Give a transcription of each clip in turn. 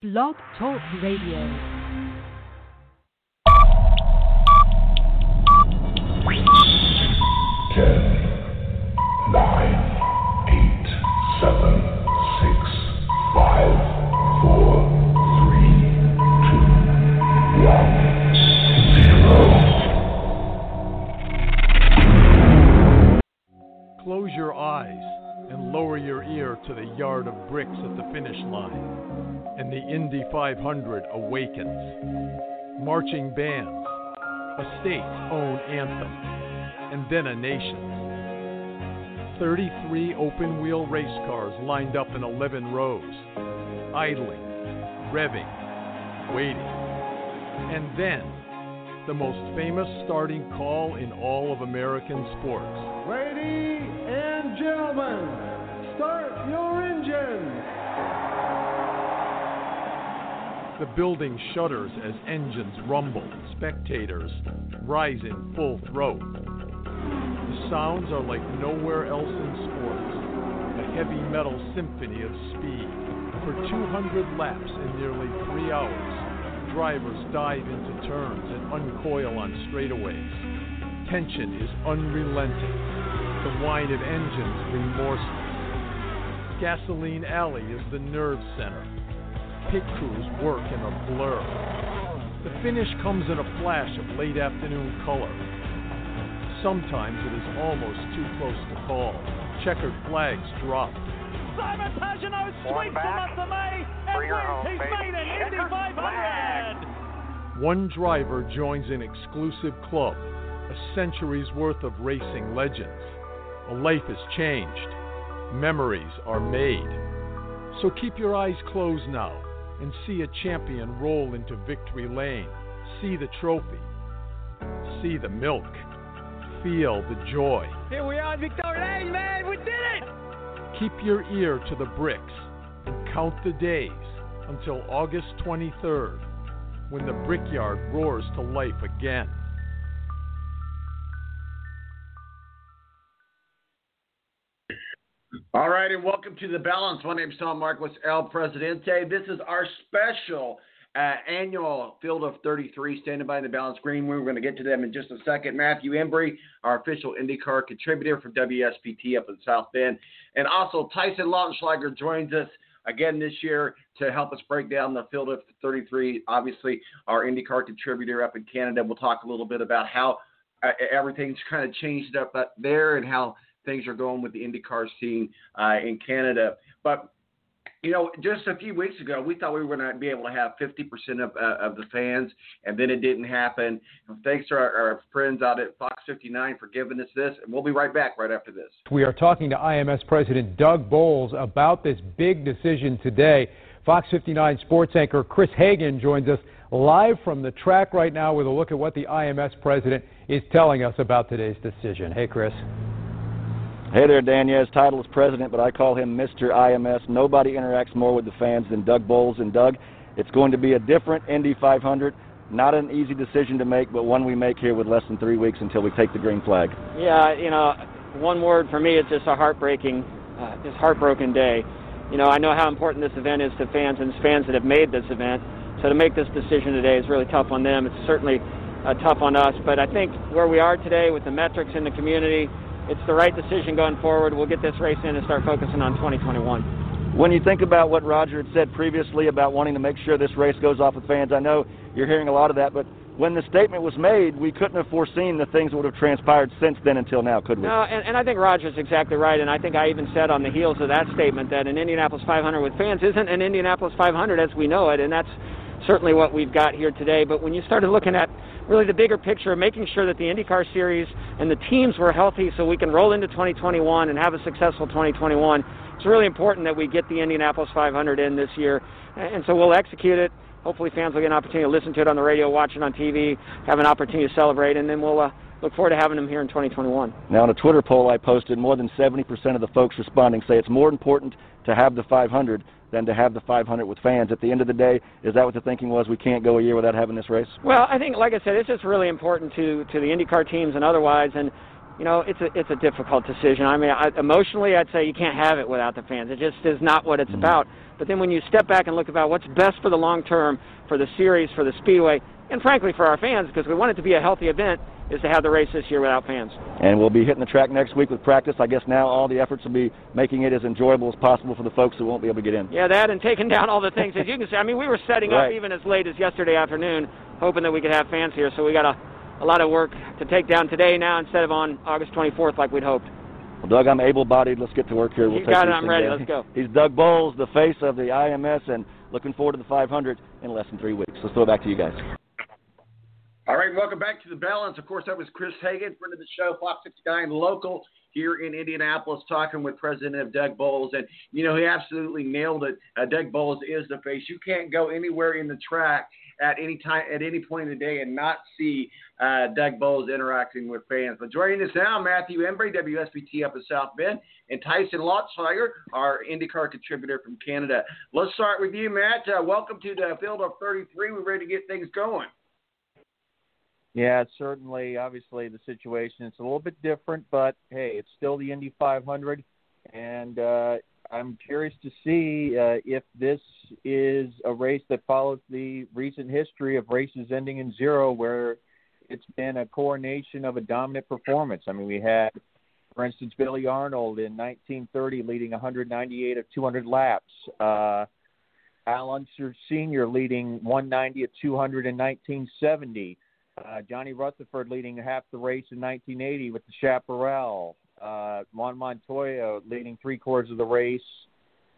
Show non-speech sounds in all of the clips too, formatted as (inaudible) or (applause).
Blog Talk Radio. Bricks at the finish line, and the Indy 500 awakens. Marching bands, a state's own anthem, and then a nation's. 33 open wheel race cars lined up in 11 rows, idling, revving, waiting. And then, the most famous starting call in all of American sports. Ladies and gentlemen, start your engines. The building shudders as engines rumble, spectators rise in full throat. The sounds are like nowhere else in sports, a heavy metal symphony of speed. For 200 laps in nearly three hours, drivers dive into turns and uncoil on straightaways. Tension is unrelenting, the whine of engines remorseless. Gasoline Alley is the nerve center. Pit crews work in a blur. The finish comes in a flash of late afternoon color. Sometimes it is almost too close to call. Checkered flags drop. Simon Pagenaud sweeps him up the May and wins his maiden Indy 500. One driver joins an exclusive club, a century's worth of racing legends. A life is changed, memories are made. So keep your eyes closed now and see a champion roll into victory lane. See the trophy, see the milk, feel the joy. Here we are in Victoria Lane, man. We did it. Keep your ear to the bricks and count the days until August 23rd when the brickyard roars to life again. All right, and welcome to the balance. My name is Tom Marquis, El Presidente. This is our special uh, annual Field of 33 standing by in the balance green. We're going to get to them in just a second. Matthew Embury, our official IndyCar contributor for WSBT up in South Bend, and also Tyson Lautenschlager joins us again this year to help us break down the Field of 33. Obviously, our IndyCar contributor up in Canada. We'll talk a little bit about how uh, everything's kind of changed up there and how things are going with the IndyCar scene uh, in Canada. But you know, just a few weeks ago, we thought we were going to be able to have 50% of, uh, of the fans, and then it didn't happen. Thanks to our, our friends out at Fox 59 for giving us this, and we'll be right back right after this. We are talking to IMS President Doug Boles about this big decision today. Fox 59 sports anchor Chris Hagan joins us live from the track right now with a look at what the IMS president is telling us about today's decision. Hey, Chris. Hey there, Dan. Yeah, his title is president, but I call him Mr. IMS. Nobody interacts more with the fans than Doug Boles. And Doug, it's going to be a different Indy 500. Not an easy decision to make, but one we make here with less than three weeks until we take the green flag. Yeah, you know, one word for me, it's just a heartbreaking, uh, just heartbroken day. You know, I know how important this event is to fans and fans that have made this event. So to make this decision today is really tough on them. It's certainly uh, tough on us. But I think where we are today with the metrics in the community, it's the right decision going forward. We'll get this race in and start focusing on 2021. When you think about what Roger had said previously about wanting to make sure this race goes off with fans, I know you're hearing a lot of that, but when the statement was made, we couldn't have foreseen the things that would have transpired since then until now, could we? No, and, and I think Roger's exactly right, and I think I even said on the heels of that statement that an Indianapolis 500 with fans isn't an Indianapolis 500 as we know it, and that's certainly what we've got here today. But when you started looking at really the bigger picture, making sure that the IndyCar series and the teams were healthy so we can roll into 2021 and have a successful 2021. It's really important that we get the Indianapolis 500 in this year, and so we'll execute it. Hopefully, fans will get an opportunity to listen to it on the radio, watch it on TV, have an opportunity to celebrate, and then we'll uh, look forward to having them here in 2021. Now, in a Twitter poll I posted, more than 70% of the folks responding say it's more important to have the 500 than to have the 500 with fans. At the end of the day, is that what the thinking was? We can't go a year without having this race. Well, I think, like I said, it's just really important to to the IndyCar teams and otherwise. And you know, it's a it's a difficult decision. I mean, I, emotionally, I'd say you can't have it without the fans. It just is not what it's mm-hmm. about. But then when you step back and look about what's best for the long term, for the series, for the speedway, and frankly for our fans, because we want it to be a healthy event, is to have the race this year without fans. And we'll be hitting the track next week with practice. I guess now all the efforts will be making it as enjoyable as possible for the folks who won't be able to get in. Yeah, that and taking down all the things. As you can see, I mean, we were setting right. up even as late as yesterday afternoon, hoping that we could have fans here. So we got a a lot of work to take down today now instead of on August 24th like we'd hoped. Well, Doug, I'm able-bodied. Let's get to work here. We'll you take got it. I'm ready. Let's go. (laughs) He's Doug Boles, the face of the IMS, and looking forward to the 500 in less than three weeks. Let's throw it back to you guys. All right, welcome back to the balance. Of course, that was Chris Hagan, friend of the show, Fox 59 local here in Indianapolis, talking with President of Doug Boles, and you know he absolutely nailed it. Uh, Doug Boles is the face. You can't go anywhere in the track at any time, at any point in the day, and not see uh, Doug Boles interacting with fans. But joining us now, Matthew Embury, WSBT up in South Bend, and Tyson Lautenschlager, our IndyCar contributor from Canada. Let's start with you, Matt. Uh, welcome to the field of 33. We're ready to get things going. Yeah, certainly. Obviously, the situation is a little bit different, but hey, it's still the Indy 500, and uh, I'm curious to see uh, if this is a race that follows the recent history of races ending in zero, where it's been a coronation of a dominant performance. I mean, we had, for instance, Billy Arnold in 1930 leading 198 of 200 laps. Uh, Al Unser Sr. leading 190 of 200 in 1970. Uh, Johnny Rutherford leading half the race in 1980 with the Chaparral. Uh, Juan Montoya leading three quarters of the race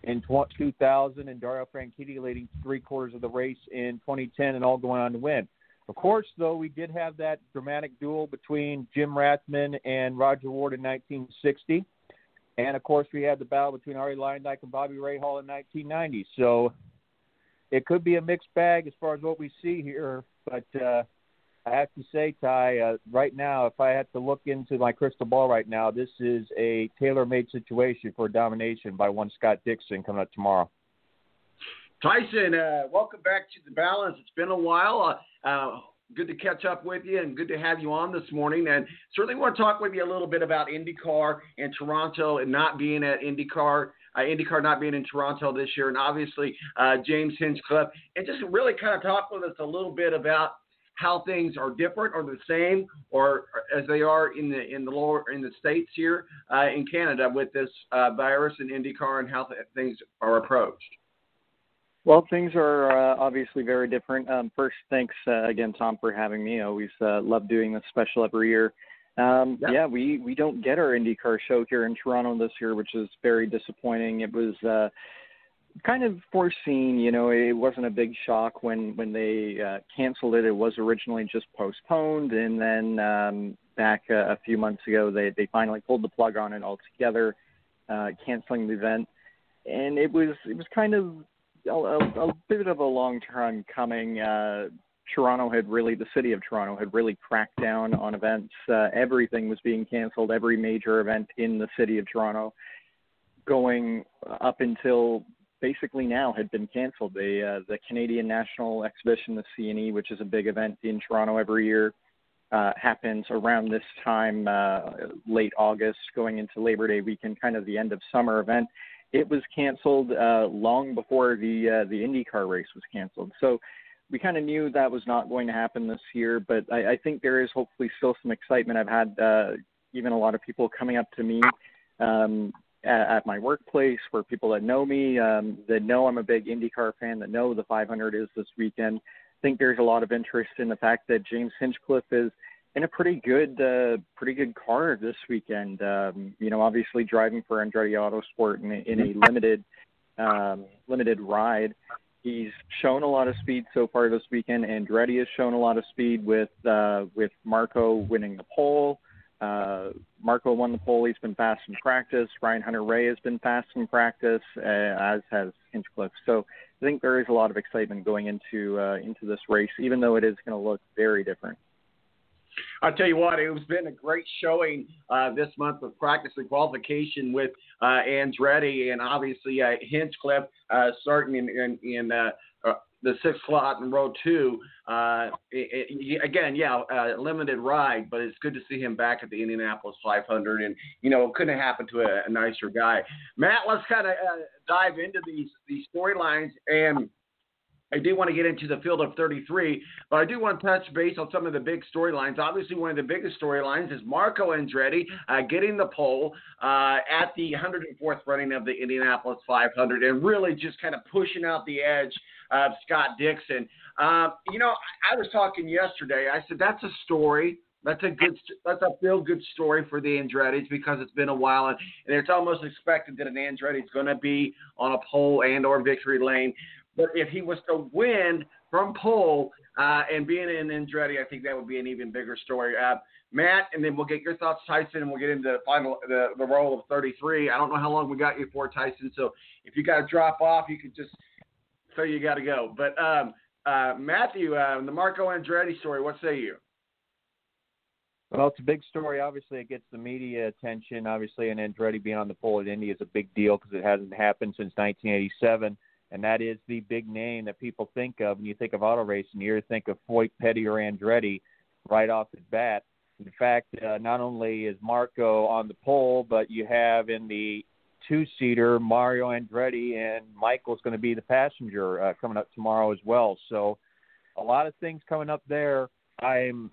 in 2000, and Dario Franchitti leading three quarters of the race in 2010, and all going on to win. Of course, though, we did have that dramatic duel between Jim Rathmann and Rodger Ward in 1960. And of course, we had the battle between Arie Luyendyk and Bobby Rahal in 1990. So it could be a mixed bag as far as what we see here. But uh, I have to say, Ty, uh, right now, if I had to look into my crystal ball right now, this is a tailor-made situation for domination by one Scott Dixon coming up tomorrow. Tyson, uh, welcome back to the balance. It's been a while. Uh, uh, good to catch up with you and good to have you on this morning. And certainly want to talk with you a little bit about IndyCar and Toronto and not being at IndyCar. Uh, IndyCar not being in Toronto this year, and obviously uh, James Hinchcliffe, and just really kind of talk with us a little bit about how things are different or the same or as they are in the in the lower in the states here uh, in Canada with this uh, virus and IndyCar and how th- things are approached. Well, things are uh, obviously very different. Um, first, thanks uh, again, Tom, for having me. I always uh, love doing this special every year. Um, yeah. yeah, we we don't get our IndyCar show here in Toronto this year, which is very disappointing. It was uh, kind of foreseen. You know, it wasn't a big shock when when they uh, canceled it. It was originally just postponed, and then um, back a, a few months ago, they they finally pulled the plug on it altogether, uh, canceling the event. And it was it was kind of a, a, a bit of a long time coming. Uh, Toronto had really, the city of Toronto had really cracked down on events. Uh, everything was being canceled. Every major event in the city of Toronto, going up until basically now had been canceled. The uh, the Canadian National Exhibition, the CNE, which is a big event in Toronto every year, uh, happens around this time, uh, late August, going into Labor Day weekend, kind of the end of summer event. It was canceled uh, long before the uh, the IndyCar race was canceled. So we kind of knew that was not going to happen this year, but I, I think there is hopefully still some excitement. I've had uh, even a lot of people coming up to me um, at, at my workplace, where people that know me, um, that know I'm a big IndyCar fan, that know the 500 is this weekend. I think there's a lot of interest in the fact that James Hinchcliffe is in a pretty good, uh, pretty good car this weekend. Um, you know, obviously driving for Andretti Autosport in in a (laughs) limited, um, limited ride. He's shown a lot of speed so far this weekend. Andretti has shown a lot of speed with uh, with Marco winning the pole. Uh, Marco won the pole. He's been fast in practice. Ryan Hunter-Reay has been fast in practice, uh, as has Hinchcliffe. So I think there is a lot of excitement going into uh, into this race, even though it is going to look very different. I'll tell you what, it's been a great showing uh, this month of practice and qualification with uh, Andretti and obviously uh, Hinchcliffe uh, starting in, in, in uh, uh, the sixth slot in row two. Uh, it, it, again, yeah, uh, limited ride, but it's good to see him back at the Indianapolis 500. And you know, it couldn't have happened to a, a nicer guy. Matt, let's kind of uh, dive into these these storylines and. I do want to get into the field of 33, but I do want to touch base on some of the big storylines. Obviously, one of the biggest storylines is Marco Andretti uh, getting the pole uh, at the 104th running of the Indianapolis 500 and really just kind of pushing out the edge of Scott Dixon. Uh, you know, I, was talking yesterday. I said that's a story that's a good, that's a feel good story for the Andretti's because it's been a while and, and it's almost expected that an Andretti is going to be on a pole and or victory lane. But if he was to win from pole uh, and being in Andretti, I think that would be an even bigger story. Uh, Matt, and then we'll get your thoughts, Tyson, and we'll get into the final the, the role of 33. I don't know how long we got you for, Tyson. So if you got to drop off, you could just so you got to go. But um, uh, Matthew, uh, the Marco Andretti story, what say you? Well, it's a big story. Obviously, it gets the media attention. Obviously, and Andretti being on the pole at Indy is a big deal because it hasn't happened since 1987 and that is the big name that people think of when you think of auto racing. You think of Foyt, Petty, or Andretti right off the bat. In fact, uh, not only is Marco on the pole, but you have in the two-seater Mario Andretti and Michael's going to be the passenger uh, coming up tomorrow as well. So, a lot of things coming up there. I'm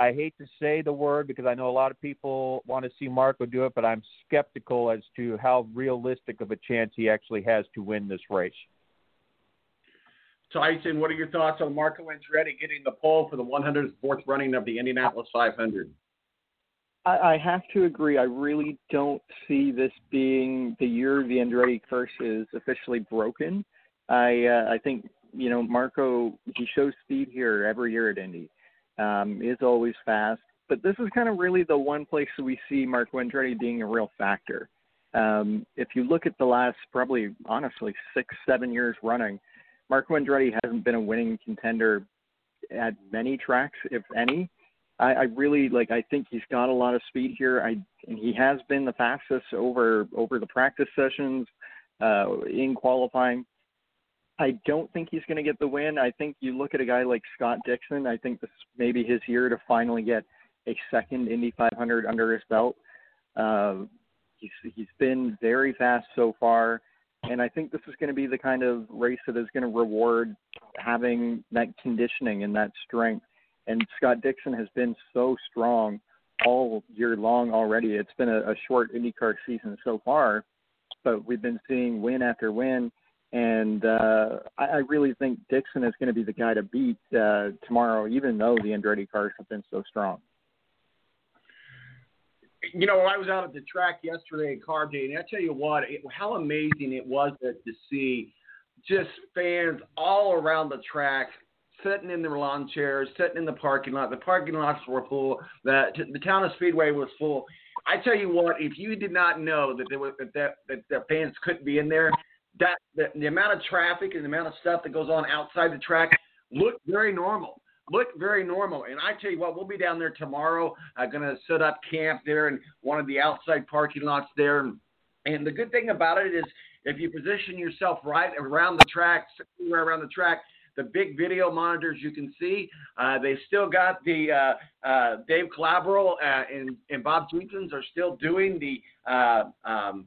I hate to say the word because I know a lot of people want to see Marco do it, but I'm skeptical as to how realistic of a chance he actually has to win this race. Tyson, what are your thoughts on Marco Andretti getting the pole for the 104th running of the Indianapolis 500? I, I have to agree. I really don't see this being the year the Andretti curse is officially broken. I uh, I think you know Marco he shows speed here every year at Indy um, is always fast. But this is kind of really the one place we see Mark Andretti being a real factor. Um, if you look at the last probably honestly six, seven years running, Marco Andretti hasn't been a winning contender at many tracks, if any. I, I really like. I think he's got a lot of speed here. I and he has been the fastest over over the practice sessions, uh, in qualifying. I don't think he's going to get the win. I think you look at a guy like Scott Dixon. I think this may be his year to finally get a second Indy 500 under his belt. Uh, he's he's been very fast so far, and I think this is going to be the kind of race that is going to reward having that conditioning and that strength. And Scott Dixon has been so strong all year long already. It's been a, a short IndyCar season so far, but we've been seeing win after win and uh, I, I really think Dixon is going to be the guy to beat uh, tomorrow, even though the Andretti cars have been so strong. You know, I was out at the track yesterday at Carb Day, and I tell you what, it, how amazing it was to see just fans all around the track sitting in their lawn chairs, sitting in the parking lot. The parking lots were full. The the town of Speedway was full. I tell you what, if you did not know that there was that that, that the fans couldn't be in there, that the, amount of traffic and the amount of stuff that goes on outside the track look very normal. Look very normal. And I tell you what, we'll be down there tomorrow. I'm uh, going to set up camp there in one of the outside parking lots there. And the good thing about it is if you position yourself right around the track, anywhere around the track, the big video monitors you can see. Uh, they've still got the uh, uh, Dave Calabro uh, and, and Bob Jenkins are still doing the uh, um,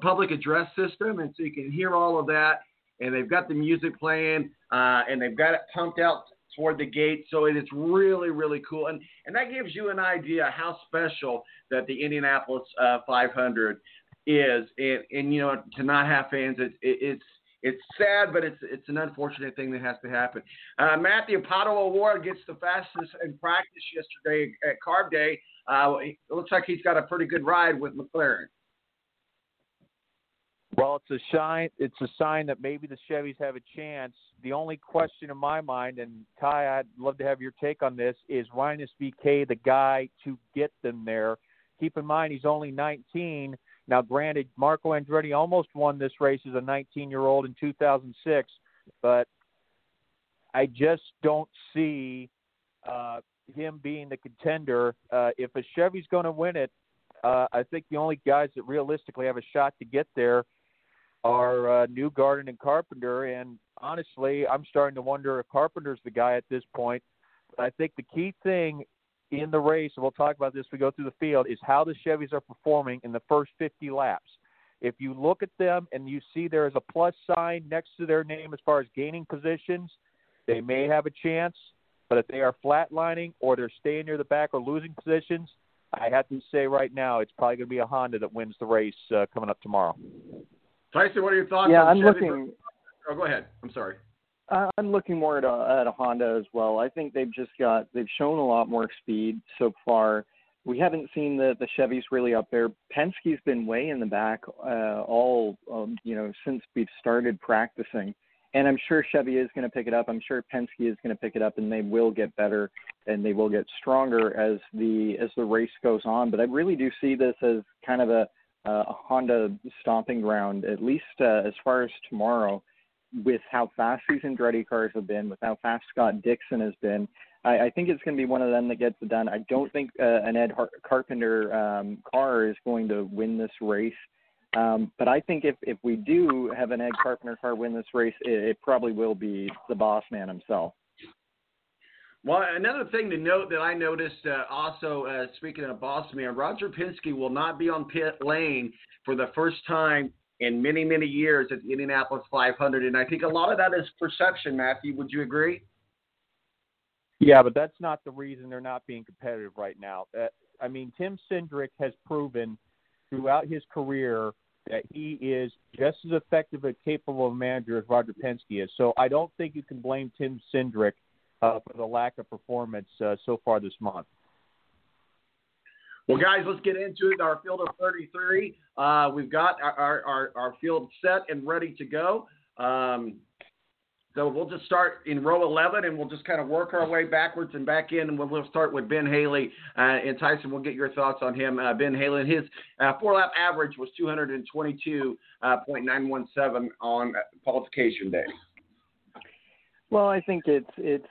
public address system, and so you can hear all of that. And they've got the music playing, uh, and they've got it pumped out toward the gate, so it is really, really cool. And and that gives you an idea how special that the Indianapolis uh, 500 is. And, and you know, to not have fans, it, it, it's it's sad, but it's it's an unfortunate thing that has to happen. Uh, Matthew Pato O'Ward gets the fastest in practice yesterday at Carb Day. Uh, it looks like he's got a pretty good ride with McLaren. Well, it's a sign. It's a sign that maybe the Chevys have a chance. The only question in my mind, and Ty, I'd love to have your take on this, is Rinus VeeKay the guy to get them there? Keep in mind he's only 19. Now, granted, Marco Andretti almost won this race as a 19-year-old in 2006, but I just don't see uh, him being the contender. Uh, if a Chevy's going to win it, uh, I think the only guys that realistically have a shot to get there are uh, Newgarden and Carpenter, and honestly, I'm starting to wonder if Carpenter's the guy at this point. But I think the key thing in the race, and we'll talk about this as we go through the field, is how the Chevys are performing in the first 50 laps. If you look at them and you see there is a plus sign next to their name as far as gaining positions, they may have a chance. But if they are flatlining or they're staying near the back or losing positions, I have to say right now it's probably going to be a Honda that wins the race uh, coming up tomorrow. Tyson, what are your thoughts? Yeah, on I'm Chevy looking. Oh, go ahead. I'm sorry. I'm looking more at a, at a Honda as well. I think they've just got they've shown a lot more speed so far. We haven't seen the the Chevys really up there. Penske's been way in the back uh, all um, you know since we've started practicing, and I'm sure Chevy is going to pick it up. I'm sure Penske is going to pick it up, and they will get better and they will get stronger as the as the race goes on. But I really do see this as kind of a a Honda stomping ground, at least uh, as far as tomorrow with how fast these Andretti cars have been, with how fast Scott Dixon has been, I, I think it's going to be one of them that gets it done. I don't think uh, an Ed Har- Carpenter um, car is going to win this race. Um, but I think if, if we do have an Ed Carpenter car win this race, it, it probably will be the boss man himself. Well, another thing to note that I noticed uh, also, uh, speaking of boss man, Roger Penske will not be on pit lane for the first time in many, many years at the Indianapolis 500. And I think a lot of that is perception, Matthew. Would you agree? Yeah, but that's not the reason they're not being competitive right now. Uh, I mean, Tim Cindric has proven throughout his career that he is just as effective and capable of a manager as Roger Penske is. So I don't think you can blame Tim Cindric uh, for the lack of performance uh, so far this month. Well, guys, let's get into it. Our field of 33. Uh, we've got our, our, our, field set and ready to go. Um, so we'll just start in row 11 and we'll just kind of work our way backwards and back in. And we'll start with Ben Hanley. Uh, and Tyson, we'll get your thoughts on him. Uh, ben Hanley, his uh, four lap average was 222.917 uh, on qualification day. Well, I think it's it's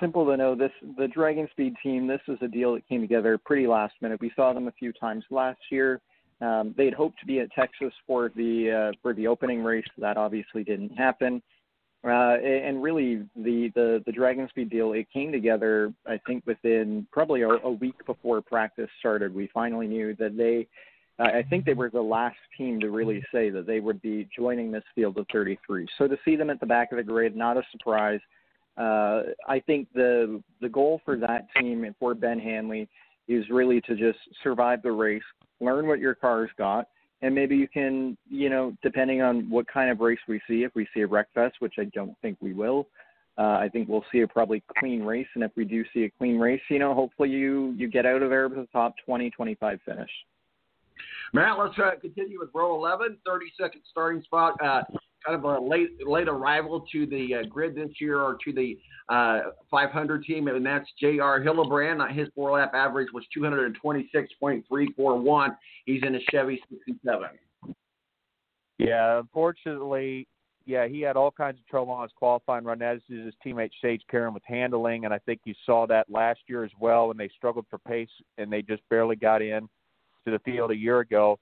simple to know this the Dragon Speed team. This was a deal that came together pretty last minute. We saw them a few times last year. Um, they'd hoped to be at Texas for the uh, for the opening race. That obviously didn't happen. Uh, and really, the, the the Dragon Speed deal it came together. I think within probably a, a week before practice started, we finally knew that they. Uh, I think they were the last team to really say that they would be joining this field of 33. So to see them at the back of the grid, not a surprise uh, I think the the goal for that team and for Ben Hanley is really to just survive the race, learn what your car's got, and maybe you can, you know, depending on what kind of race we see, if we see a wreck fest, which I don't think we will, uh, I think we'll see a probably clean race. And if we do see a clean race, you know, hopefully you you get out of there with a top 20, 25 finish. Matt, let's uh, continue with row 11, 30 second starting spot. Uh, kind of a late late arrival to the uh, grid this year or to the uh, 500 team, and that's J.R. Hildebrand. His four lap average was 226.341. He's in a Chevy 67. Yeah, unfortunately, yeah, he had all kinds of trouble on his qualifying run, as is his teammate Sage Karam with handling, and I think you saw that last year as well when they struggled for pace and they just barely got in to the field a year ago.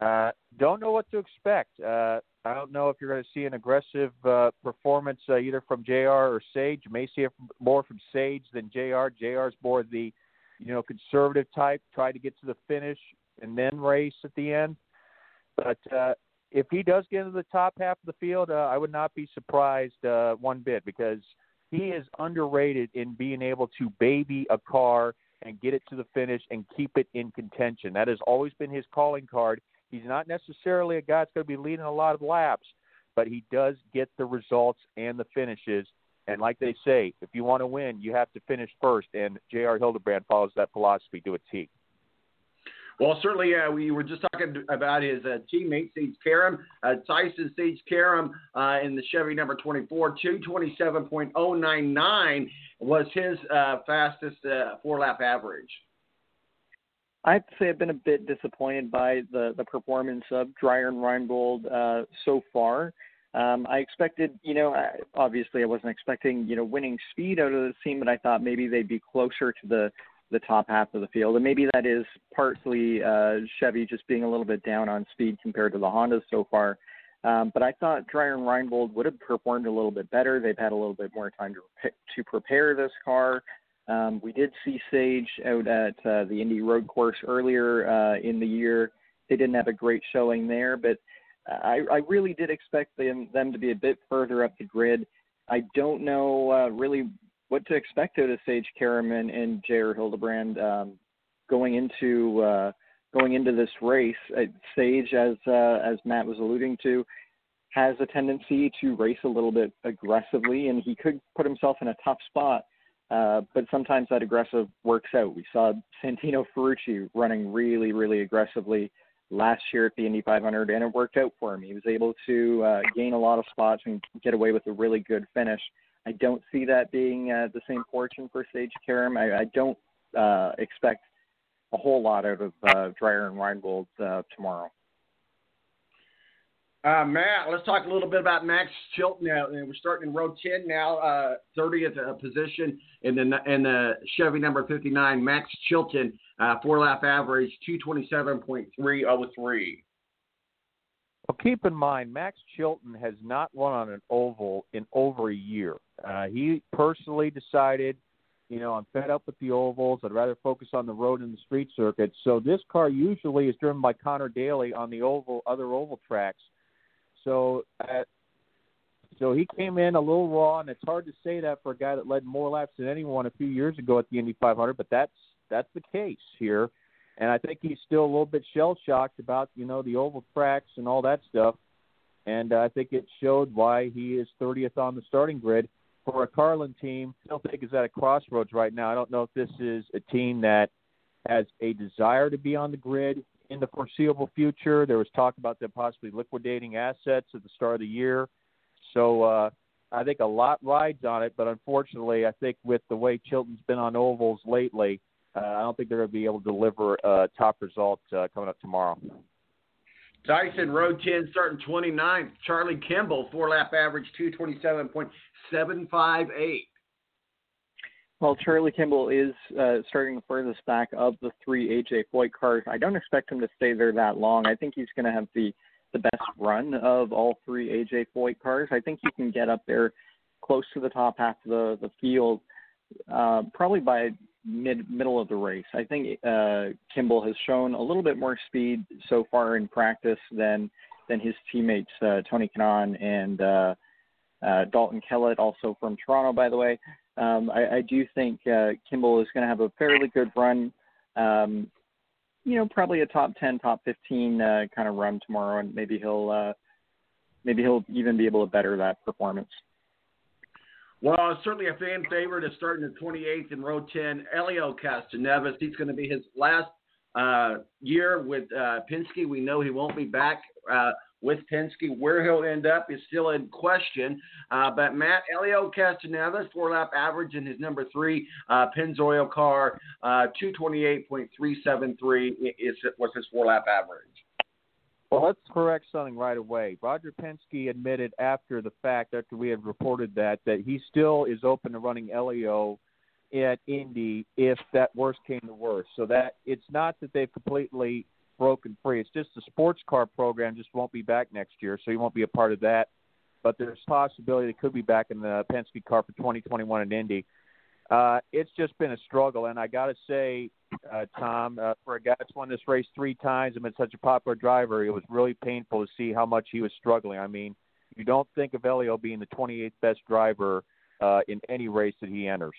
Uh, don't know what to expect. Uh, I don't know if you're going to see an aggressive uh, performance uh, either from Jr. or Sage. You may see it more from Sage than Jr. Jr. is more the you know conservative type, try to get to the finish and then race at the end. But uh, if he does get into the top half of the field, uh, I would not be surprised uh, one bit because he is underrated in being able to baby a car and get it to the finish and keep it in contention. That has always been his calling card. He's not necessarily a guy that's going to be leading a lot of laps, but he does get the results and the finishes. And like they say, if you want to win, you have to finish first. And J.R. Hildebrand follows that philosophy to a T. Well, certainly, uh, we were just talking about his uh, teammate, Sage Karam. Uh, Tyson Sage Karam uh, in the Chevy number 24, 227.099 was his uh, fastest uh, four lap average. I'd say I've been a bit disappointed by the the performance of Dreyer and Reinbold uh, so far. Um, I expected, you know, I, obviously I wasn't expecting, you know, winning speed out of the team, but I thought maybe they'd be closer to the the top half of the field, and maybe that is partly uh, Chevy just being a little bit down on speed compared to the Hondas so far. Um, but I thought Dreyer and Reinbold would have performed a little bit better. They've had a little bit more time to to prepare this car. Um, we did see Sage out at uh, the Indy Road Course earlier uh, in the year. They didn't have a great showing there, but I, I really did expect them them to be a bit further up the grid. I don't know uh, really what to expect out of Sage Karam and, and J.R. Hildebrand um, going into uh, going into this race. Uh, Sage, as uh, as Matt was alluding to, has a tendency to race a little bit aggressively, and he could put himself in a tough spot. Uh, but sometimes that aggressive works out. We saw Santino Ferrucci running really, really aggressively last year at the Indy 500, and it worked out for him. He was able to uh, gain a lot of spots and get away with a really good finish. I don't see that being uh, the same fortune for Sage Karam. I, I don't uh, expect a whole lot out of uh, Dreyer and Reinbold uh, tomorrow. Uh, Matt, let's talk a little bit about Max Chilton now. We're starting in row 10 now, uh, 30th uh, position in the in the Chevy number 59. Max Chilton, uh, four lap average, 227.303. Well, keep in mind, Max Chilton has not won on an oval in over a year. Uh, he personally decided, you know, I'm fed up with the ovals. I'd rather focus on the road and the street circuit. So this car usually is driven by Conor Daly on the oval, other oval tracks. So, uh, so he came in a little raw, and it's hard to say that for a guy that led more laps than anyone a few years ago at the Indy 500. But that's that's the case here and I think he's still a little bit shell shocked about you know the oval tracks and all that stuff. And I think it showed why he is 30th on the starting grid for a Carlin team. I still think is at a crossroads right now. I don't know if this is a team that has a desire to be on the grid in the foreseeable future. There was talk about them possibly liquidating assets at the start of the year. So uh, I think a lot rides on it, but unfortunately, I think with the way Chilton's been on ovals lately, uh, I don't think they're going to be able to deliver a top result uh, coming up tomorrow. Tyson, road 10, starting 29th. Charlie Kimball, four lap average, 227.758. Well, Charlie Kimball is uh, starting the furthest back of the three AJ Foyt cars. I don't expect him to stay there that long. I think he's going to have the the best run of all three AJ Foyt cars. I think he can get up there close to the top half of the the field, uh, probably by mid middle of the race. I think uh, Kimball has shown a little bit more speed so far in practice than than his teammates uh, Tony Kanaan and uh, uh, Dalton Kellett, also from Toronto, by the way. Um, I, I do think uh, Kimball is going to have a fairly good run. Um, you know, probably a top ten, top fifteen uh, kind of run tomorrow, and maybe he'll uh, maybe he'll even be able to better that performance. Well, certainly a fan favorite is starting the 28th in row 10. Helio Castroneves. He's going to be his last uh, year with uh. We know he won't be back uh, with Penske. Where he'll end up is still in question. Uh, but Matt Elio Castroneves, four lap average in his number three uh, Pennzoil car, uh, 228.373 is was his four lap average. Well, let's correct something right away. Roger Penske admitted after the fact, after we had reported that, that he still is open to running Helio at Indy if that worst came to worst. So that it's not that they've completely broken free. It's just the sports car program just won't be back next year, so he won't be a part of that. But there's possibility they could be back in the Penske car for 2021 in Indy. Uh, it's just been a struggle, and I got to say, uh, Tom, uh, for a guy that's won this race three times and been such a popular driver, it was really painful to see how much he was struggling. I mean, you don't think of Helio being the 28th best driver uh, in any race that he enters.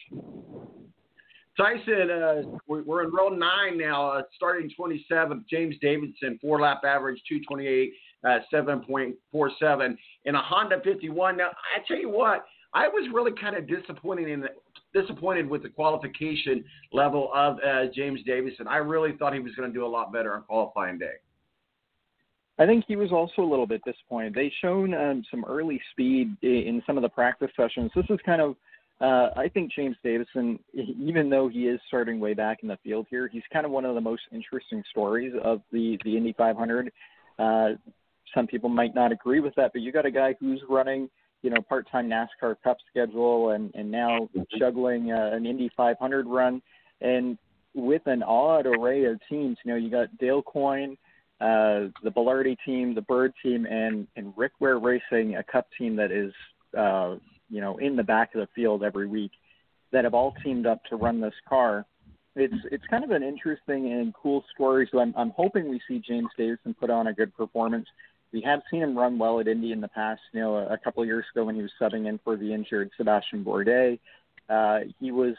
Tyson, uh, we're in row nine now, uh, starting 27th. James Davison, four lap average, 228, uh, 7.47 in a Honda 51. Now, I tell you what, I was really kind of disappointed in disappointed with the qualification level of uh, James Davison. I really thought he was going to do a lot better on qualifying day. I think he was also a little bit disappointed. They shown um, some early speed in some of the practice sessions. This is kind of, uh, I think James Davison, even though he is starting way back in the field here, he's kind of one of the most interesting stories of the the Indy 500. Uh, some people might not agree with that, but you got a guy who's running you know part-time NASCAR Cup schedule and and now juggling uh, an Indy 500 run and with an odd array of teams. You know, you got Dale Coyne, uh, the Belardi team, the Byrd team, and and Rick Ware Racing, a Cup team that is uh, you know in the back of the field every week, that have all teamed up to run this car. It's it's kind of an interesting and cool story. So I'm I'm hoping we see James Davison put on a good performance. We have seen him run well at Indy in the past. You know, a, a couple of years ago when he was subbing in for the injured Sebastian Bourdais, uh, he was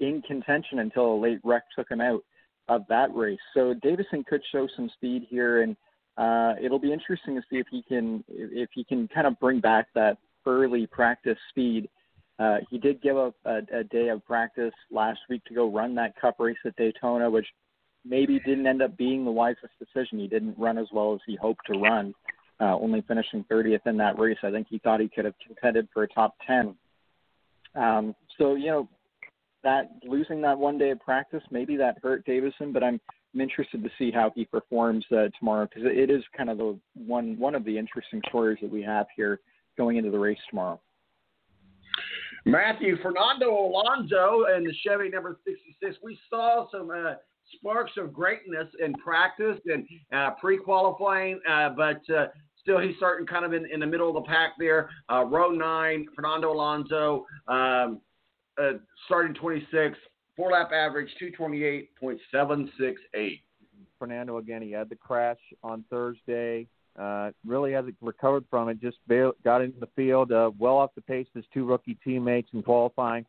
in contention until a late wreck took him out of that race. So Davison could show some speed here, and uh, it'll be interesting to see if he can if he can kind of bring back that early practice speed. Uh, he did give up a, a day of practice last week to go run that Cup race at Daytona, which maybe didn't end up being the wisest decision. He didn't run as well as he hoped to run, uh, only finishing 30th in that race. I think he thought he could have contended for a top 10. Um, so you know, that losing that one day of practice, maybe that hurt Davison, but I'm, I'm interested to see how he performs uh, tomorrow because it is kind of the one one of the interesting stories that we have here going into the race tomorrow. Matthew Fernando Alonso and the Chevy number 66. We saw some uh, sparks of greatness in practice and uh, pre-qualifying, uh, but uh, still he's starting kind of in, in the middle of the pack there. Uh, row nine, Fernando Alonso. Um, uh, starting 26, four lap average 228.768. Fernando again, he had the crash on Thursday. Uh, really hasn't recovered from it. Just bailed, got into the field, uh, well off the pace of his two rookie teammates in qualifying.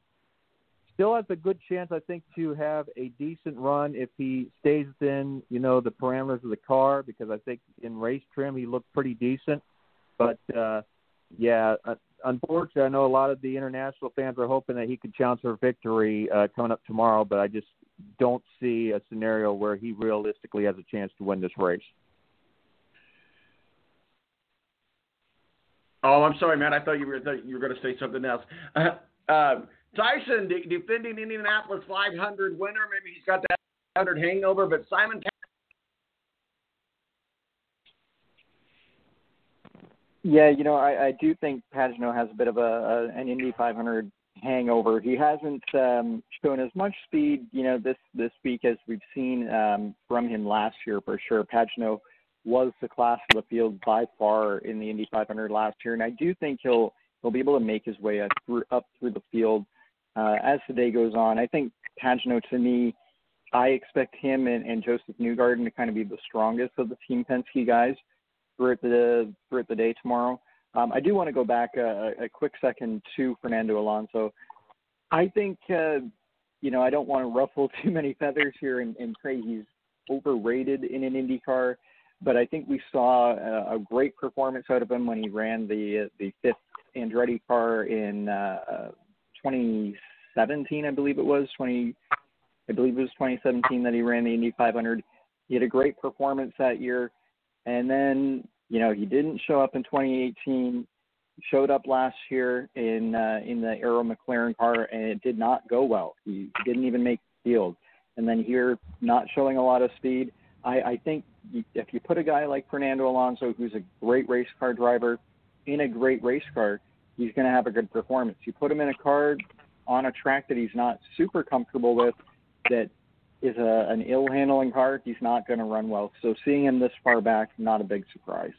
Still has a good chance, I think, to have a decent run if he stays within, you know, the parameters of the car. Because I think in race trim he looked pretty decent. But uh, yeah, uh, unfortunately, I know a lot of the international fans are hoping that he could challenge for victory uh, coming up tomorrow, but I just don't see a scenario where he realistically has a chance to win this race. Oh, I'm sorry, Matt. I thought you were you were going to say something else. Uh, (laughs) uh, Tyson, de- defending Indianapolis 500 winner. Maybe he's got that 100 hangover, but Simon Yeah, you know, I, I do think Pagenaud has a bit of a, a an Indy 500 hangover. He hasn't um, shown as much speed, you know, this this week as we've seen um, from him last year for sure. Pagenaud was the class of the field by far in the Indy 500 last year, and I do think he'll he'll be able to make his way up through up through the field uh, as the day goes on. I think Pagenaud, to me, I expect him and, and Josef Newgarden to kind of be the strongest of the Team Penske guys throughout the throughout the day tomorrow. Um, I do want to go back a, a quick second to Fernando Alonso. I think uh, you know I don't want to ruffle (laughs) too many feathers here and, and say he's overrated in an Indy car, but I think we saw a, a great performance out of him when he ran the the fifth Andretti car in uh, 2017, I believe it was 20. I believe it was 2017 that he ran the Indy 500. He had a great performance that year. And then, you know, he didn't show up in 2018. Showed up last year in uh, in the Arrow McLaren car, and it did not go well. He didn't even make field. And then here, not showing a lot of speed. I, I think if you put a guy like Fernando Alonso, who's a great race car driver, in a great race car, he's going to have a good performance. You put him in a car on a track that he's not super comfortable with, that is a, an ill handling car, he's not going to run well. So seeing him this far back, not a big surprise.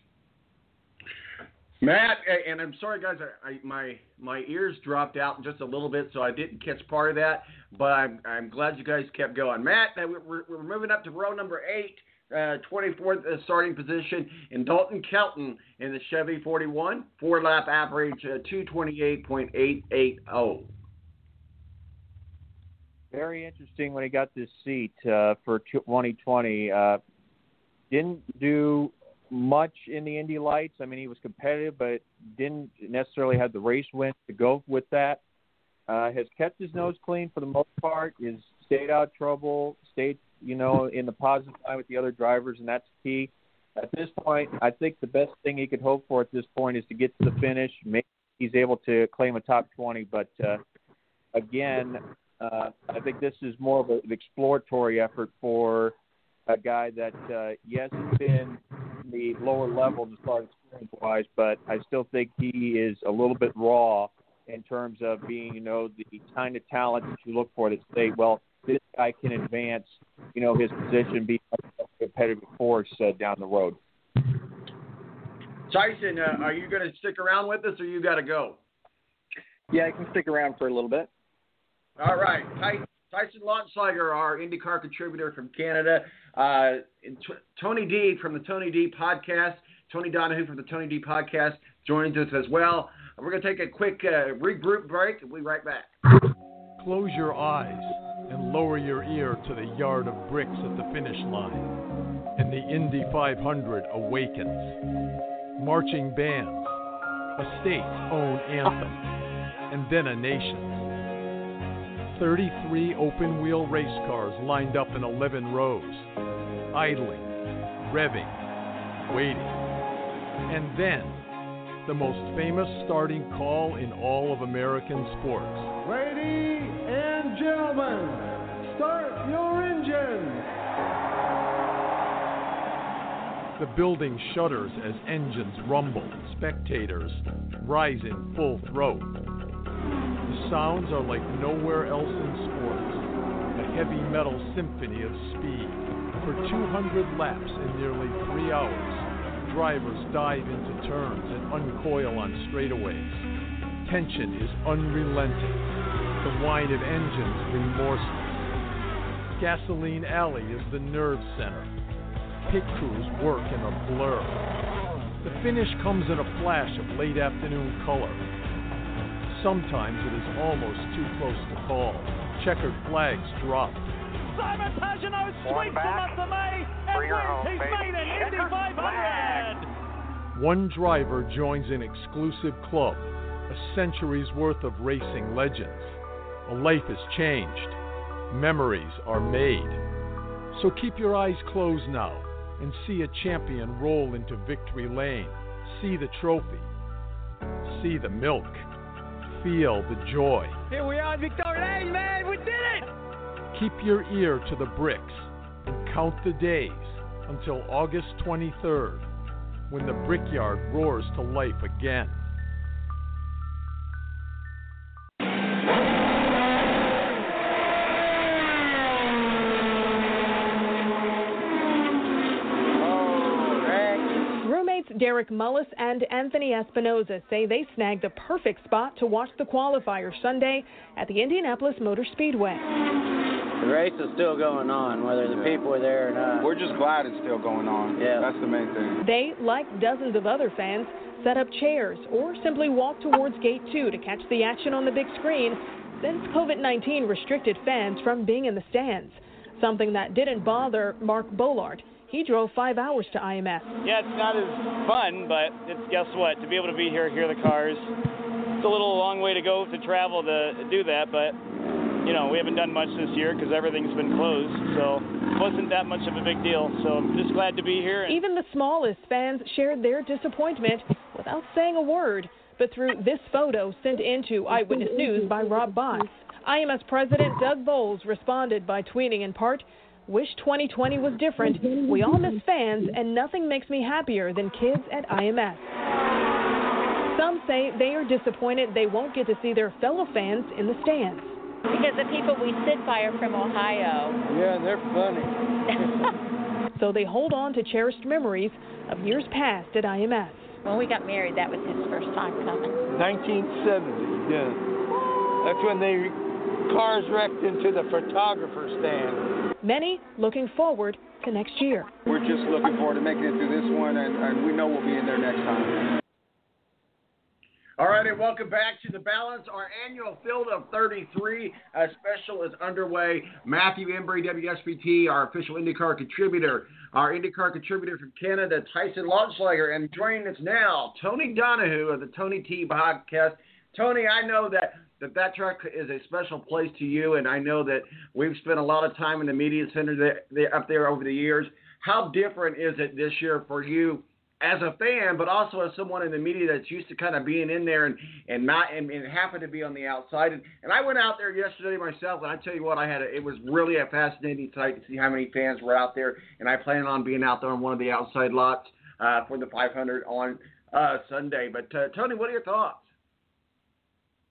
Matt, and I'm sorry, guys, I, I, my my ears dropped out just a little bit, so I didn't catch part of that. But I'm I'm glad you guys kept going. Matt, we're, we're moving up to row number eight, uh, 24th uh, starting position, in Dalton Kellett in the Chevy 41, four lap average, uh, 228.880 very interesting when he got this seat uh, for 2020. Uh, didn't do much in the Indy Lights. I mean, he was competitive, but didn't necessarily have the race win to go with that. Uh, has kept his nose clean for the most part. Is stayed out of trouble. Stayed, you know, in the positive line with the other drivers, and that's key. At this point, I think the best thing he could hope for at this point is to get to the finish. Maybe he's able to claim a top 20, but uh, again, uh, I think this is more of an exploratory effort for a guy that, uh, yes, has been the lower level as far as experience wise, but I still think he is a little bit raw in terms of being, you know, the kind of talent that you look for to say, well, this guy can advance, you know, his position, be a competitive force uh, down the road. Tyson, uh, are you going to stick around with us, or you got to go? Yeah, I can stick around for a little bit. All right, Ty- Tyson Lautenschlager, our IndyCar contributor from Canada, uh, t- Tony D from the Tony D podcast, Tony Donahue from the Tony D podcast joins us as well. We're going to take a quick uh, regroup break, we'll be right back. Close your eyes and lower your ear to the yard of bricks at the finish line, and the Indy 500 awakens. Marching bands, a state's own anthem, and then a nation's. 33 open wheel race cars lined up in 11 rows, idling, revving, waiting. And then, the most famous starting call in all of American sports. Ladies and gentlemen, start your engines. The building shudders as engines rumble, spectators rise in full throat. Sounds are like nowhere else in sports, a heavy metal symphony of speed. For 200 laps in nearly three hours, drivers dive into turns and uncoil on straightaways. Tension is unrelenting, the whine of engines remorseless. Gasoline Alley is the nerve center. Pit crews work in a blur. The finish comes in a flash of late afternoon color. Sometimes it is almost too close to call. Checkered flags drop. Simon Pagenaud sweeps them up the May and wins his maiden Indy 500. One driver joins an exclusive club, a century's worth of racing legends. A life is changed, memories are made. So keep your eyes closed now and see a champion roll into victory lane. See the trophy, see the milk, feel the joy. Here we are in Victoria Lane, man. We did it! Keep your ear to the bricks and count the days until August 23rd when the brickyard roars to life again. Derek Mullis and Anthony Espinoza say they snagged the perfect spot to watch the qualifier Sunday at the Indianapolis Motor Speedway. The race is still going on, whether the people are there or not. We're just glad it's still going on. Yeah. That's the main thing. They, like dozens of other fans, set up chairs or simply walked towards Gate 2 to catch the action on the big screen since COVID 19 restricted fans from being in the stands. Something that didn't bother Mark Bollard. He drove five hours to IMS. Yeah, it's not as fun, but it's guess what? To be able to be here, hear the cars, it's a little long way to go to travel to do that, but you know, we haven't done much this year because everything's been closed, so it wasn't that much of a big deal. So I'm just glad to be here. And Even the smallest fans shared their disappointment without saying a word, but through this photo sent in to Eyewitness News by Rob Boss. IMS President Doug Boles responded by tweeting in part, Wish 2020 was different. We all miss fans, and nothing makes me happier than kids at IMS. Some say they are disappointed they won't get to see their fellow fans in the stands. Because the people we sit by are from Ohio. Yeah, they're funny. (laughs) So they hold on to cherished memories of years past at IMS. When we got married, that was his first time coming. 1970, yeah. That's when they cars wrecked into the photographer stand. Many looking forward to next year. We're just looking forward to making it through this one, and, and we know we'll be in there next time. All right, and welcome back to the balance. Our annual field of 33 uh, special is underway. Matthew Embury, WSBT, our official IndyCar contributor, our IndyCar contributor from Canada, Tyson Lautenschlager, and joining us now, Tony Donahue of the Tony D podcast. Tony, I know that that that track is a special place to you, and I know that we've spent a lot of time in the media center there, there, up there over the years. How different is it this year for you as a fan, but also as someone in the media that's used to kind of being in there and and not and, and happen to be on the outside. And, and I went out there yesterday myself, and I tell you what, I had a, it was really a fascinating sight to see how many fans were out there. And I plan on being out there on one of the outside lots uh, for the 500 on uh, Sunday. But uh, Tony, what are your thoughts?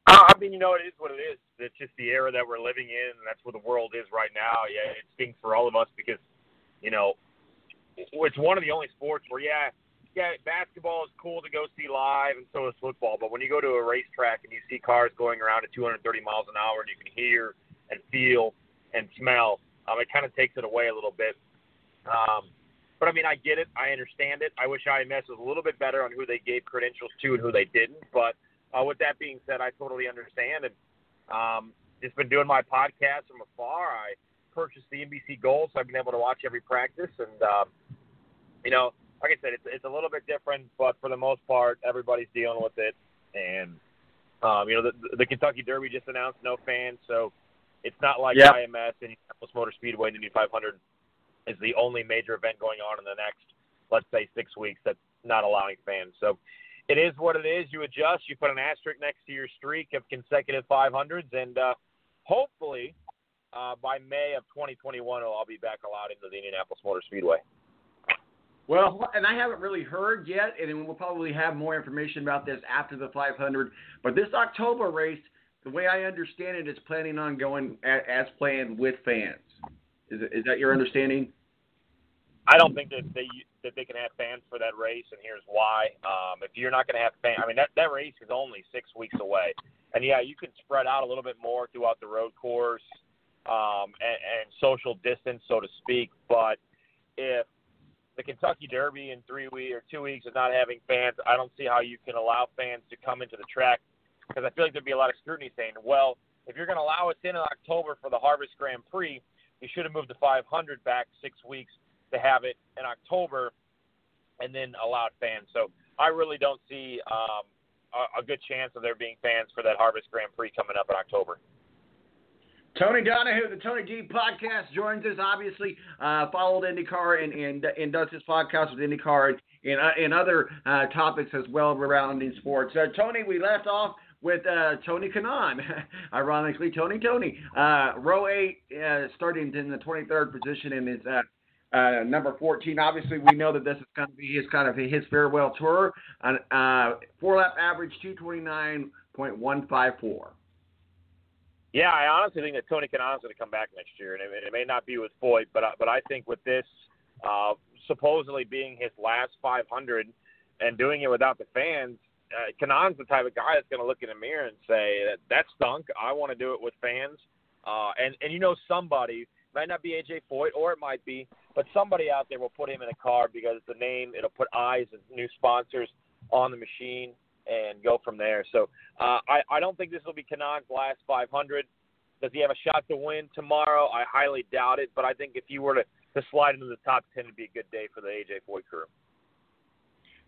I mean, you know, it is what it is. It's just the era that we're living in, and that's where the world is right now. Yeah, it stinks for all of us because, you know, it's one of the only sports where yeah, yeah, basketball is cool to go see live, and so is football. But when you go to a racetrack and you see cars going around at 230 miles an hour, and you can hear and feel and smell, um, it kind of takes it away a little bit. Um, but I mean, I get it. I understand it. I wish IMS was a little bit better on who they gave credentials to and who they didn't. But uh, with that being said, I totally understand. And um, just been doing my podcast from afar. I purchased the NBC Gold, so I've been able to watch every practice. And um, you know, like I said, it's it's a little bit different, but for the most part, everybody's dealing with it. And um, you know, the, the Kentucky Derby just announced no fans, so it's not like Yep. IMS and Indianapolis Motor Speedway and Indy 500 is the only major event going on in the next, let's say, six weeks that's not allowing fans. So it is what it is. You adjust. You put an asterisk next to your streak of consecutive 500s, and uh, hopefully uh, by May of 2021, I'll be back allowed into the Indianapolis Motor Speedway. Well, and I haven't really heard yet, and we'll probably have more information about this after the 500. But this October race, the way I understand it, is planning on going as planned with fans. Is, is that your understanding? I don't think that they that they can have fans for that race, and here's why. Um, if you're not going to have fans, I mean that that race is only six weeks away, and yeah, you can spread out a little bit more throughout the road course um, and, and social distance, so to speak. But if the Kentucky Derby in three weeks or two weeks is not having fans, I don't see how you can allow fans to come into the track because I feel like there'd be a lot of scrutiny saying, well, if you're going to allow us in in October for the Harvest Grand Prix, you should have moved the 500 back six weeks to have it in October and then allowed fans. So I really don't see um, a, a good chance of there being fans for that Harvest Grand Prix coming up in October. Tony Donahue, the Tony D podcast, joins us. Obviously, uh, followed IndyCar and, and and does his podcast with IndyCar and and, uh, other uh, topics as well around in sports. Uh, Tony, we left off with uh, Tony Kanaan. (laughs) Ironically, Tony Tony, uh, row eight, uh, starting in the 23rd position in his. Uh, number 14. Obviously, we know that this is going to be his kind of his farewell tour. Uh, uh, four lap average 229.154. Yeah, I honestly think that Tony Kanaan's going to come back next year, and it, it may not be with Foyt, but I- but I think with this uh, supposedly being his last 500 and doing it without the fans, uh, Kanaan's the type of guy that's going to look in the mirror and say that that stunk. I want to do it with fans, uh, and and you know somebody might not be AJ Foyt or it might be, but somebody out there will put him in a car because the name it'll put eyes and new sponsors on the machine and go from there. So uh, I I don't think this will be Kanaan's last 500. Does he have a shot to win tomorrow? I highly doubt it, but I think if you were to, to slide into the top 10, it'd be a good day for the AJ Foyt crew.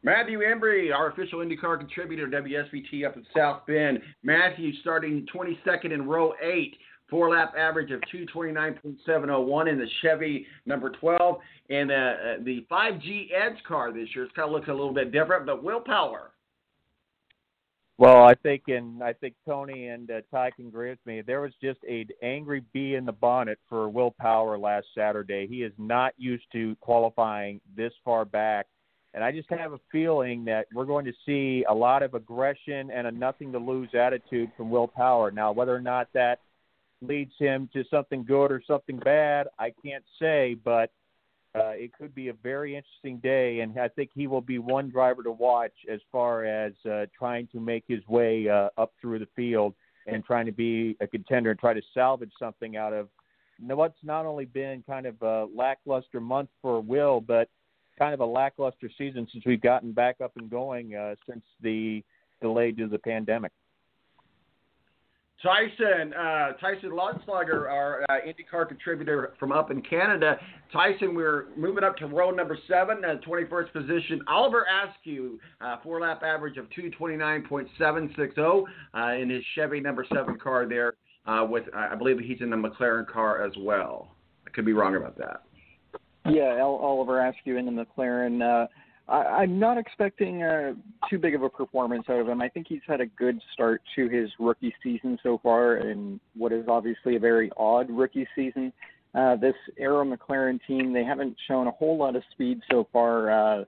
Matthew Embury, our official IndyCar contributor, WSBT up in South Bend. Matthew starting 22nd in row eight, four lap average of 229.701 in the Chevy number 12. And uh, uh, the 5G Edge car this year, it's kind of looking a little bit different, but Will Power. Well, I think, and I think Tony and uh, Ty can agree with me. There was just a angry bee in the bonnet for Will Power last Saturday. He is not used to qualifying this far back, and I just have a feeling that we're going to see a lot of aggression and a nothing to lose attitude from Will Power. Now, whether or not that leads him to something good or something bad, I can't say, but uh, it could be a very interesting day, and I think he will be one driver to watch as far as uh, trying to make his way uh, up through the field and trying to be a contender and try to salvage something out of what's not only been kind of a lackluster month for Will, but kind of a lackluster season since we've gotten back up and going uh, since the delay due to the pandemic. Tyson, uh, Tyson Lautenschlager, our uh, IndyCar contributor from up in Canada. Tyson, we're moving up to row number seven, uh, 21st position. Oliver Askew, uh, four lap average of 229.760 uh, in his Chevy number seven car there. Uh, with I believe he's in the McLaren car as well. I could be wrong about that. Yeah, Oliver Askew in the McLaren. Uh, I, I'm not expecting uh, too big of a performance out of him. I think he's had a good start to his rookie season so far, in what is obviously a very odd rookie season. Uh, this Arrow McLaren team, they haven't shown a whole lot of speed so far uh,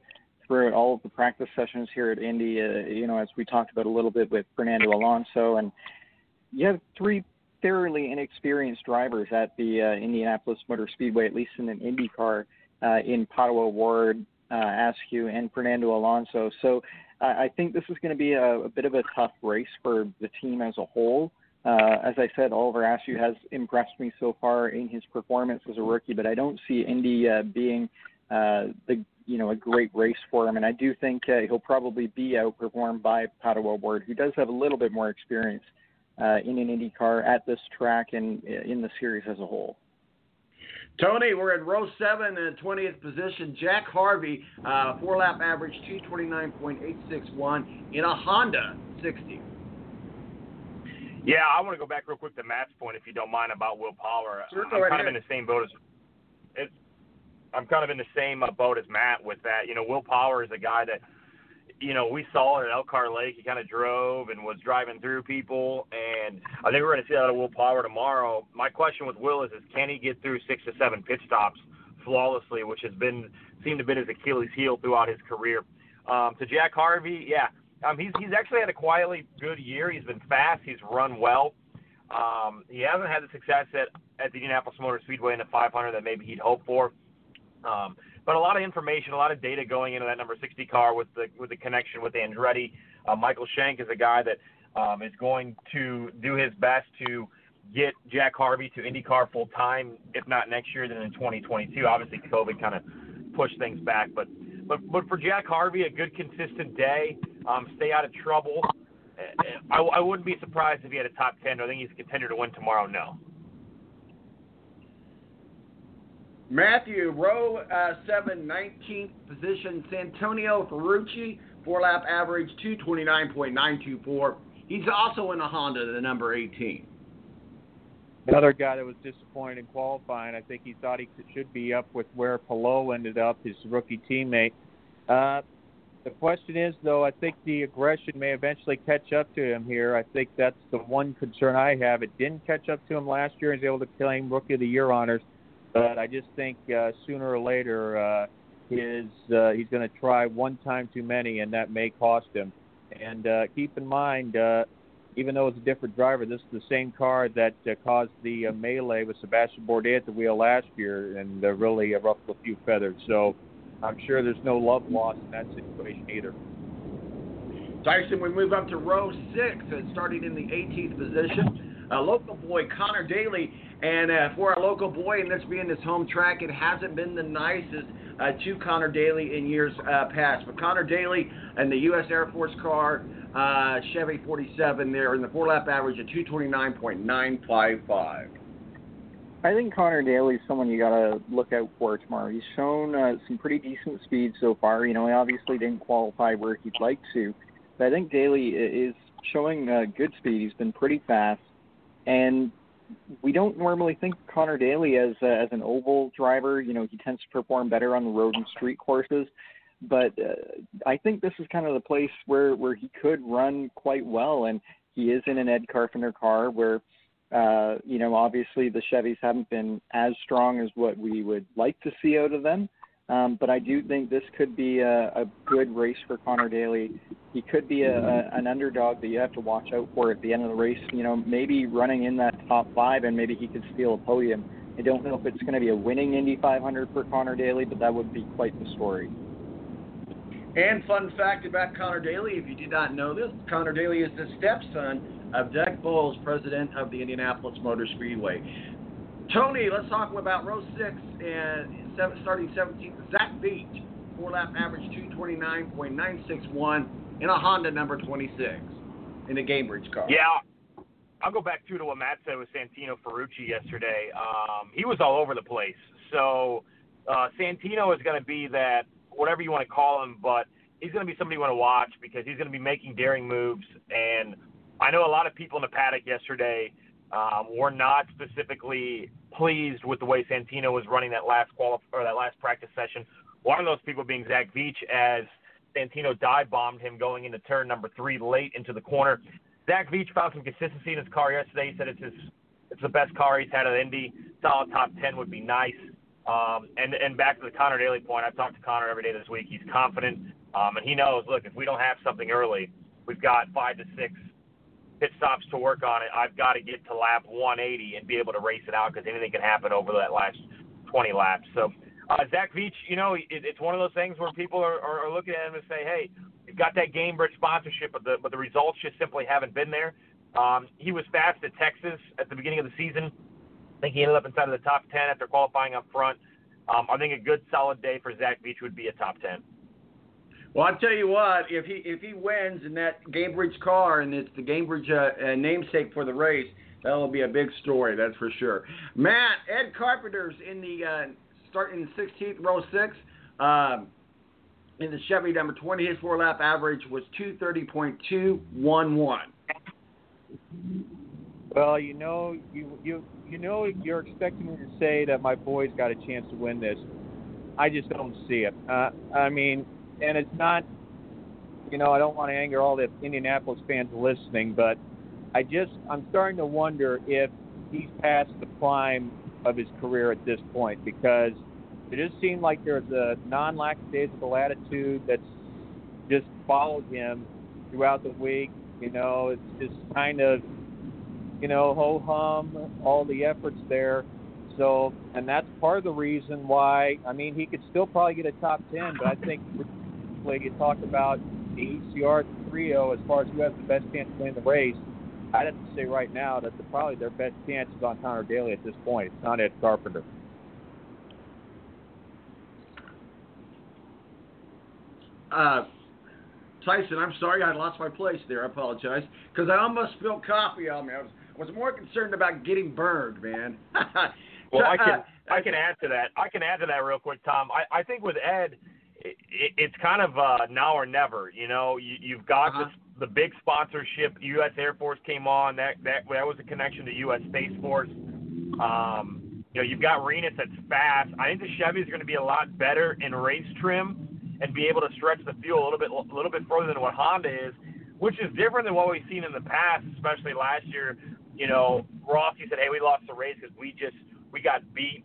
throughout all of the practice sessions here at Indy. Uh, you know, as we talked about a little bit with Fernando Alonso, and you have three thoroughly inexperienced drivers at the uh, Indianapolis Motor Speedway, at least in an Indy car. uh, in Pato O'Ward, uh, Askew, and Fernando Alonso. So I think this is going to be a, a bit of a tough race for the team as a whole. Uh, as I said, Oliver Askew has impressed me so far in his performance as a rookie, but I don't see Indy uh, being uh, the you know a great race for him, and I do think uh, he'll probably be outperformed by Pato Ward, who does have a little bit more experience uh, in an Indy car at this track and in the series as a whole. Tony, we're in row seven in 20th position. Jack Harvey, uh, four lap average 229.861 in a Honda 60. Yeah, I want to go back real quick to Matt's point, if you don't mind, about Will Power. Sure, I'm right kind here. of in the same boat as it's. I'm kind of in the same uh, boat as Matt with that. You know, Will Power is a guy that, you know, we saw it at Elkhart Lake. He kind of drove and was driving through people, and I think we're going to see that of Will Power tomorrow. My question with Will is, is can he get through six to seven pit stops flawlessly, which has been seemed to be his Achilles heel throughout his career. Um, to Jack Harvey, yeah, um, he's he's actually had a quietly good year. He's been fast. He's run well. Um, he hasn't had the success at at the Indianapolis Motor Speedway in the 500 that maybe he'd hoped for. Um, but a lot of information, a lot of data going into that number 60 car with the with the connection with Andretti. Uh, Michael Shank is a guy that um, is going to do his best to get Jack Harvey to IndyCar full time, if not next year, then in 2022. Obviously, COVID kind of pushed things back, but but but for Jack Harvey, a good consistent day, um, stay out of trouble. Uh, I, I wouldn't be surprised if he had a top 10. Do I think he's a contender to win tomorrow? No. Matthew, row uh, 7, 19th position, Santino Ferrucci, four lap average 229.924. He's also in a Honda, the number 18. Another guy that was disappointed in qualifying. I think he thought he should be up with where Palou ended up, his rookie teammate. Uh, the question is, though, I think the aggression may eventually catch up to him here. I think that's the one concern I have. It didn't catch up to him last year. He was able to claim Rookie of the Year honors, but I just think uh, sooner or later uh, his uh, he's going to try one time too many, and that may cost him. And uh, keep in mind, uh, even though it's a different driver, this is the same car that uh, caused the uh, melee with Sebastian Bourdais at the wheel last year, and uh, really uh, ruffled a few feathers. So I'm sure there's no love lost in that situation either. Tyson, we move up to row 6, uh, starting in the 18th position. Uh, local boy Conor Daly, and uh, for our local boy, and this being his home track, it hasn't been the nicest uh, to Conor Daly in years uh, past. But Conor Daly and the U.S. Air Force car, uh, Chevy 47, there in the four lap average of 229.955. I think Conor Daly is someone you got to look out for tomorrow. He's shown uh, some pretty decent speed so far. You know, he obviously didn't qualify where he'd like to, but I think Daly is showing uh, good speed. He's been pretty fast, and we don't normally think Conor Daly as uh, as an oval driver. You know, he tends to perform better on the road and street courses. But uh, I think this is kind of the place where where he could run quite well, and he is in an Ed Carpenter car where uh, you know, obviously the Chevys haven't been as strong as what we would like to see out of them. Um, but I do think this could be a, a good race for Conor Daly. He could be a, a, an underdog that you have to watch out for at the end of the race. You know, maybe running in that top five, and maybe he could steal a podium. I don't know if it's going to be a winning Indy 500 for Conor Daly, but that would be quite the story. And fun fact about Conor Daly, if you did not know this, Conor Daly is the stepson of Doug Boles, president of the Indianapolis Motor Speedway. Tony, let's talk about row six and seven, starting 17th, Zach Veach, four lap average 229.961 in a Honda number 26 in a Gainbridge car. Yeah, I'll go back to what Matt said with Santino Ferrucci yesterday. Um, he was all over the place. So uh, Santino is going to be that whatever you want to call him, but he's going to be somebody you want to watch because he's going to be making daring moves. And I know a lot of people in the paddock yesterday um, were not specifically pleased with the way Santino was running that last qualif- or that last practice session. One of those people being Zach Veach, as Santino dive bombed him going into turn number three late into the corner. Zach Veach found some consistency in his car yesterday. He said it's his, it's the best car he's had at Indy. Solid top ten would be nice. Um, and and back to the Conor Daly point, I've talked to Conor every day this week. He's confident, um, and he knows. Look, if we don't have something early, we've got five to six pit stops to work on it. I've got to get to lap 180 and be able to race it out because anything can happen over that last 20 laps. So Uh, Zach Veach, you know, it, it's one of those things where people are, are, looking at him and say, "Hey, you've got that Gainbridge sponsorship, but the but the results just simply haven't been there." Um, he was fast at Texas at the beginning of the season. I think he ended up inside of the top ten after qualifying up front. Um, I think a good solid day for Zach Veach would be a top ten. Well, I'll tell you what, if he if he wins in that Gainbridge car and it's the Gainbridge uh, uh, namesake for the race, that'll be a big story, that's for sure. Matt, Ed Carpenter's in the uh, starting 16th row six. Um, in the Chevy number 20, his four lap average was 230.211. Well, you know, you you you know, you're expecting me to say that my boy's got a chance to win this. I just don't see it. Uh, I mean, and it's not, you know, I don't want to anger all the Indianapolis fans listening, but I just I'm starting to wonder if he's past the prime of his career at this point because it just seemed like there's a non-lackadaisical attitude that's just followed him throughout the week. You know, it's just kind of, you know, ho hum, all the efforts there. So, and that's part of the reason why. I mean, he could still probably get a top ten, but I think like you talked about the ECR trio as far as who has the best chance to win the race. I'd have to say right now that the, probably their best chance is on Conor Daly at this point. It's not Ed Carpenter. Uh, Tyson, I'm sorry I lost my place there. I apologize because I almost spilled coffee on me. I was was more concerned about getting burned, man. (laughs) well, I can (laughs) I can add to that. I can add to that real quick, Tom. I I think with Ed, it, it's kind of uh, now or never. You know, you, you've got uh-huh. this, the big sponsorship. U.S. Air Force came on. That that that was a connection to U.S. Space Force. Um, you know, you've got Rinus that's fast. I think the Chevy is going to be a lot better in race trim and be able to stretch the fuel a little bit a little bit further than what Honda is, which is different than what we've seen in the past, especially last year. You know, Rossi said, "Hey, we lost the race because we just we got beat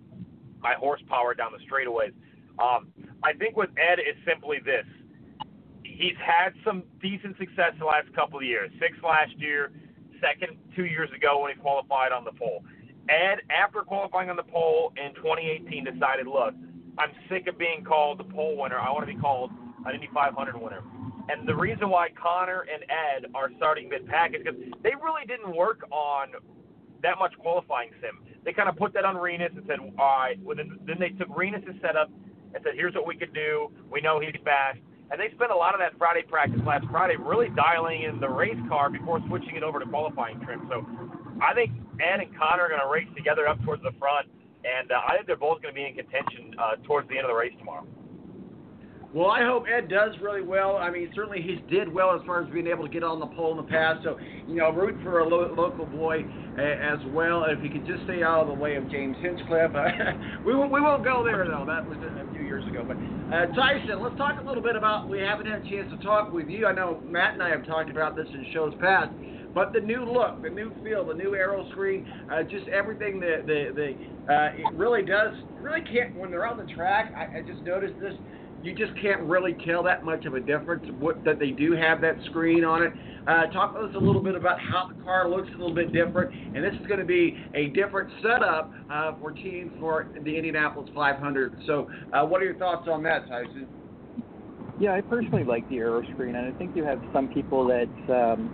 by horsepower down the straightaways." Um, I think with Ed, is simply this: he's had some decent success the last couple of years. Six last year, second two years ago when he qualified on the pole. Ed, after qualifying on the pole in 2018, decided, look, I'm sick of being called the pole winner. I want to be called an Indy 500 winner. And the reason why Conor and Ed are starting mid pack is because they really didn't work on that much qualifying sim. They kind of put that on Rinus and said, all right. Well, then, then they took Rinus' setup and said, here's what we can do. We know he's fast. And they spent a lot of that Friday practice last Friday really dialing in the race car before switching it over to qualifying trim. So I think Ed and Conor are going to race together up towards the front and uh, I think they're both going to be in contention uh, towards the end of the race tomorrow. Well, I hope Ed does really well. I mean, certainly he's did well as far as being able to get on the pole in the past. So, you know, root for a lo- local boy uh, as well. And if he could just stay out of the way of James Hinchcliffe, (laughs) we won't, we won't go there though. That was a few years ago. But uh, Tyson, let's talk a little bit about. We haven't had a chance to talk with you. I know Matt and I have talked about this in shows past. But the new look, the new feel, the new aero screen, uh, just everything that the the uh, it really does really can't when they're on the track. I, I just noticed this. You just can't really tell that much of a difference. What that they do have that screen on it. Uh, talk to us a little bit about how the car looks a little bit different, and this is going to be a different setup uh, for teams for the Indianapolis 500. So, uh, what are your thoughts on that, Tyson? Yeah, I personally like the aero screen, and I think you have some people that um,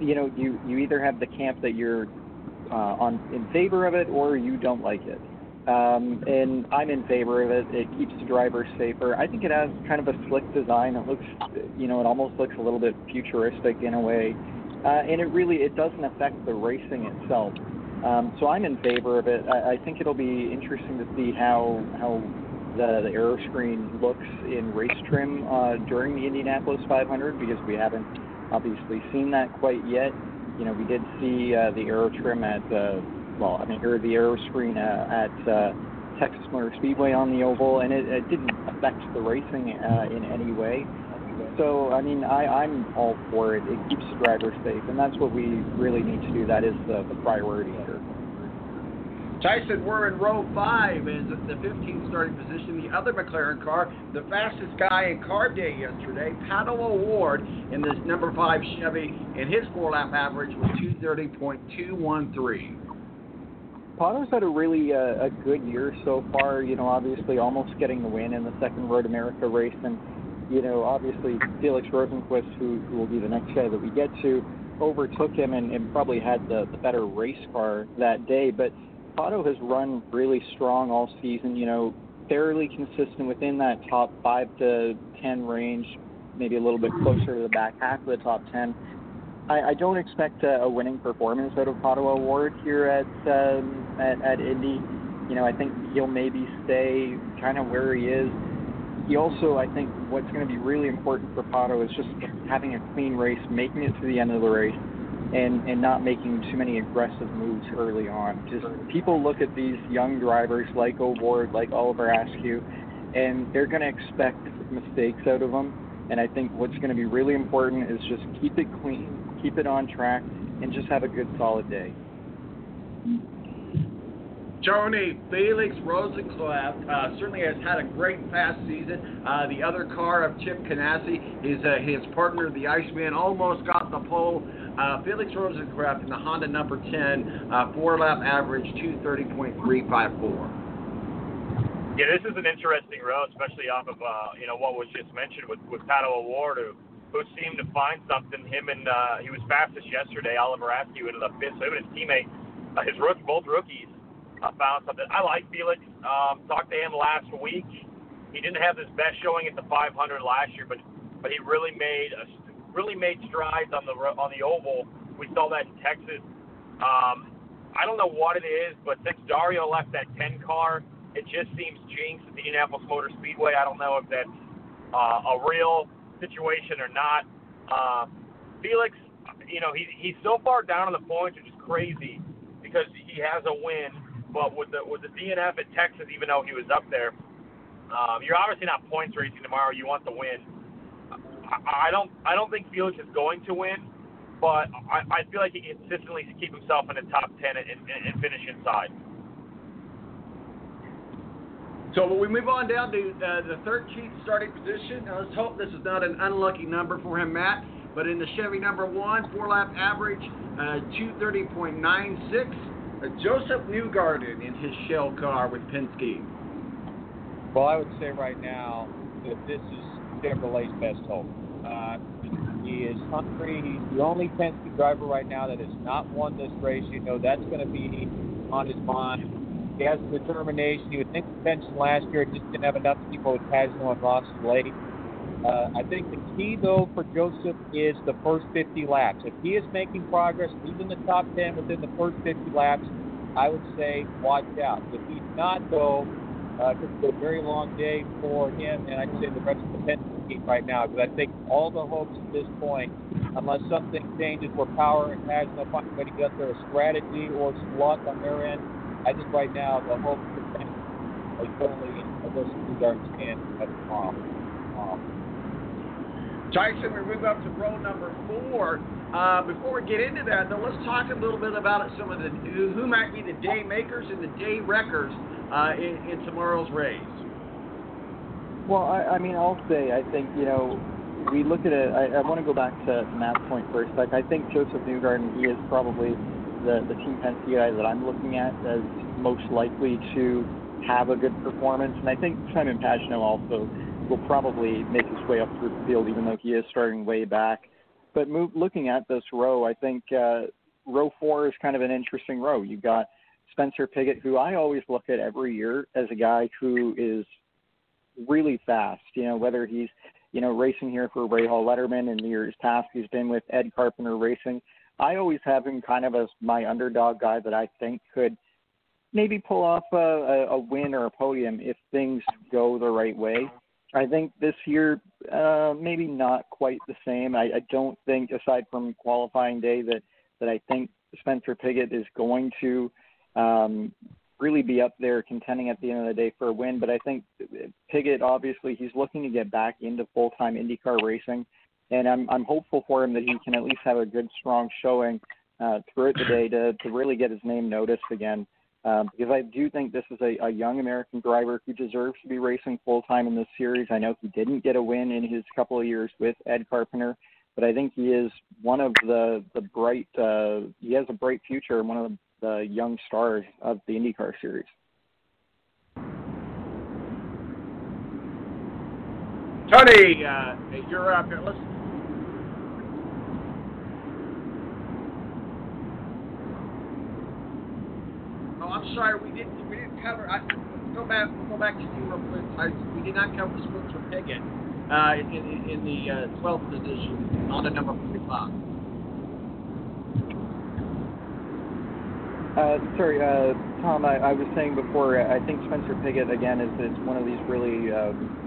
you know, you you either have the camp that you're uh, on in favor of it or you don't like it. Um, and I'm in favor of it. It keeps the driver safer. I think it has kind of a slick design. It looks, you know, it almost looks a little bit futuristic in a way, uh, and it really it doesn't affect the racing itself. Um, so I'm in favor of it. I, I think it'll be interesting to see how how the, the aero screen looks in race trim uh, during the Indianapolis 500 because we haven't obviously seen that quite yet. You know, we did see uh, the aero trim at, uh, well, I mean, or the aero screen uh, at uh, Texas Motor Speedway on the oval, and it, it didn't affect the racing uh, in any way. So, I mean, I, I'm all for it. It keeps the driver safe, and that's what we really need to do. That is the, the priority here. Tyson, we're in row five as the 15th starting position. The other McLaren car, the fastest guy in car day yesterday, Pato O'Ward in this number five Chevy, and his four lap average was 230.213. Pato's had a really uh, a good year so far. You know, obviously almost getting the win in the second Road America race, and you know, obviously Felix Rosenqvist, who who will be the next guy that we get to, overtook him and, and probably had the the better race car that day. But Pato has run really strong all season. You know, fairly consistent within that top five to ten range, maybe a little bit closer to the back half of the top ten. I, I don't expect a, a winning performance out of Pato O'Ward here at, um, at at Indy. You know, I think he'll maybe stay kind of where he is. He also, I think, what's going to be really important for Pato is just having a clean race, making it to the end of the race, and and not making too many aggressive moves early on. Just people look at these young drivers like O'Ward, like Oliver Askew, and they're going to expect mistakes out of them. And I think what's going to be really important is just keep it clean, keep it on track, and just have a good, solid day. Tony Felix Rosenclaft uh, certainly has had a great past season. Uh, the other car of Chip Ganassi, his uh, his partner, the Iceman, almost got the pole. Uh, Felix Rosencraft in the Honda number 10, uh, four lap average, 230.354. Yeah, this is an interesting row, especially off of uh, you know what was just mentioned with with Pato O'Ward, who who seemed to find something. Him and uh, he was fastest yesterday. Oliver Askew ended up fifth. So him and his teammate, uh, his rook, both rookies, uh, found something. I like Felix. Um, talked to him last week. He didn't have his best showing at the 500 last year, but but he really made a, really made strides on the on the oval. We saw that in Texas. Um, I don't know what it is, but since Dario left that 10 car, it just seems jinxed at the Indianapolis Motor Speedway. I don't know if that's uh, a real situation or not. Uh, Felix, you know, he, he's so far down on the points, which is crazy because he has a win. But with the with the DNF at Texas, even though he was up there, um, you're obviously not points racing tomorrow. You want the win. I, I don't I don't think Felix is going to win, but I, I feel like he can consistently keep himself in the top ten and, and, and finish inside. So when we move on down to uh, the 13th starting position. Now, let's hope this is not an unlucky number for him, Matt. But in the Chevy number one, four lap average, uh, 230.96. Uh, Josef Newgarden in his shell car with Penske. Well, I would say right now that this is Chevrolet's best hope. Uh, he is hungry. He's the only Penske driver right now that has not won this race. You know that's going to be on his mind. He has determination. You would think the pension last year just didn't have enough people with Pagenaud and Ross late. Uh, I think the key, though, for Josef is the first 50 laps. If he is making progress, even the top 10 within the first 50 laps, I would say watch out. If he's not, though, uh, it's a very long day for him, and I'd say the rest of the Penske team right now, because I think all the hopes at this point, unless something changes where Power and Pagenaud find a way to get there, a strategy or some luck on their end, I think right now the hope for Penske is totally in this Newgarden's hands at tomorrow. Um, Tyson, we move up to row number four. Uh, before we get into that, though, let's talk a little bit about some of the who might be the day makers and the day wreckers uh, in, in tomorrow's race. Well, I, I mean, I'll say I think you know we look at it. I, I want to go back to Matt's point first. Like I think Josef Newgarden, he is probably the the Team Penske guy that I'm looking at as most likely to have a good performance, and I think Simon Pagenaud also will probably make his way up through the field, even though he is starting way back. But move, looking at this row, I think uh, row four is kind of an interesting row. You've got Spencer Pigot, who I always look at every year as a guy who is really fast. You know, whether he's you know racing here for Rahal Letterman in the years past, he's been with Ed Carpenter Racing. I always have him kind of as my underdog guy that I think could maybe pull off a, a, a win or a podium if things go the right way. I think this year, uh, maybe not quite the same. I, I don't think, aside from qualifying day, that that I think Spencer Pigot is going to um, really be up there contending at the end of the day for a win. But I think Pigot, obviously, he's looking to get back into full time IndyCar racing, and I'm I'm hopeful for him that he can at least have a good, strong showing uh, throughout the day to to really get his name noticed again um, because I do think this is a, a young American driver who deserves to be racing full time in this series. I know he didn't get a win in his couple of years with Ed Carpenter, but I think he is one of the the bright. Uh, he has a bright future and one of the young stars of the IndyCar series. Tony, uh, you're up here. Let's. Oh, I'm sorry. We didn't. We didn't cover. I, go back. Go back to you real quick. I, we did not cover Spencer Pigot uh, in, in the uh, 12th position on the number 45. Uh, sorry, uh, Tom. I, I was saying before. I think Spencer Pigot again is, is one of these really um,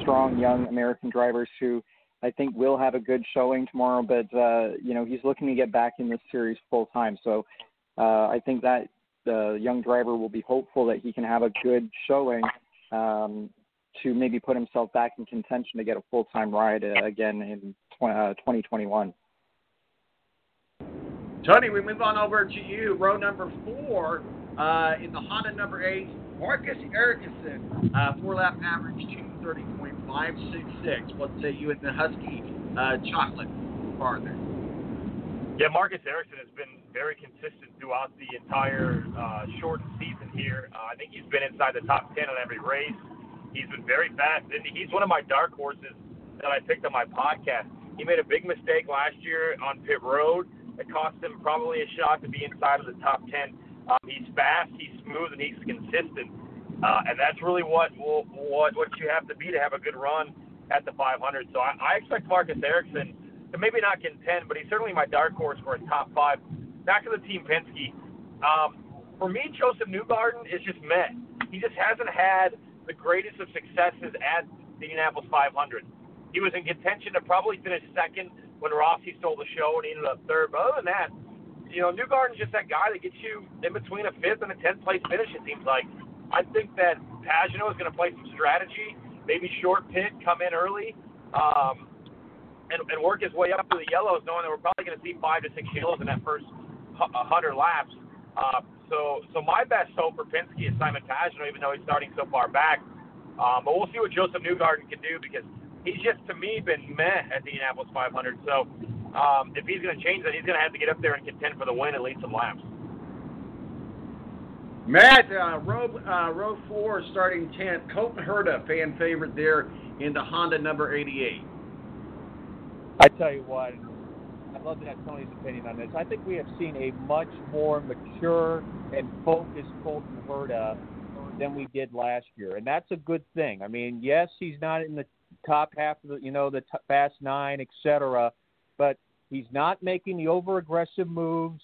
strong young American drivers who I think will have a good showing tomorrow. But uh, you know he's looking to get back in this series full time. So uh, I think that the young driver will be hopeful that he can have a good showing um, to maybe put himself back in contention to get a full time ride uh, again in uh, 2021. Tony, we move on over to you. Row number four uh, in the Honda number eight, Marcus Ericsson, uh, four lap average 230.566. What say you in the Huski uh, chocolate there? Yeah, Marcus Ericsson has been very consistent throughout the entire uh, shortened season here. Uh, I think he's been inside the top 10 on every race. He's been very fast. And he's one of my dark horses that I picked on my podcast. He made a big mistake last year on pit road it cost him probably a shot to be inside of the top 10. Um, he's fast, he's smooth, and he's consistent. Uh, and that's really what what what you have to be to have a good run at the 500. So I, I expect Marcus Ericsson to maybe not contend, but he's certainly my dark horse for a top five. Back to the team Penske. Um, for me, Josef Newgarden is just met. He just hasn't had the greatest of successes at the Indianapolis 500. He was in contention to probably finish second when Rossi stole the show and he ended up third. But other than that, you know, Newgarden's just that guy that gets you in between a fifth and a tenth place finish. It seems like. I think that Pagenaud is going to play some strategy, maybe short pit, come in early, um, and, and work his way up to the yellows, knowing that we're probably going to see five to six yellows in that first hundred laps. Uh, so, so my best hope for Penske is Simon Pagenaud, even though he's starting so far back. Um, but we'll see what Josef Newgarden can do because he's just to me been meh at the Indianapolis 500. So um, if he's going to change that, he's going to have to get up there and contend for the win and lead some laps. Matt, uh, row uh, row four, starting tenth, Colton Herta, fan favorite there in the Honda number 88. I tell you what, I'd love to have Tony's opinion on this. I think we have seen a much more mature and focused Colton Herta than we did last year, and that's a good thing. I mean, yes, he's not in the top half of the, you know, the t- fast nine, etc. But he's not making the over aggressive moves.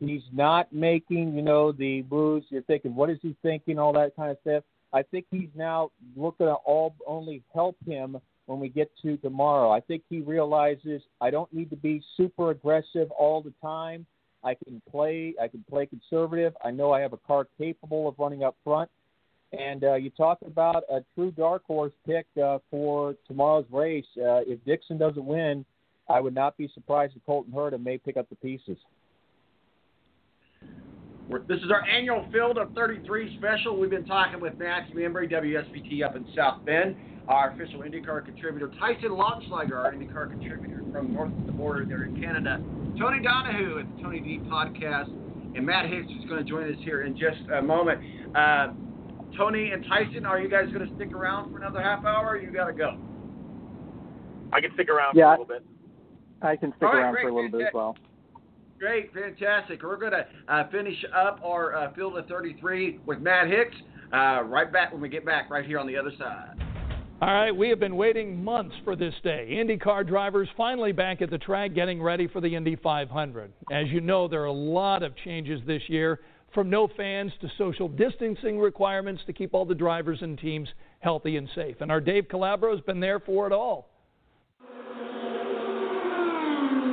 He's not making, you know, the moves. You're thinking, what is he thinking? All that kind of stuff. I think he's now looking to all only help him when we get to tomorrow. I think he realizes I don't need to be super aggressive all the time. I can play. I can play conservative. I know I have a car capable of running up front. And uh, you talk about a true dark horse pick uh, for tomorrow's race. Uh, if Dixon doesn't win, I would not be surprised if Colton Herta may pick up the pieces. This is our annual Field of 33 special. We've been talking with Matthew Embury, WSBT up in South Bend, our official IndyCar contributor, Tyson Lautenschlager, our IndyCar contributor from north of the border there in Canada, Tony Donahue at the Tony D podcast, and Matt Hicks is going to join us here in just a moment. Uh, Tony and Tyson, are you guys going to stick around for another half hour or you got to go? I can stick around yeah, for a little bit. I can stick right, around great, for a little bit as well. Great, fantastic. We're going to uh, finish up our uh, Field of 33 with Matt Hicks uh, right back when we get back right here on the other side. All right, we have been waiting months for this day. IndyCar drivers finally back at the track getting ready for the Indy 500. As you know, there are a lot of changes this year from no fans to social distancing requirements to keep all the drivers and teams healthy and safe. And our Dave Calabro has been there for it all.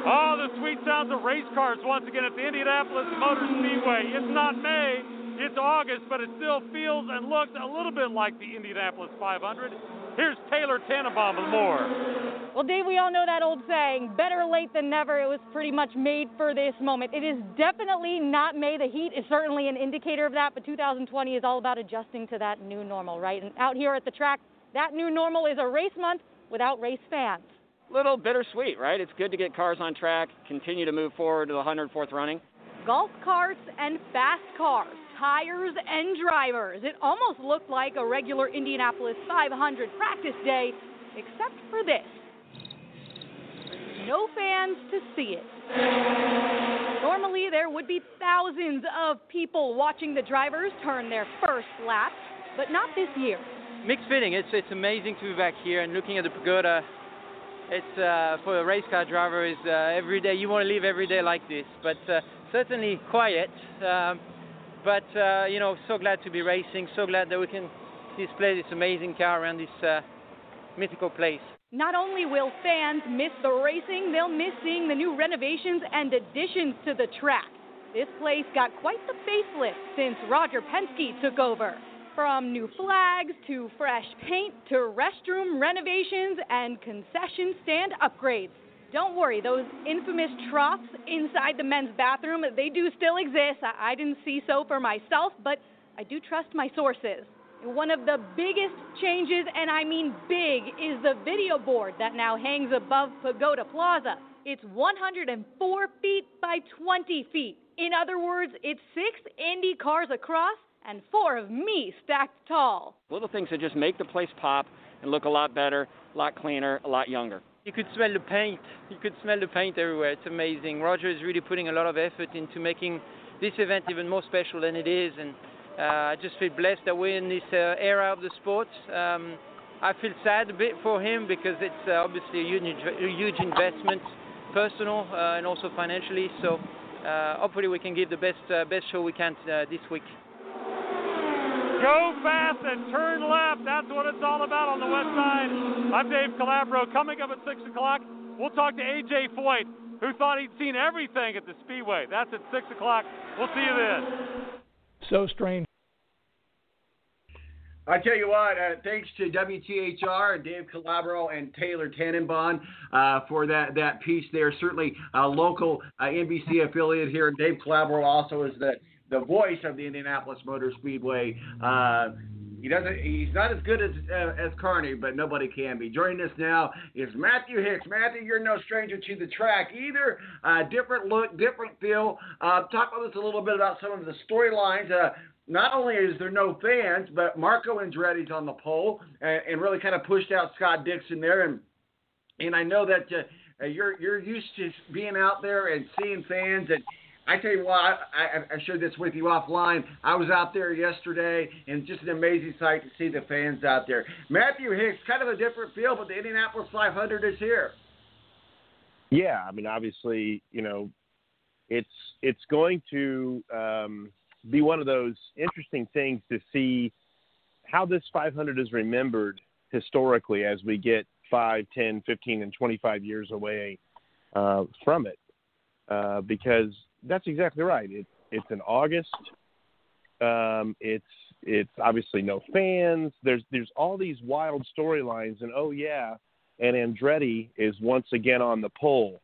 Oh, the sweet sounds of race cars once again at the Indianapolis Motor Speedway. It's not May, it's August, but it still feels and looks a little bit like the Indianapolis 500. Here's Taylor Tannenbaum with more. Well, Dave, we all know that old saying, better late than never. It was pretty much made for this moment. It is definitely not May. The heat is certainly an indicator of that, but 2020 is all about adjusting to that new normal, right? And out here at the track, that new normal is a race month without race fans. Little bittersweet, right? It's good to get cars on track, continue to move forward to the 104th running. Golf carts and fast cars, tires and drivers. It almost looked like a regular Indianapolis 500 practice day, except for this. No fans to see it. Normally, there would be thousands of people watching the drivers turn their first lap, but not this year. Mixed feeling. It's it's amazing to be back here and looking at the pagoda. It's uh, for a race car driver is uh, every day you want to live every day like this, but uh, certainly quiet. Um, but uh, you know, so glad to be racing. So glad that we can display this amazing car around this uh, mythical place. Not only will fans miss the racing, they'll miss seeing the new renovations and additions to the track. This place got quite the facelift since Roger Penske took over. From new flags to fresh paint to restroom renovations and concession stand upgrades. Don't worry, those infamous troughs inside the men's bathroom, they do still exist. I, didn't see so for myself, but I do trust my sources. One of the biggest changes, and I mean big, is the video board that now hangs above Pagoda Plaza. It's 104 feet by 20 feet. In other words, it's six Indy cars across and four of me stacked tall. Little things that just make the place pop and look a lot better, a lot cleaner, a lot younger. You could smell the paint. You could smell the paint everywhere. It's amazing. Roger is really putting a lot of effort into making this event even more special than it is, and uh, I just feel blessed that we're in this uh, era of the sport. Um, I feel sad a bit for him because it's uh, obviously a huge, a huge investment, personal uh, and also financially. So uh, hopefully we can give the best uh, best show we can this week. Go fast and turn left. That's what it's all about on the west side. I'm Dave Calabro. Coming up at 6 o'clock, we'll talk to A.J. Foyt, who thought he'd seen everything at the Speedway. That's at 6 o'clock. We'll see you then. So strange. I tell you what, uh, thanks to WTHR and Dave Calabro and Taylor Tannenbaum uh, for that, that piece there. Certainly a local uh, NBC affiliate here. Dave Calabro also is the, the voice of the Indianapolis Motor Speedway. Uh, he doesn't. He's not as good as uh, as Carnegie, but nobody can be. Joining us now is Matthew Hicks. Matthew, you're no stranger to the track either. Uh, different look, different feel. Uh, talk with us a little bit about some of the storylines. Uh, not only is there no fans, but Marco Andretti's on the pole and, and really kind of pushed out Scott Dixon there. And and I know that uh, you're you're used to being out there and seeing fans and I tell you what, I, I, shared this with you offline. I was out there yesterday, and just an amazing sight to see the fans out there. Matthew Hicks, kind of a different feel, but the Indianapolis 500 is here. Yeah, I mean, obviously, you know, it's it's going to um, be one of those interesting things to see how this 500 is remembered historically as we get 5, 10, 15, and 25 years away uh, from it. Uh, because that's exactly right. It, it's in August. Um, it's it's obviously no fans. There's there's all these wild storylines, and oh yeah, and Andretti is once again on the pole.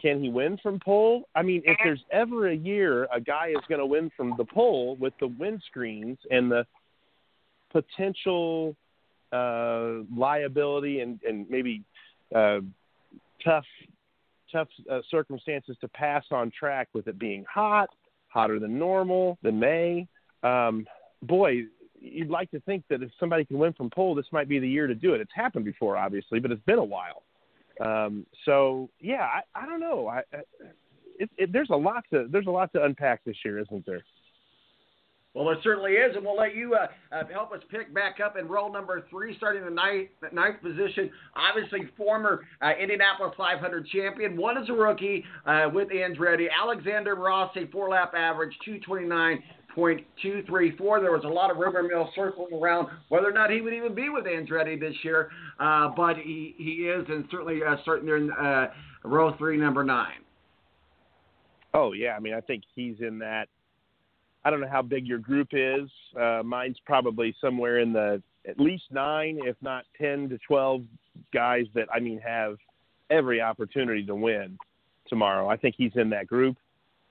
Can he win from pole? I mean, if there's ever a year a guy is going to win from the pole with the windscreens and the potential uh, liability and and maybe uh, tough tough uh, circumstances to pass on track with it being hot, hotter than normal, than May. Um, boy, you'd like to think that if somebody can win from pole, this might be the year to do it. It's happened before, obviously, but it's been a while. Um, so yeah, I, I don't know. I, I it, it, there's a lot to there's a lot to unpack this year, isn't there? Well, it certainly is, and we'll let you uh, uh, help us pick back up in roll number three, starting the ninth, ninth position. Obviously, former uh, Indianapolis 500 champion, one as a rookie uh, with Andretti. Alexander Rossi, four lap average, 229.234. There was a lot of rumor mill circling around whether or not he would even be with Andretti this year, uh, but he, he is, and certainly uh, starting there in uh, row three, number nine. Oh, yeah. I mean, I think he's in that I don't know how big your group is. Uh, mine's probably somewhere in the at least nine, if not ten to twelve guys that I mean have every opportunity to win tomorrow. I think he's in that group.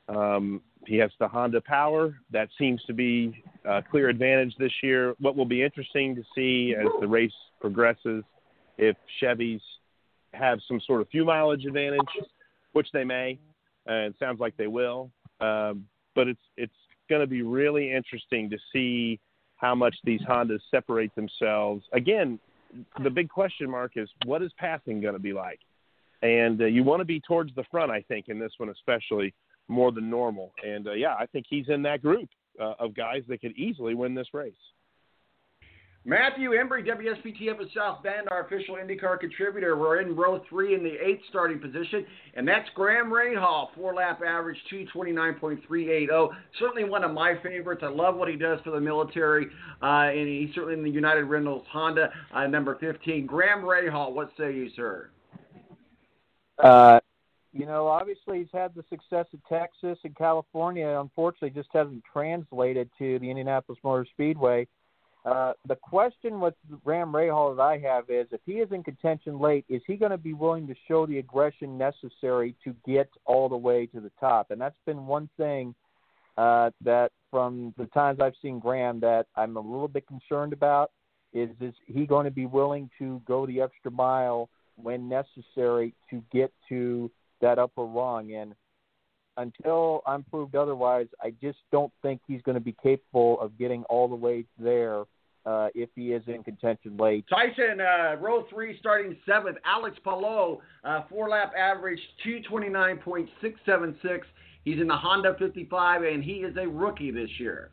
Um, he has the Honda power. That seems to be a clear advantage this year. What will be interesting to see as the race progresses, if Chevy's have some sort of fuel mileage advantage, which they may, and it sounds like they will. Um, but it's it's going to be really interesting to see how much these Hondas separate themselves. Again, the big question mark is what is passing going to be like? And uh, you want to be towards the front, I think, in this one especially more than normal. And uh, yeah, I think he's in that group uh, of guys that could easily win this race. Matthew Embury, WSBT of South Bend, our official IndyCar contributor. We're in row three in the eighth starting position, and that's Graham Rahal, four lap average, 229.380. Certainly one of my favorites. I love what he does for the military, uh, and he's certainly in the United Rentals Honda, uh, number 15. Graham Rahal, what say you, sir? Uh, you know, obviously he's had the success at Texas and California. Unfortunately, just hasn't translated to the Indianapolis Motor Speedway. Uh, the question with Graham Rahal that I have is if he is in contention late, is he going to be willing to show the aggression necessary to get all the way to the top? And that's been one thing uh, that from the times I've seen Graham that I'm a little bit concerned about is is he going to be willing to go the extra mile when necessary to get to that upper rung and until I'm proved otherwise, I just don't think he's going to be capable of getting all the way there uh, if he is in contention late. Tyson, uh, row three, starting seventh. Alex Palou, uh, four lap average, 229.676. He's in the Honda 55, and he is a rookie this year.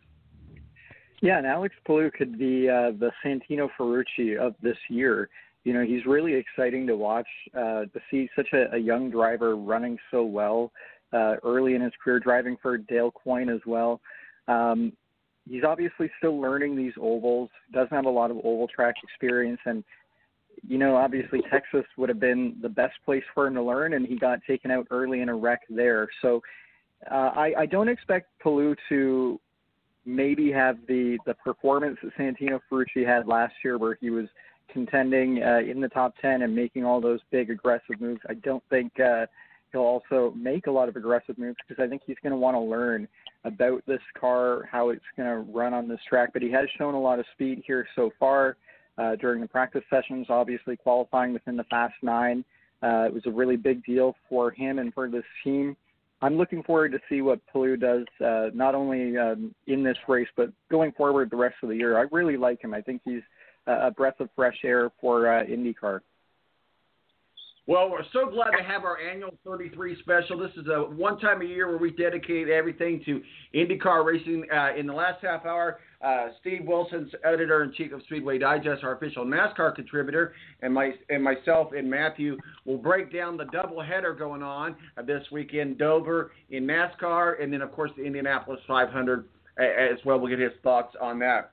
Yeah, and Alex Palou could be uh, the Santino Ferrucci of this year. You know, he's really exciting to watch uh, to see such a, a young driver running so well uh, early in his career, driving for Dale Coyne as well. Um, he's obviously still learning these ovals. Doesn't have a lot of oval track experience, and you know, obviously Texas would have been the best place for him to learn, and he got taken out early in a wreck there. So uh, I, I don't expect Palou to maybe have the the performance that Santino Ferrucci had last year, where he was contending uh, in the top ten and making all those big aggressive moves. I don't think. Uh, he'll also make a lot of aggressive moves because I think he's going to want to learn about this car, how it's going to run on this track. But he has shown a lot of speed here so far uh, during the practice sessions, obviously qualifying within the Fast Nine. Uh, it was a really big deal for him and for this team. I'm looking forward to see what Palou does, uh, not only um, in this race, but going forward the rest of the year. I really like him. I think he's a breath of fresh air for uh, IndyCar. Well, we're so glad to have our annual 33 special. This is a one time a year where we dedicate everything to IndyCar racing. Uh, in the last half hour, uh, Steve Wilson's editor in chief of Speedway Digest, our official NASCAR contributor, and my and myself and Matthew will break down the double header going on uh, this weekend, Dover in NASCAR, and then of course the Indianapolis 500 as well. We'll get his thoughts on that.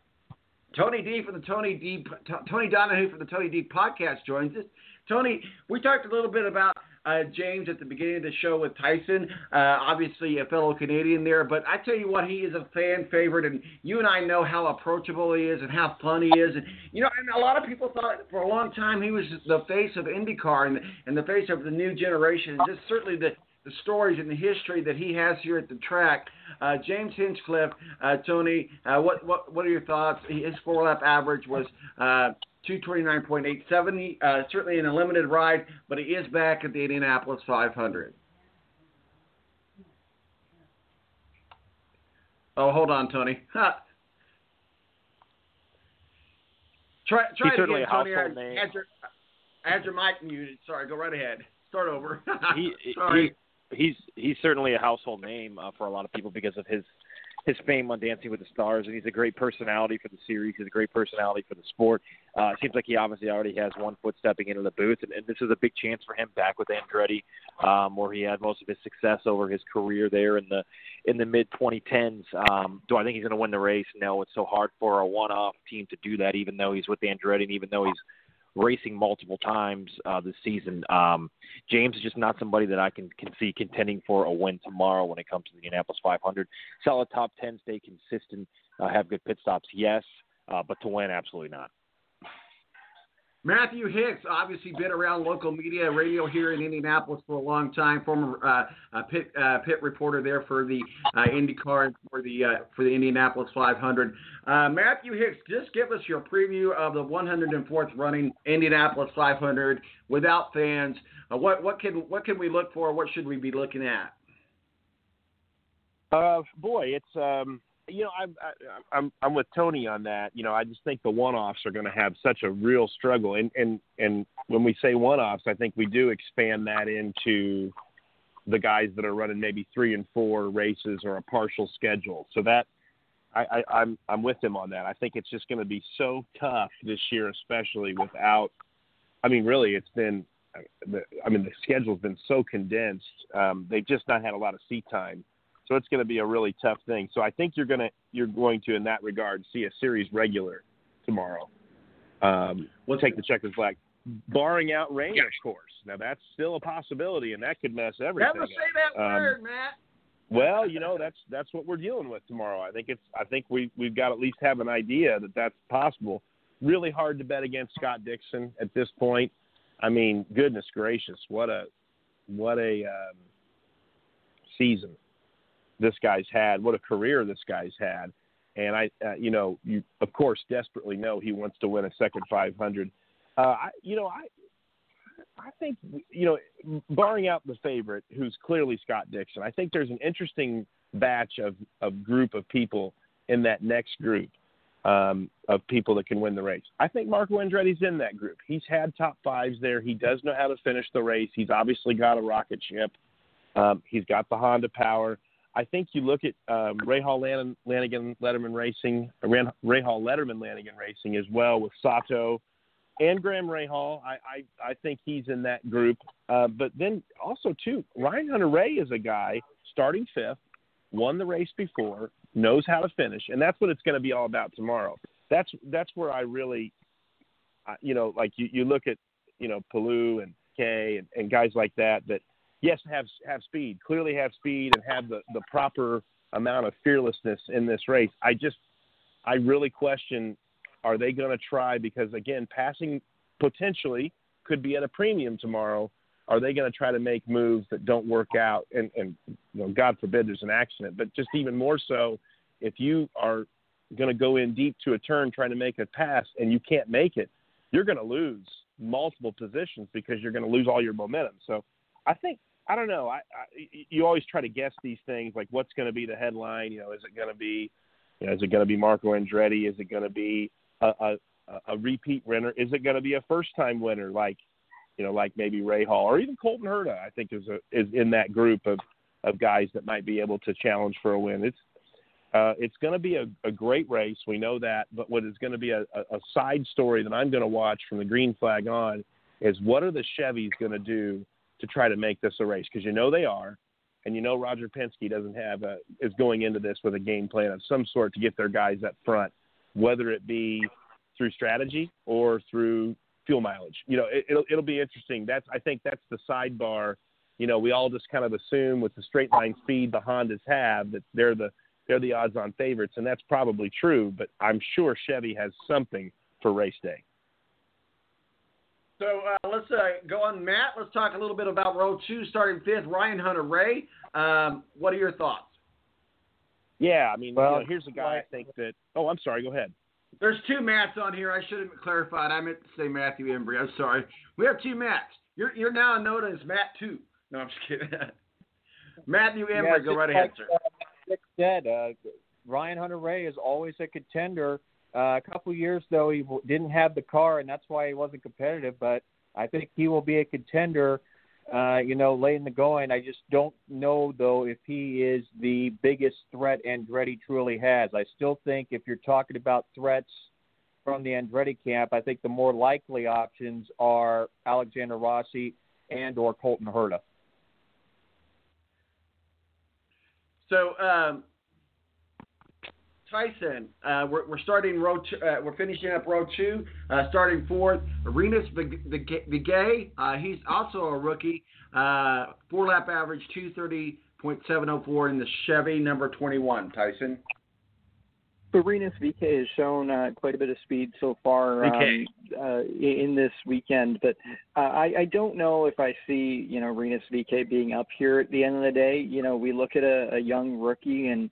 Tony D from the Tony D Tony Donahue from the Tony D podcast joins us. Tony, we talked a little bit about uh, James at the beginning of the show with Tyson, uh, obviously a fellow Canadian there. But I tell you what, he is a fan favorite, and you and I know how approachable he is and how fun he is. And you know, and a lot of people thought for a long time he was the face of IndyCar and, and the face of the new generation. And just certainly the the stories and the history that he has here at the track. Uh, James Hinchcliffe, uh, Tony, uh, what what what are your thoughts? His four lap average was uh, 229.870. Uh, certainly in a limited ride, but he is back at the Indianapolis 500. Oh, hold on, Tony. Ha. (laughs) Try, try He's it certainly again, a Tony. household I name. had your, I had your mic muted. Sorry, go right ahead. Start over. (laughs) he, Sorry. he he's he's certainly a household name uh, for a lot of people because of his his fame on Dancing with the Stars, and he's a great personality for the series. He's a great personality for the sport. Uh, seems like he obviously already has one foot stepping into the booth, and, and this is a big chance for him back with Andretti, um, where he had most of his success over his career there in the in the mid 2010s. Um, do I think he's going to win the race? No, it's so hard for a one-off team to do that, even though he's with Andretti, and even though he's racing multiple times uh, this season. Um, James is just not somebody that I can, can see contending for a win tomorrow when it comes to the Indianapolis 500. Solid top 10, stay consistent, uh, have good pit stops, yes, uh, but to win, absolutely not. Matthew Hicks, obviously been around local media, radio here in Indianapolis for a long time. Former uh, uh, pit uh, pit reporter there for the uh, IndyCar and for the uh, for the Indianapolis 500. Uh, Matthew Hicks, just give us your preview of the 104th running Indianapolis 500 without fans. Uh, what what can what can we look for? What should we be looking at? Uh, boy, it's um, you know, I'm I'm I'm with Tony on that. You know, I just think the one-offs are going to have such a real struggle, and and and when we say one-offs, I think we do expand that into the guys that are running maybe three and four races or a partial schedule. So that I, I I'm I'm with him on that. I think it's just going to be so tough this year, especially without. I mean, really, it's been. I mean, the schedule's been so condensed. Um, they've just not had a lot of seat time so it's going to be a really tough thing. So I think you're going to you're going to in that regard see a series regular tomorrow. Um, we'll take the checkers flag, barring out rain, of course. Now that's still a possibility, and that could mess everything. Never say that um, word, Matt. Well, you know that's that's what we're dealing with tomorrow. I think it's I think we we've got at least have an idea that that's possible. Really hard to bet against Scott Dixon at this point. I mean, goodness gracious, what a what a um, season this guy's had, what a career this guy's had. And I, uh, you know, you of course desperately know he wants to win a second 500. Uh, I, you know, I, I think, you know, barring out the favorite, who's clearly Scott Dixon, I think there's an interesting batch of of group of people in that next group um, of people that can win the race. I think Marco Andretti's in that group. He's had top fives there. He does know how to finish the race. He's obviously got a rocket ship. Um, he's got the Honda power. I think you look at um, Rahal Lanigan, Lanigan Letterman Racing, Rahal Letterman Lanigan Racing as well with Sato and Graham Rahal. I, I, I think he's in that group. Uh, but then also too, Ryan Hunter-Reay is a guy starting fifth, won the race before, knows how to finish, and that's what it's going to be all about tomorrow. That's that's where I really, you know, like you, you look at you know Palou and Kay and, and guys like that that yes, have have speed, clearly have speed, and have the the proper amount of fearlessness in this race. I just, I really question, are they going to try? Because again, passing potentially could be at a premium tomorrow. Are they going to try to make moves that don't work out? And, and you know, God forbid there's an accident, but just even more so, if you are going to go in deep to a turn trying to make a pass and you can't make it, you're going to lose multiple positions because you're going to lose all your momentum. So I think I don't know. I, I you always try to guess these things like what's going to be the headline. You know, is it going to be, you know, is it going to be Marco Andretti? Is it going to be a, a, a repeat winner? Is it going to be a first time winner like, you know, like maybe Rahal or even Colton Herta? I think is a, is in that group of of guys that might be able to challenge for a win. It's uh, it's going to be a, a great race. We know that. But what is going to be a, a, a side story that I'm going to watch from the green flag on is what are the Chevys going to do to try to make this a race because you know they are, and you know Roger Penske doesn't have a is going into this with a game plan of some sort to get their guys up front, whether it be through strategy or through fuel mileage. You know, it, it'll it'll be interesting. That's I think that's the sidebar. You know, we all just kind of assume with the straight line speed the Hondas have that they're the they're the odds-on favorites, and that's probably true. But I'm sure Chevy has something for race day. So uh, let's uh, go on, Matt. Let's talk a little bit about row two, starting fifth, Ryan Hunter-Reay. Um, what are your thoughts? Yeah, I mean, well, you know, here's a guy I think that. Oh, I'm sorry. Go ahead. There's two Matts on here. I should have clarified. I meant to say Matthew Embury. I'm sorry. We have two Matts. You're you're now known as Matt Two. No, I'm just kidding. (laughs) Matthew Embury, yeah, go right ahead, sir. Uh, said, uh, Ryan Hunter-Reay is always a contender uh, a couple years though, he didn't have the car, and that's why he wasn't competitive. But I think he will be a contender. Uh, you know, late in the going. I just don't know though if he is the biggest threat Andretti truly has. I still think if you're talking about threats from the Andretti camp, I think the more likely options are Alexander Rossi and or Colton Herta. So um, Tyson. Uh, we're, we're, starting row. Two, uh, we're finishing up row two. Uh, starting fourth, Rinus VeeKay. Uh, he's also a rookie. Uh, four lap average, two thirty point seven oh four in the Chevy number twenty one. Tyson. Rinus VeeKay has shown uh, quite a bit of speed so far um, uh, in this weekend. But uh, I, I don't know if I see you know Rinus VeeKay being up here at the end of the day. You know, we look at a, a young rookie, and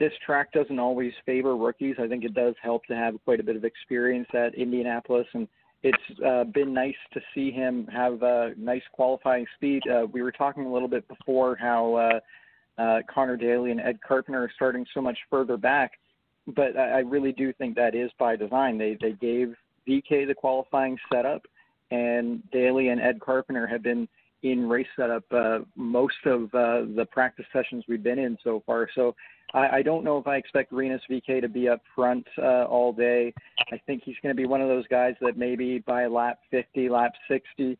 this track doesn't always favor rookies. I think it does help to have quite a bit of experience at Indianapolis, and it's uh, been nice to see him have uh, nice qualifying speed. Uh, we were talking a little bit before how. Uh, uh, Conor Daly and Ed Carpenter are starting so much further back but I, I really do think that is by design. They they gave VeeKay the qualifying setup, and Daly and Ed Carpenter have been in race setup uh, most of uh, the practice sessions we've been in so far. So I, I don't know if I expect Rinus VeeKay to be up front uh, all day. I think he's going to be one of those guys that maybe by lap 50, lap 60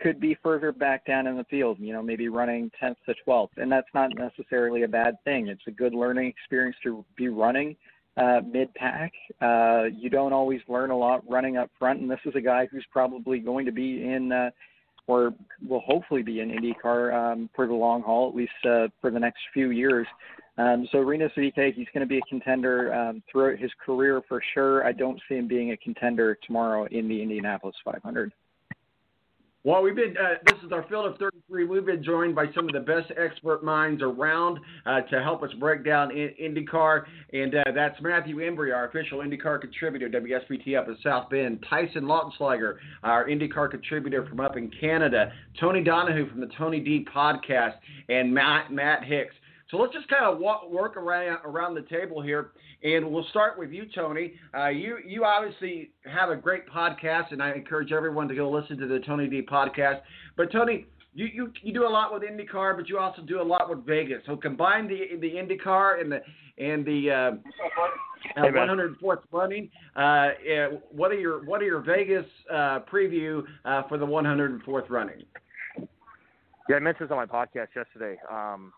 could be further back down in the field, you know, maybe running 10th to 12th. And that's not necessarily a bad thing. It's a good learning experience to be running uh, mid pack. Uh, you don't always learn a lot running up front, and this is a guy who's probably going to be in, uh, or will hopefully be in IndyCar um, for the long haul, at least uh, for the next few years. Um, so Rinus VeeKay, he's going to be a contender um, throughout his career for sure. I don't see him being a contender tomorrow in the Indianapolis 500. Well, we've been. Uh, this is our field of 33. We've been joined by some of the best expert minds around uh, to help us break down in, IndyCar, and uh, that's Matthew Embury, our official IndyCar contributor, WSBT up in South Bend. Tyson Lautenschlager, our IndyCar contributor from up in Canada. Tony Donahue from the Tony D podcast, and Matt Matt Hicks. So let's just kind of walk, work around around the table here, and we'll start with you, Tony. Uh, you you obviously have a great podcast, and I encourage everyone to go listen to the Tony D podcast. But Tony, you, you you do a lot with IndyCar, but you also do a lot with Vegas. So combine the the IndyCar and the and the uh, uh, 104th running. Uh, what are your what are your Vegas uh, preview uh, for the 104th running? Yeah, I mentioned this on my podcast yesterday. Um,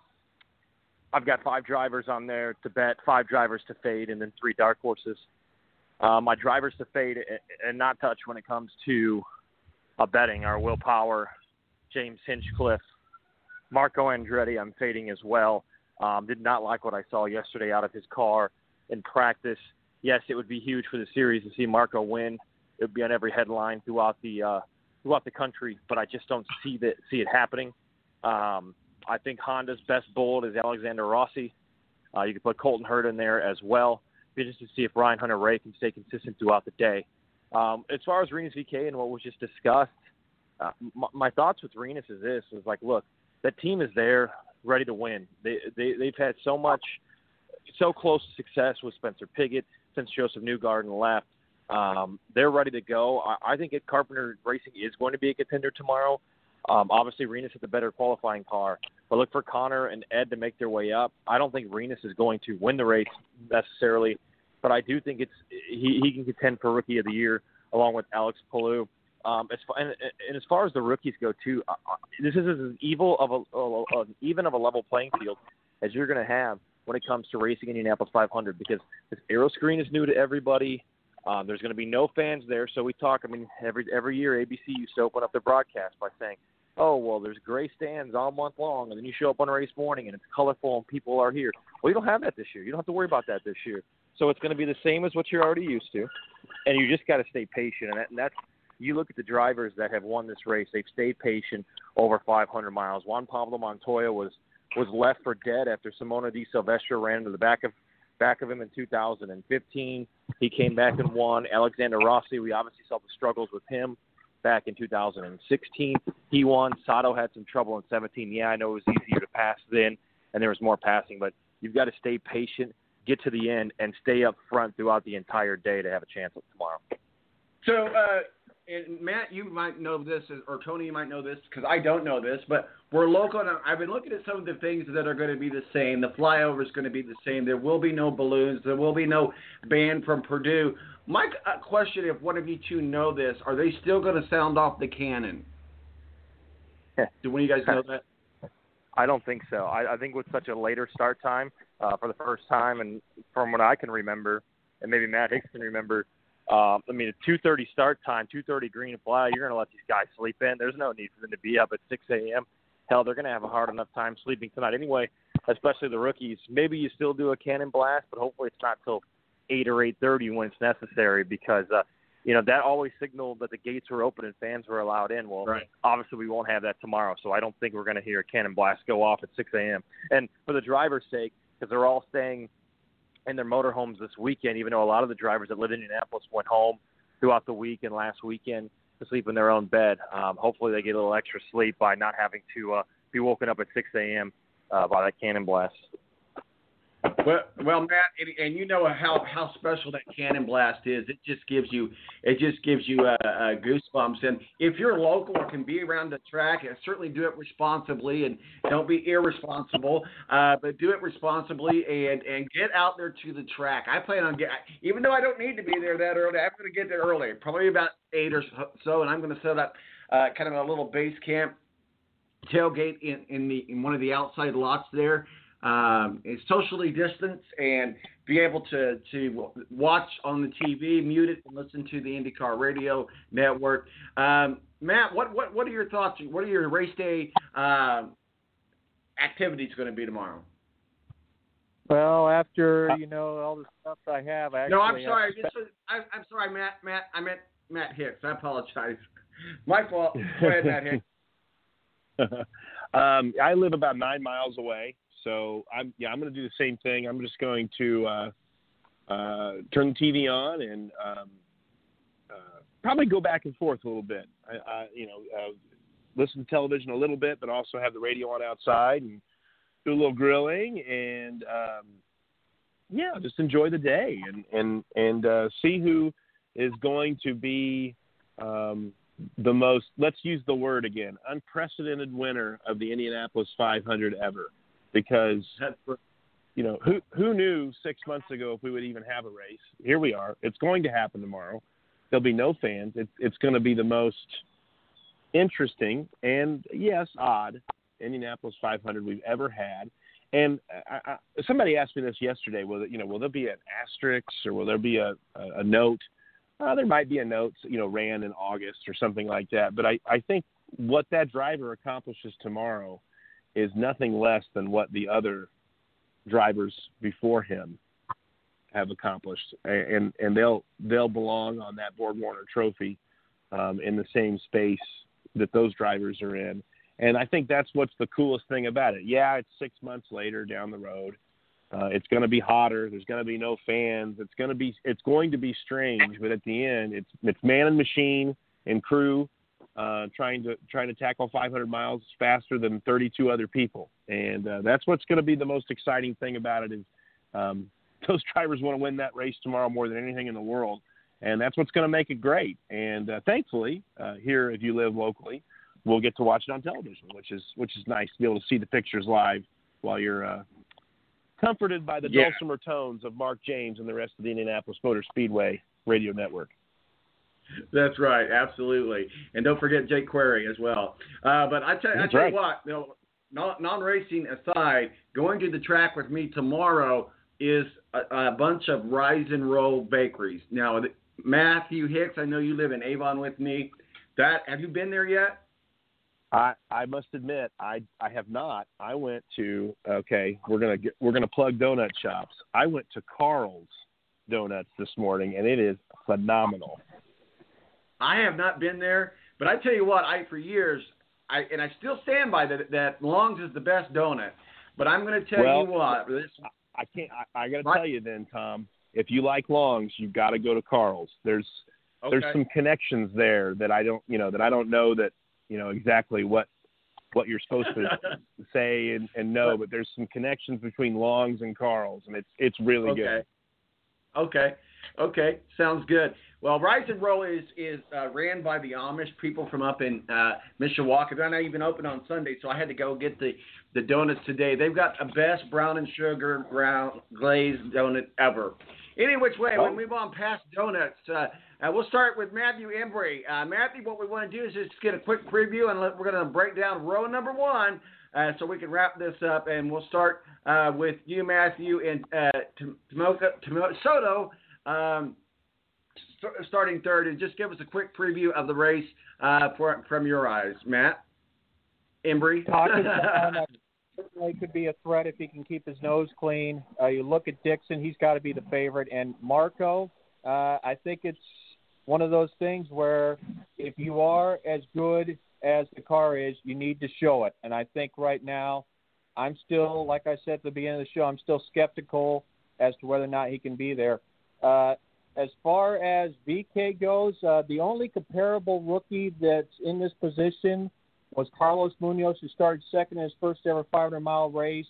I've got five drivers on there to bet, five drivers to fade, and then three dark horses. Uh, my drivers to fade and not touch when it comes to uh, betting are Will Power, James Hinchcliffe, Marco Andretti. I'm fading as well. Um, did not like what I saw yesterday out of his car in practice. Yes, it would be huge for the series to see Marco win. It would be on every headline throughout the uh, throughout the country, but I just don't see that see it happening. Um, I think Honda's best bullet is Alexander Rossi. Uh, you could put Colton Herta in there as well. Be interested to see if Ryan Hunter-Reay can stay consistent throughout the day. Um, as far as Rinus VeeKay and what was just discussed, uh, my, my thoughts with Rinus is this: is like, look, that team is there, ready to win. They, they they've had so much, so close to success with Spencer Pigot since Josef Newgarden left. Um, they're ready to go. I, I think Carpenter Racing is going to be a contender tomorrow. Um, obviously, Rinus has the better qualifying car, but look for Conor and Ed to make their way up. I don't think Rinus is going to win the race necessarily, but I do think it's he, he can contend for Rookie of the Year along with Alex Palou. Um, as far, and, and as far as the rookies go, too, uh this is as evil of a, a, a even of a level playing field as you're going to have when it comes to racing Indianapolis 500 because this aero screen is new to everybody. Um, there's going to be no fans there, so we talk. I mean, every every year ABC used to open up their broadcast by saying, oh well there's gray stands all month long and then you show up on race morning and it's colorful and people are here. Well you don't have that this year. You don't have to worry about that this year. So it's going to be the same as what you're already used to and you just got to stay patient and, that, and that's you look at the drivers that have won this race they've stayed patient over 500 miles. Juan pablo montoya was was left for dead after simona di silvestro ran into the back of back of him in 2015 he came back and won. Alexander rossi we obviously saw the struggles with him back in 2016. He won. Sato had some trouble in 17. Yeah, I know it was easier to pass then, and there was more passing, but you've got to stay patient, get to the end, and stay up front throughout the entire day to have a chance tomorrow. So, uh, and Matt, you might know this, or Tony, you might know this because I don't know this, but we're local, and I've been looking at some of the things that are going to be the same. The flyover is going to be the same. There will be no balloons. There will be no band from Purdue. My uh, question, if one of you two know this, are they still going to sound off the cannon? (laughs) Do one of you guys know that? I don't think so. I, I think with such a later start time uh, for the first time, and from what I can remember, and maybe Matt Hicks can remember, uh, I mean, a 2:30 start time, 2:30 green flag. You're going to let these guys sleep in. There's no need for them to be up at 6 a.m. Hell, they're going to have a hard enough time sleeping tonight anyway. especially the rookies. Maybe you still do a cannon blast, but hopefully it's not till eight or eight thirty when it's necessary because uh, you know that always signaled that the gates were open and fans were allowed in. Well, Right. obviously we won't have that tomorrow, so I don't think we're going to hear a cannon blast go off at 6 a.m. And for the drivers' sake, because they're all staying in their motorhomes this weekend, even though a lot of the drivers that live in Indianapolis went home throughout the week and last weekend to sleep in their own bed. Um, hopefully they get a little extra sleep by not having to uh, be woken up at 6 a.m. Uh, by that cannon blast. Well, Matt, and, and you know how how special that cannon blast is. It just gives you it just gives you uh, uh, goosebumps. And if you're local or can be around the track, uh, certainly do it responsibly and don't be irresponsible. Uh, but do it responsibly and and get out there to the track. I plan on get even though I don't need to be there that early. I'm going to get there early, probably about eight or so, and I'm going to set up uh, kind of a little base camp tailgate in, in the in one of the outside lots there. Um, is socially distanced and be able to to watch on the TV, mute it, and listen to the IndyCar Radio Network. Um, Matt, what, what what are your thoughts? What are your race day uh, activities going to be tomorrow? Well, after you know all the stuff I have, I no, I'm sorry. have This I, I'm sorry, Matt. Matt, I meant Matt Hicks. I apologize. (laughs) My fault. Go ahead, Matt Hicks. (laughs) um, I live about nine miles away, so I'm yeah I'm going to do the same thing. I'm just going to uh, uh, turn the TV on and um, uh, probably go back and forth a little bit. I, I you know uh, listen to television a little bit, but also have the radio on outside and do a little grilling and um, yeah, just enjoy the day and and and uh, see who is going to be um, the most. Let's use the word again: unprecedented winner of the Indianapolis 500 ever. Because you know who who knew six months ago if we would even have a race? Here we are. It's going to happen tomorrow. There'll be no fans. It's it's going to be the most interesting and yes, odd Indianapolis 500 we've ever had. And I, I, somebody asked me this yesterday. Will it, you know? Will there be an asterisk or will there be a, a, a note? Uh, there might be a note, you know, ran in August or something like that. But I, I think what that driver accomplishes tomorrow is nothing less than what the other drivers before him have accomplished, and and they'll they'll belong on that Borg Warner Trophy um, in the same space that those drivers are in. And I think that's what's the coolest thing about it. Yeah, it's six months later down the road. Uh, it's going to be hotter. There's going to be no fans. It's going to be it's going to be strange, but at the end, it's it's man and machine and crew uh, trying to trying to tackle 500 miles faster than 32 other people, and uh, that's what's going to be the most exciting thing about it. Is um, (laughs) those drivers want to win that race tomorrow more than anything in the world, and that's what's going to make it great. And uh, thankfully, uh, here if you live locally, we'll get to watch it on television, which is which is nice to be able to see the pictures live while you're uh, comforted by the Yeah. dulcimer tones of Mark Jaynes and the rest of the Indianapolis Motor Speedway radio network. That's right, absolutely. And don't forget Jake Query as well. Uh, but I tell, I tell right. you what, you know, non- non-racing aside, going to the track with me tomorrow is a, a bunch of rise and roll bakeries. Now, Matthew Hicks, I know you live in Avon with me. That have you been there yet? I I must admit I I have not. I went to okay, we're gonna get we're gonna plug donut shops. I went to Carl's Donuts this morning and it is phenomenal. I have not been there, but I tell you what, I for years, I and I still stand by that. That Longs is the best donut. But I'm going to tell Well, you what, this I can't. I, I got to tell you then, Tom. If you like longs, you've got to go to Carl's. There's there's some connections there that I don't, you know, that I don't know that, you know, exactly what what you're supposed to (laughs) say and, and know, but there's some connections between longs and Carl's, and it's it's really okay. good. Okay. Okay. Sounds good. Well, Rise and Roll is is uh, ran by the Amish people from up in uh, Mishawaka. They're not even open on Sunday, so I had to go get the the donuts today. They've got the best brown and sugar brown glazed donut ever. Any which way, Oh. we move on past donuts. Uh, uh, we'll start with Matthew Embury. Uh, Matthew, what we want to do is just get a quick preview, and let, we're going to break down row number one uh, so we can wrap this up. And we'll start uh, with you, Matthew, and uh, Tom- Tomoka, Tomo- Soto um, st- starting third. And just give us a quick preview of the race uh, for, from your eyes, Matt. Embury. (laughs) certainly could be a threat if he can keep his nose clean. Uh, you look at Dixon; he's got to be the favorite, and Marco. Uh, I think it's one of those things where if you are as good as the car is, you need to show it. And I think right now, I'm still, like I said at the beginning of the show, I'm still skeptical as to whether or not he can be there. Uh, as far as VeeKay goes, uh, the only comparable rookie that's in this position was Carlos Munoz, who started second in his first ever 500 mile race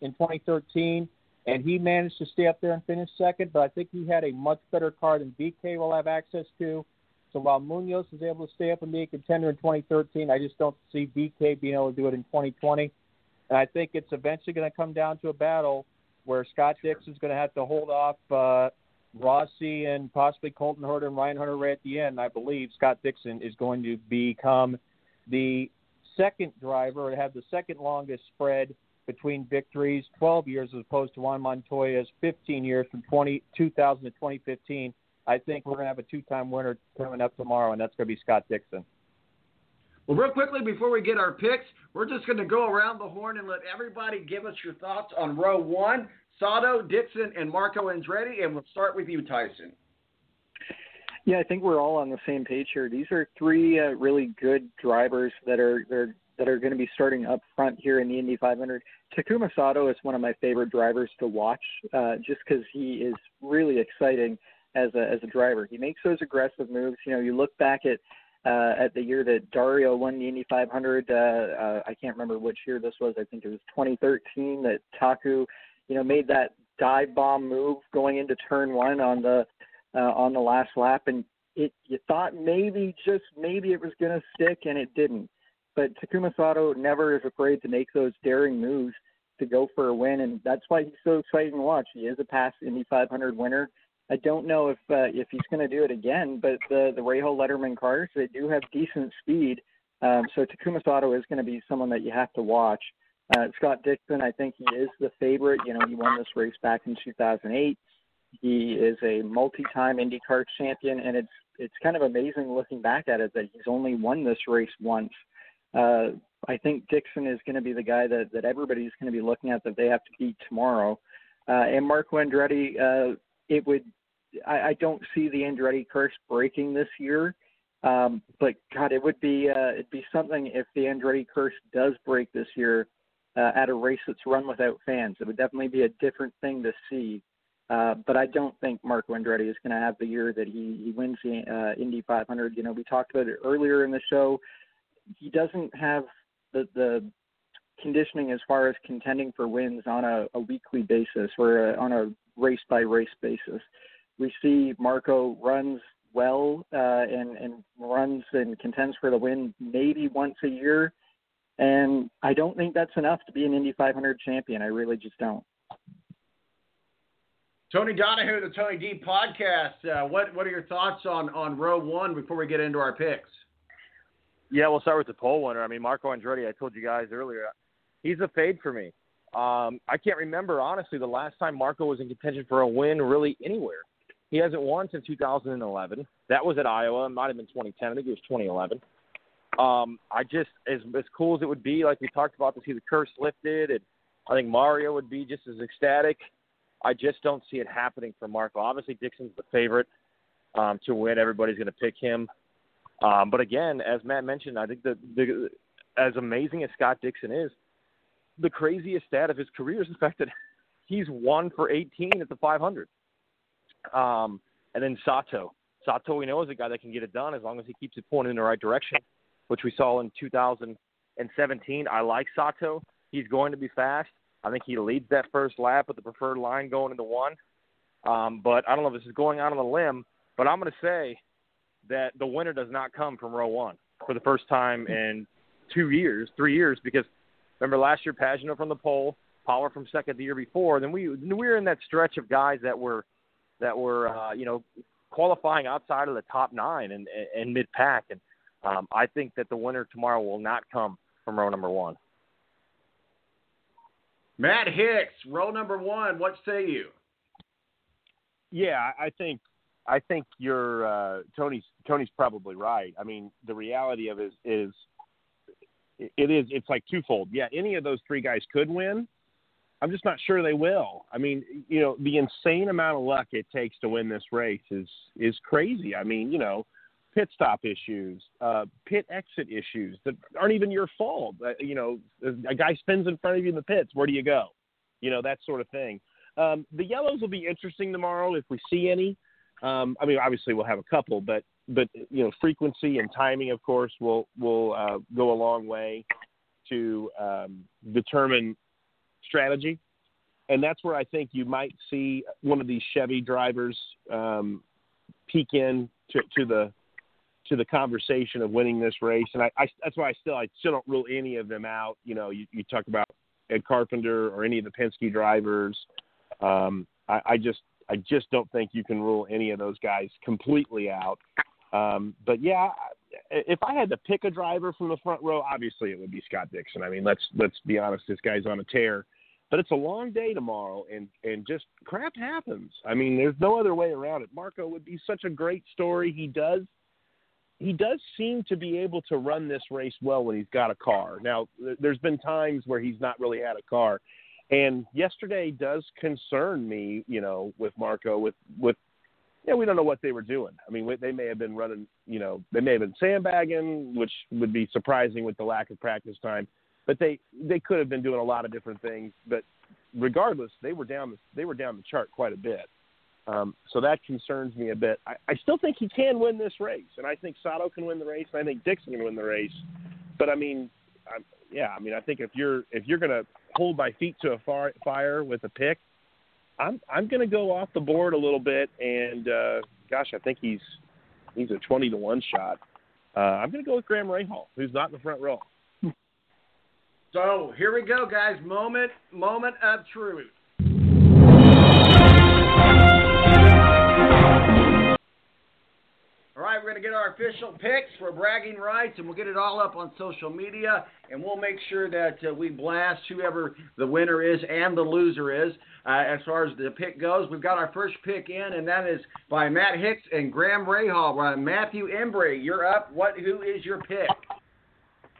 in 2013, and he managed to stay up there and finish second. But I think he had a much better car than VeeKay will have access to. So while Munoz is able to stay up and be a contender in 2013, I just don't see VeeKay being able to do it in 2020. And I think it's eventually going to come down to a battle where Scott Dixon is going to have to hold off uh, Rossi and possibly Colton Herta and Ryan Hunter right at the end. I believe Scott Dixon is going to become the second driver to have the second longest spread between victories, 12 years as opposed to Juan Montoya's 15 years from 20, 2000 to 2015. I think we're going to have a two-time winner coming up tomorrow, and that's going to be Scott Dixon. Well, real quickly before we get our picks, we're just going to go around the horn and let everybody give us your thoughts on row one. Sato, Dixon, and Marco Andretti, and we'll start with you, Tyson. Yeah, I think we're all on the same page here. These are three uh, really good drivers that are that are, going to be starting up front here in the Indy 500. Takuma Sato is one of my favorite drivers to watch, uh, just because he is really exciting as a as a driver. He makes those aggressive moves. You know, you look back at uh, at the year that Dario won the Indy 500. Uh, uh, I can't remember which year this was. I think it was 2013 that Taku you know, made that dive bomb move going into turn one on the uh, on the last lap, and it you thought maybe just maybe it was going to stick, and it didn't. But Takuma Sato never is afraid to make those daring moves to go for a win, and that's why he's so exciting to watch. He is a past Indy 500 winner. I don't know if uh, if he's going to do it again, but the the Rahal Letterman cars they do have decent speed. Um, so Takuma Sato is going to be someone that you have to watch. Uh, Scott Dixon, I think he is the favorite. You know, he won this race back in 2008. He is a multi-time IndyCar champion, and it's it's kind of amazing looking back at it that he's only won this race once. Uh, I think Dixon is going to be the guy that that everybody's going to be looking at that they have to beat tomorrow. Uh, and Marco Andretti, uh, it would I, I don't see the Andretti curse breaking this year. Um, but God, it would be uh, it'd be something if the Andretti curse does break this year uh, at a race that's run without fans. It would definitely be a different thing to see. Uh, but I don't think Marco Andretti is going to have the year that he, he wins the uh, Indy 500. You know, we talked about it earlier in the show. He doesn't have the, the conditioning as far as contending for wins on a, a weekly basis or a, on a race by race basis. We see Marco runs well uh, and, and runs and contends for the win maybe once a year and I don't think that's enough to be an Indy 500 champion. I really just don't. Tony Donahue, the Tony D podcast. Uh, what what are your thoughts on on row one before we get into our picks? Yeah, we'll start with the pole winner. I mean, Marco Andretti. I told you guys earlier, he's a fade for me. Um, I can't remember honestly the last time Marco was in contention for a win really anywhere. He hasn't won since 2011. That was at Iowa. It might have been 2010. I think it was 2011. Um, I just as as cool as it would be, like we talked about, to see the curse lifted, and I think Mario would be just as ecstatic. I just don't see it happening for Marco. Obviously, Dixon's the favorite um, to win. Everybody's going to pick him. Um, but again, as Matt mentioned, I think the, the as amazing as Scott Dixon is, the craziest stat of his career is the fact that he's one for 18 at the 500. Um, and then Sato. Sato, we know, is a guy that can get it done as long as he keeps it pointing in the right direction which we saw in 2017. I like Sato. He's going to be fast. I think he leads that first lap with the preferred line going into one. Um, but I don't know if this is going out on a limb, but I'm going to say that the winner does not come from row one for the first time in two years, three years, because remember last year Pagenaud from the pole, Power from second the year before. Then we we were in that stretch of guys that were that were uh, you know qualifying outside of the top nine and, and, and mid pack, and um, I think that the winner tomorrow will not come from row number one. Matt Hicks, row number one. What say you? Yeah, I think I think you're uh, Tony's Tony's probably right. I mean, the reality of it is, is it is. It's like twofold. Yeah, any of those three guys could win. I'm just not sure they will. I mean, you know, the insane amount of luck it takes to win this race is is crazy. I mean, you know, pit stop issues, uh, pit exit issues that aren't even your fault. Uh, you know, a guy spins in front of you in the pits. Where do you go? You know, that sort of thing. Um, the yellows will be interesting tomorrow if we see any. Um, I mean, obviously we'll have a couple, but but you know, frequency and timing, of course, will will uh, go a long way to um, determine strategy. And that's where I think you might see one of these Chevy drivers um, peek in to, to the to the conversation of winning this race. And I, I that's why I still I still don't rule any of them out. You know, you, you talk about Ed Carpenter or any of the Penske drivers. Um, I, I just I just don't think you can rule any of those guys completely out. Um, but yeah, if I had to pick a driver from the front row, obviously it would be Scott Dixon. I mean, let's let's be honest, this guy's on a tear. But it's a long day tomorrow, and and just crap happens. I mean, there's no other way around it. Marco would be such a great story. He does he does seem to be able to run this race well when he's got a car. Now, there's been times where he's not really had a car, and yesterday does concern me. You know, with Marco, with with yeah, we don't know what they were doing. I mean, they may have been running, you know, they may have been sandbagging, which would be surprising with the lack of practice time. But they they could have been doing a lot of different things. But regardless, they were down the, they were down the chart quite a bit. Um, so that concerns me a bit. I, I still think he can win this race, and I think Sato can win the race, and I think Dixon can win the race. But I mean, I'm, yeah, I mean, I think if you're if you're going to hold my feet to a far, fire with a pick, I'm I'm going to go off the board a little bit, and uh, gosh, I think he's he's a twenty to one shot. Uh, I'm going to go with Graham Rahal, who's not in the front row. So here we go, guys. Moment moment of truth. All right, we're going to get our official picks for bragging rights, and we'll get it all up on social media, and we'll make sure that uh, we blast whoever the winner is and the loser is. Uh, as far as the pick goes, we've got our first pick in, and that is by Matt Hicks and Graham Rahal. Matthew Embury, you're up. What? Who is your pick?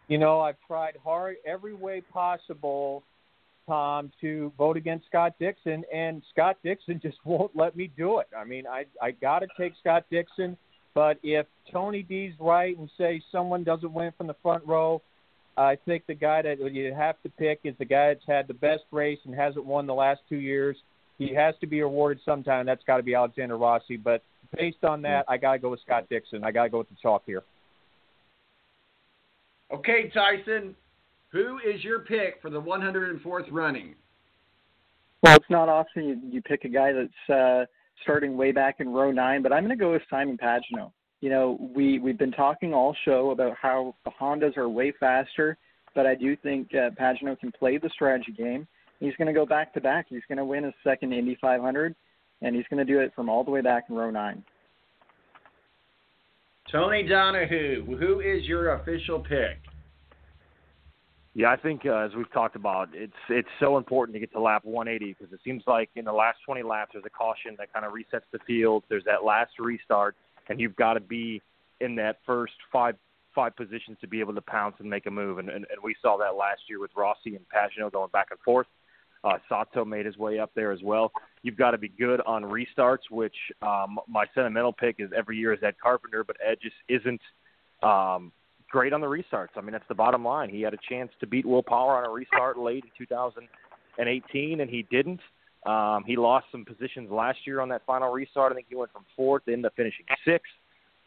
You know, I've tried hard every way possible, Tom, to vote against Scott Dixon, and Scott Dixon (laughs) just won't let me do it. I mean, I I got to take Scott Dixon. But if Tony D's right and say someone doesn't win from the front row, I think the guy that you have to pick is the guy that's had the best race and hasn't won the last two years. He has to be awarded sometime. That's got to be Alexander Rossi. But based on that, I got to go with Scott Dixon. I got to go with the chalk here. Okay, Tyson, who is your pick for the 104th running? Well, it's not often you, you pick a guy that's uh, starting way back in row nine, but I'm going to go with Simon Pagenaud. You know, we we've been talking all show about how the Hondas are way faster, but I do think uh, Pagenaud can play the strategy game. He's going to go back to back. He's going to win his second Indy 500, and he's going to do it from all the way back in row nine. Tony Donahue, who is your official pick? Yeah, I think uh, as we've talked about, it's it's so important to get to lap 180 because it seems like in the last 20 laps there's a caution that kind of resets the field. There's that last restart, and you've got to be in that first five five positions to be able to pounce and make a move. And and, and we saw that last year with Rossi and Pagenaud going back and forth. Uh, Sato made his way up there as well. You've got to be good on restarts, which um, my sentimental pick is every year is Ed Carpenter, but Ed just isn't um, great on the restarts. I mean, that's the bottom line. He had a chance to beat Will Power on a restart late in 2018, and he didn't. Um, he lost some positions last year on that final restart. I think he went from fourth to end up finishing sixth.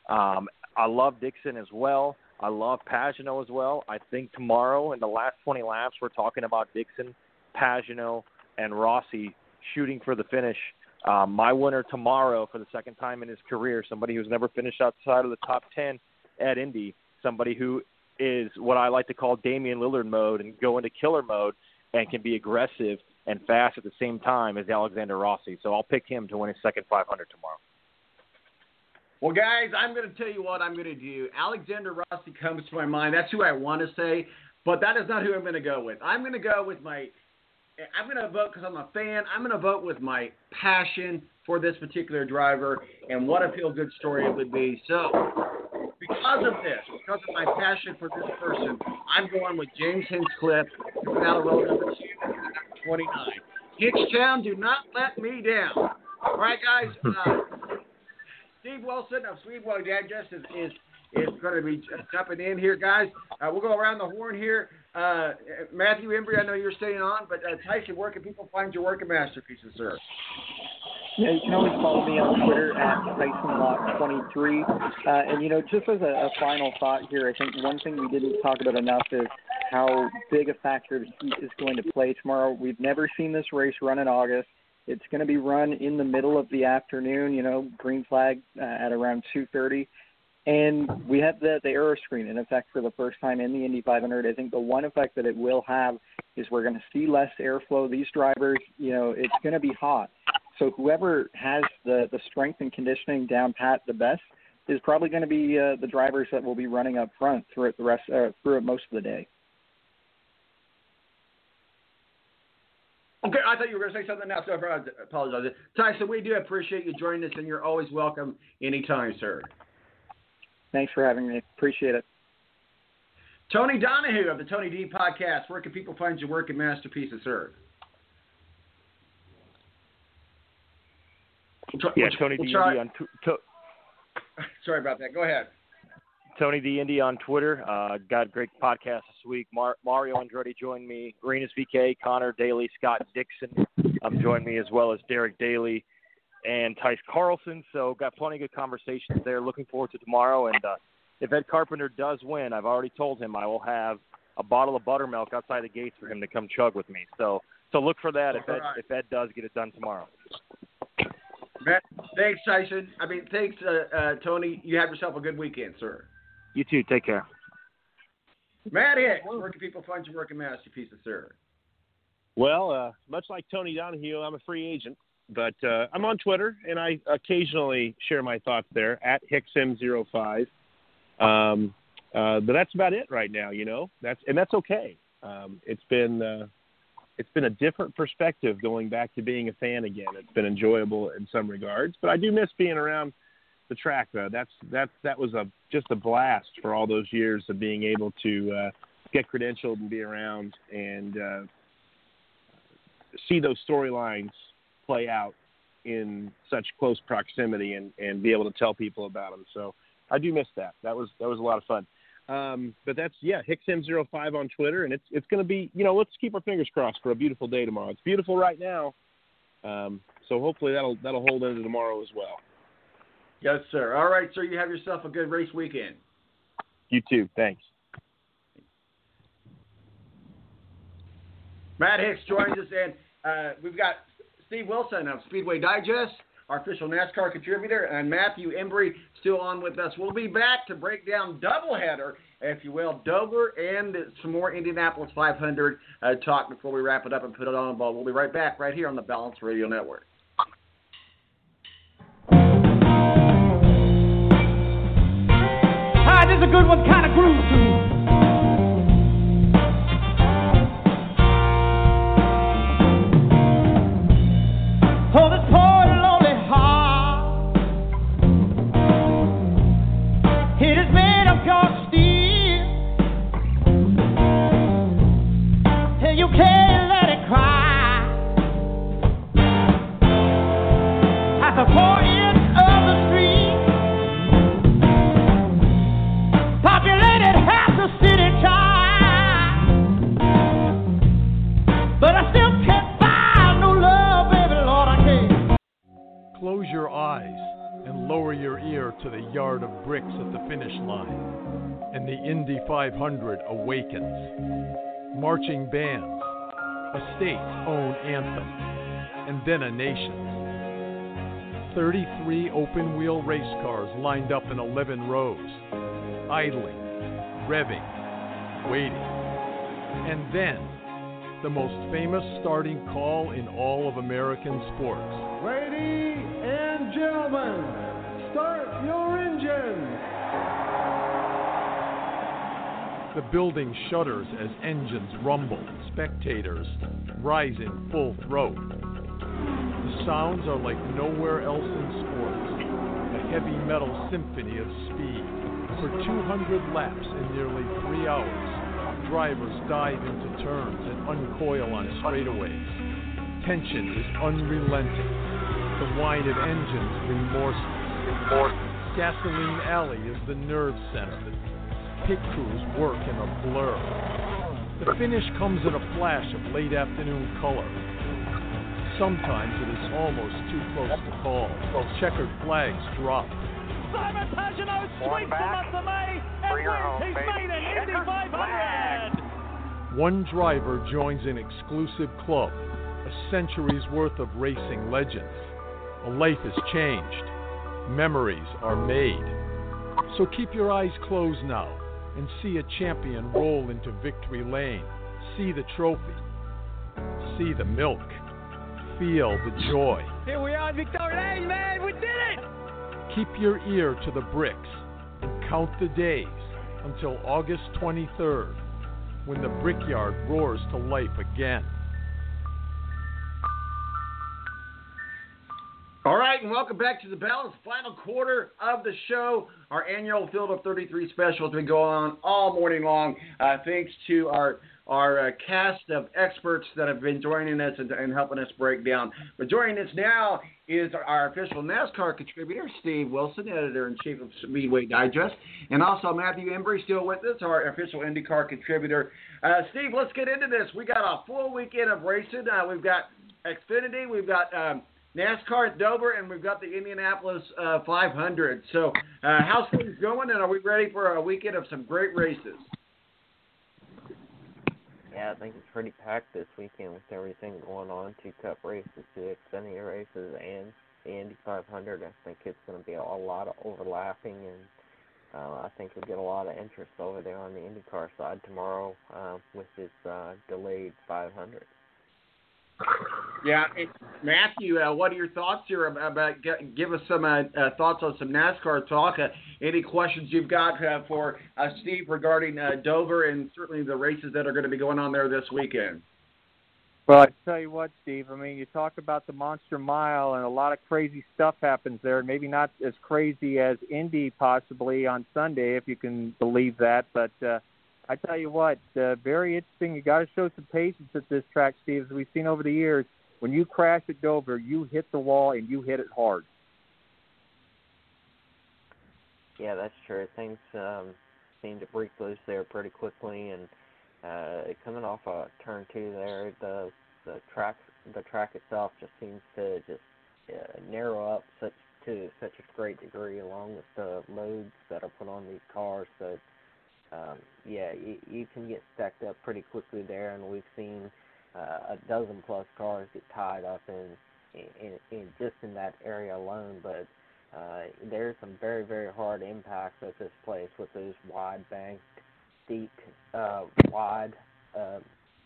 Um, I love Dixon as well. I love Pagenaud as well. I think tomorrow in the last 20 laps, we're talking about Dixon, Pagenaud, and Rossi shooting for the finish. Um, my winner tomorrow for the second time in his career, somebody who's never finished outside of the top 10 at Indy, somebody who is what I like to call Damian Lillard mode and go into killer mode and can be aggressive and fast at the same time as Alexander Rossi. So I'll pick him to win his second 500 tomorrow. Well, guys, I'm going to tell you what I'm going to do. Alexander Rossi comes to my mind. That's who I want to say, but that is not who I'm going to go with. I'm going to go with my. I'm going to vote because I'm a fan. I'm going to vote with my passion for this particular driver and what a feel good story it would be. So because of this, because of my passion for this person, I'm going with James Hinchcliffe, coming out of row number two, number 29. Hinchtown, do not let me down. All right, guys. (laughs) Uh, Steve Wilson of Speedway Digest is, is is going to be jumping in here, guys. Uh, we'll go around the horn here. Uh, Matthew Embury, I know you're staying on, but uh, Tyson, where can people find your work and masterpieces, sir? Yeah, you can always follow me on Twitter at TysonLock23. Uh, and, you know, just as a, a final thought here, I think one thing we didn't talk about enough is how big a factor heat is going to play tomorrow. We've never seen this race run in August. It's going to be run in the middle of the afternoon, you know, green flag uh, at around 2.30. And we have the, the aero screen in effect for the first time in the Indy 500. I think the one effect that it will have is we're going to see less airflow. These drivers, you know, it's going to be hot. So whoever has the, the strength and conditioning down pat the best is probably going to be uh, the drivers that will be running up front throughout the rest uh, throughout most of the day. Okay, I thought you were going to say something else. So I apologize. Tyson, we do appreciate you joining us, and you're always welcome anytime, sir. Thanks for having me. Appreciate it. Tony Donahue of the Tony D Podcast. Where can people find your work and masterpieces, sir? Yeah, Tony we'll D try- Indy on tw- to- (laughs) Sorry about that. Go ahead. Tony D Indy on Twitter. Uh, got a great podcast this week. Mar- Mario Andretti joined me. Rinus VeeKay, Conor Daly, Scott Dixon um, joined me as well as Derek Daly and Tyce Carlson. So got plenty of good conversations there. Looking forward to tomorrow. And uh, if Ed Carpenter does win, I've already told him I will have a bottle of buttermilk outside the gates for him to come chug with me. So so look for that if Ed, if Ed does get it done tomorrow. Matt, thanks, Tyson. I mean, thanks, uh, uh, Tony. You have yourself a good weekend, sir. You too. Take care. Matt Hicks, where can people find your work and masterpieces, sir? Well, uh, much like Tony Donahue, I'm a free agent, but uh, I'm on Twitter and I occasionally share my thoughts there at HicksM05. Um, uh, but that's about it right now, you know. That's and that's okay. Um, it's been uh, it's been a different perspective going back to being a fan again. It's been enjoyable in some regards, but I do miss being around the track. Though. That's that's that was a just a blast for all those years of being able to uh, get credentialed and be around and uh, see those storylines play out in such close proximity and, and be able to tell people about them. So I do miss that. That was that was a lot of fun. Um, but that's yeah, HicksM05 on Twitter, and it's it's going to be you know let's keep our fingers crossed for a beautiful day tomorrow. It's beautiful right now, um, so hopefully that'll that'll hold into tomorrow as well. Yes, sir. All right, sir. You have yourself a good race weekend. You too. Thanks. Matt Hicks joins us, and uh, we've got Steve Wilson of Speedway Digest, our official NASCAR contributor, and Matthew Embury still on with us. We'll be back to break down doubleheader, if you will, Dover and some more Indianapolis 500 uh, talk before we wrap it up and put it on the ball. We'll be right back right here on the Balance Radio Network. Ah, this is a good one, kind of groove your eyes and lower your ear to the yard of bricks at the finish line, and the Indy 500 awakens. Marching bands, a state's own anthem, and then a nation's. 33 open wheel race cars lined up in 11 rows, idling, revving, waiting. And then, the most famous starting call in all of American sports. Ladies and gentlemen, start your engines. The building shudders as engines rumble, spectators rise in full throat. The sounds are like nowhere else in sports, a heavy metal symphony of speed, For 200 laps in nearly three hours, drivers dive into turns and uncoil on straightaways. Tension is unrelenting. The whine of engines remorseless. Gasoline Alley is the nerve center. Pit crews work in a blur. The finish comes in a flash of late afternoon color. Sometimes it is almost too close to call. Checkered flags drop. Simon Pagenaud sweeps them up the May and wins his maiden Indy 500. One driver joins an exclusive club, a century's worth of racing legends. A life is changed, memories are made. So keep your eyes closed now and see a champion roll into victory lane. See the trophy, see the milk, feel the joy. Here we are in Victoria Lane, man. We did it. Keep your ear to the bricks and count the days until August 23rd when the brickyard roars to life again. All right, and welcome back to the Balance final quarter of the show. Our annual Field of 33 special has been going on all morning long. Uh, thanks to our our uh, cast of experts that have been joining us and, and, helping us break down. But joining us now is our official NASCAR contributor, Steve Wilson, editor in chief of Speedway Digest, and also Matthew Embury still with us, our official IndyCar contributor. Uh, Steve, let's get into this. We got a full weekend of racing. Uh, we've got Xfinity, we've got um, NASCAR at Dover, and we've got the Indianapolis uh, 500. So, uh, how's things going, and are we ready for a weekend of some great races? Yeah, I think it's pretty packed this weekend with everything going on. Two Cup races, two Xfinity races, and the Indy 500. I think it's going to be a, lot of overlapping, and uh, I think we'll get a lot of interest over there on the IndyCar side tomorrow uh, with this uh, delayed 500. Yeah, Matthew, uh, what are your thoughts here about? about give us some uh, uh, thoughts on some NASCAR talk. Uh, any questions you've got uh, for uh, Steve regarding Dover and certainly the races that are going to be going on there this weekend? Well, I tell you what, Steve. I mean, you talk about the Monster Mile, and a lot of crazy stuff happens there. Maybe not as crazy as Indy possibly on Sunday, if you can believe that, but I tell you what, uh, very interesting. You got to show some patience at this track, Steve. As we've seen over the years, when you crash at Dover, you hit the wall and you hit it hard. Yeah, that's true. Things um, seem to break loose there pretty quickly, and uh, coming off a turn two there, the the track the track itself just seems to just uh, narrow up such to such a great degree, along with the loads that are put on these cars. So um, yeah, you, you can get stacked up pretty quickly there, and we've seen uh, a dozen plus cars get tied up in, in, in just in that area alone. But uh, there's some very very hard impacts at this place with those wide banked, steep, uh, wide, uh,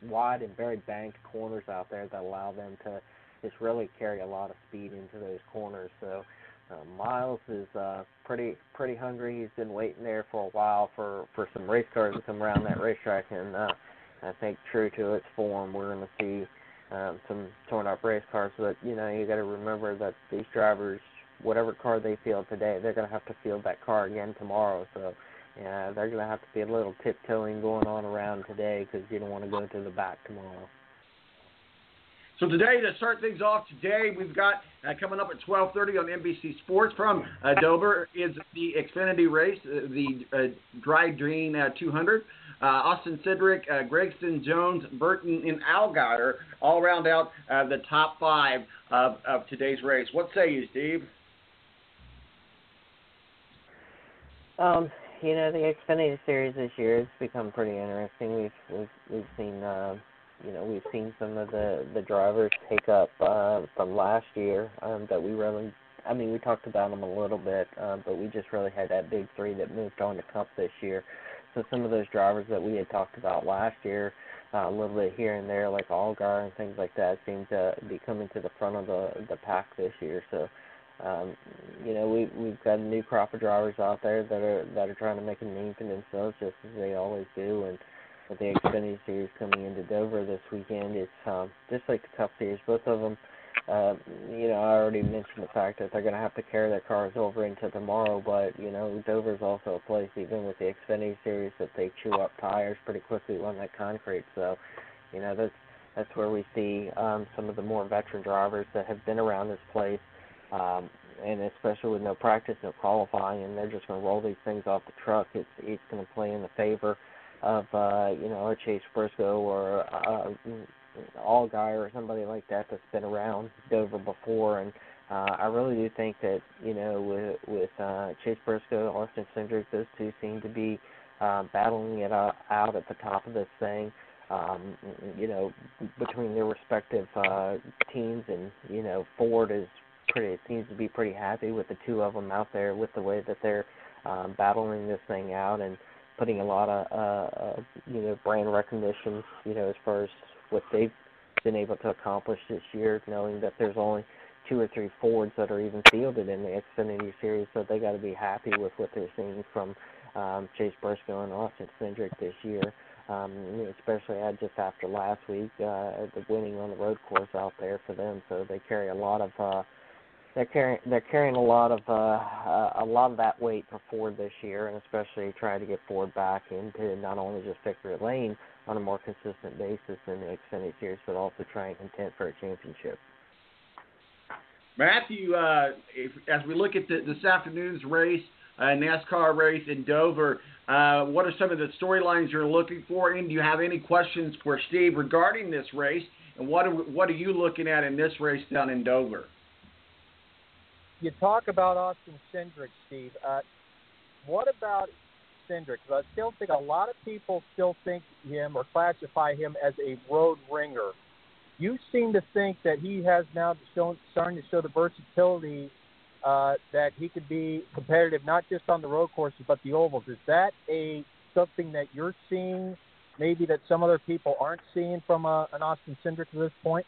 wide and very banked corners out there that allow them to just really carry a lot of speed into those corners. So uh, Miles is uh, pretty pretty hungry. He's been waiting there for a while for for some race cars to come around that racetrack, and uh, I think true to its form, we're going to see um, some torn up race cars. But you know, you got to remember that these drivers, whatever car they field today, they're going to have to field that car again tomorrow. So. Yeah, they're going to have to be a little tiptoeing going on around today because you don't want to go to the back tomorrow. So today, to start things off, today we've got uh, coming up at 12:30 on NBC Sports from uh, Dover is the Xfinity race, uh, the uh, Drydene uh, 200. Uh, Austin Cindric, Gragson Jones, Burton, and Al Allgaier all round out the top five of, of today's race. What say you, Steve? Um, you know, the Xfinity series this year has become pretty interesting. We've we've, we've seen you know we've seen some of the the drivers take up uh, from last year um, that we really I mean we talked about them a little bit uh, but we just really had that big three that moved on to Cup this year. So some of those drivers that we had talked about last year uh, a little bit here and there like Allgaier and things like that seem to be coming to the front of the the pack this year. So um, you know, we we've got a new crop of drivers out there that are that are trying to make a name for themselves just as they always do. And with the Xfinity Series coming into Dover this weekend. It's um, just like the Cup Series. Both of them uh, you know, I already mentioned the fact that they're going to have to carry their cars over into tomorrow, but you know, Dover's also a place, even with the Xfinity Series, that they chew up tires pretty quickly on that concrete. So, you know, that's that's where we see um, some of the more veteran drivers that have been around this place, um, and especially with no practice, no qualifying, and they're just going to roll these things off the truck. It's it's going to play in the favor of uh, you know a Chase Briscoe or uh, Allgaier or somebody like that that's been around Dover before, and uh, I really do think that you know with with uh, Chase Briscoe, Austin Cindric, those two seem to be uh, battling it out, out at the top of this thing. Um, you know, between their respective uh, teams, and you know, Ford is pretty seems to be pretty happy with the two of them out there with the way that they're um, battling this thing out and putting a lot of uh, uh, you know brand recognition, you know, as far as what they've been able to accomplish this year, knowing that there's only two or three Fords that are even fielded in the Xfinity Series, so they got to be happy with what they're seeing from um, Chase Briscoe and Austin Cindric this year. Um, especially just after last week, uh, the winning on the road course out there for them, so they carry a lot of uh, they're carrying they're carrying a lot of uh, uh, a lot of that weight for Ford this year, and especially trying to get Ford back into not only just victory lane on a more consistent basis in the Xfinity Series, but also try and contend for a championship. Matthew, uh, if, as we look at the, this afternoon's race, uh, NASCAR race in Dover, uh, what are some of the storylines you're looking for? And do you have any questions for Steve regarding this race? And what are, what are you looking at in this race down in Dover? You talk about Austin Cindric, Steve. Uh, what about Cindric? I still think a lot of people still think him or classify him as a road ringer. You seem to think that he has now shown, starting to show the versatility uh, that he could be competitive not just on the road courses but the ovals. Is that a something that you're seeing, maybe that some other people aren't seeing from a, uh, an Austin Cindric at this point?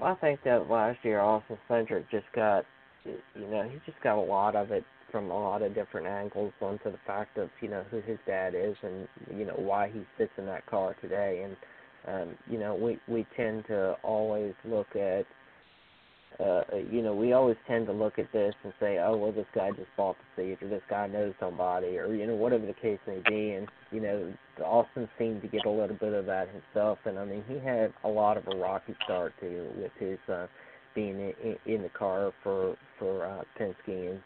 Well, I think that last year Austin Cindric just got, you know, he just got a lot of it from a lot of different angles onto the fact of you know who his dad is and you know why he sits in that car today. And um you know we we tend to always look at uh you know we always tend to look at this and say oh well this guy just bought the seat or this guy knows somebody or you know whatever the case may be and you know Austin seemed to get a little bit of that himself and I mean he had a lot of a rocky start to with his uh being in, in the car for for uh Penske and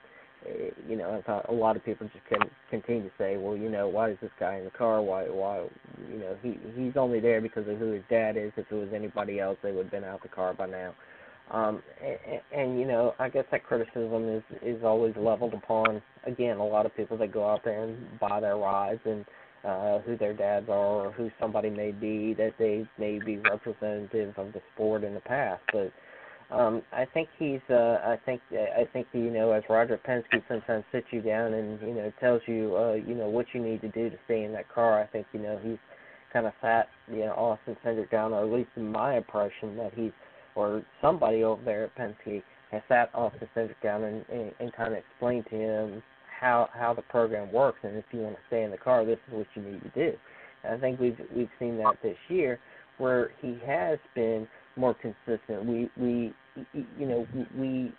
you know, I thought a lot of people just can continue to say, well, you know, why is this guy in the car? Why, why, you know, he he's only there because of who his dad is. If it was anybody else, they would have been out the car by now. Um, and, and you know, I guess that criticism is is always leveled upon again a lot of people that go out there and buy their rides and uh, who their dads are or who somebody may be that they may be representative of the sport in the past, but um, I think he's. Uh, I think. I think you know, as Roger Penske sometimes sits you down and you know tells you, uh, you know, what you need to do to stay in that car. I think you know he's kind of sat, you know, Austin Cindric down, or at least in my impression that he's, or somebody over there at Penske has sat Cindric down and, and, and kind of explained to him how how the program works, and if you want to stay in the car, this is what you need to do. And I think we've we've seen that this year, where he has been more consistent. We we you know we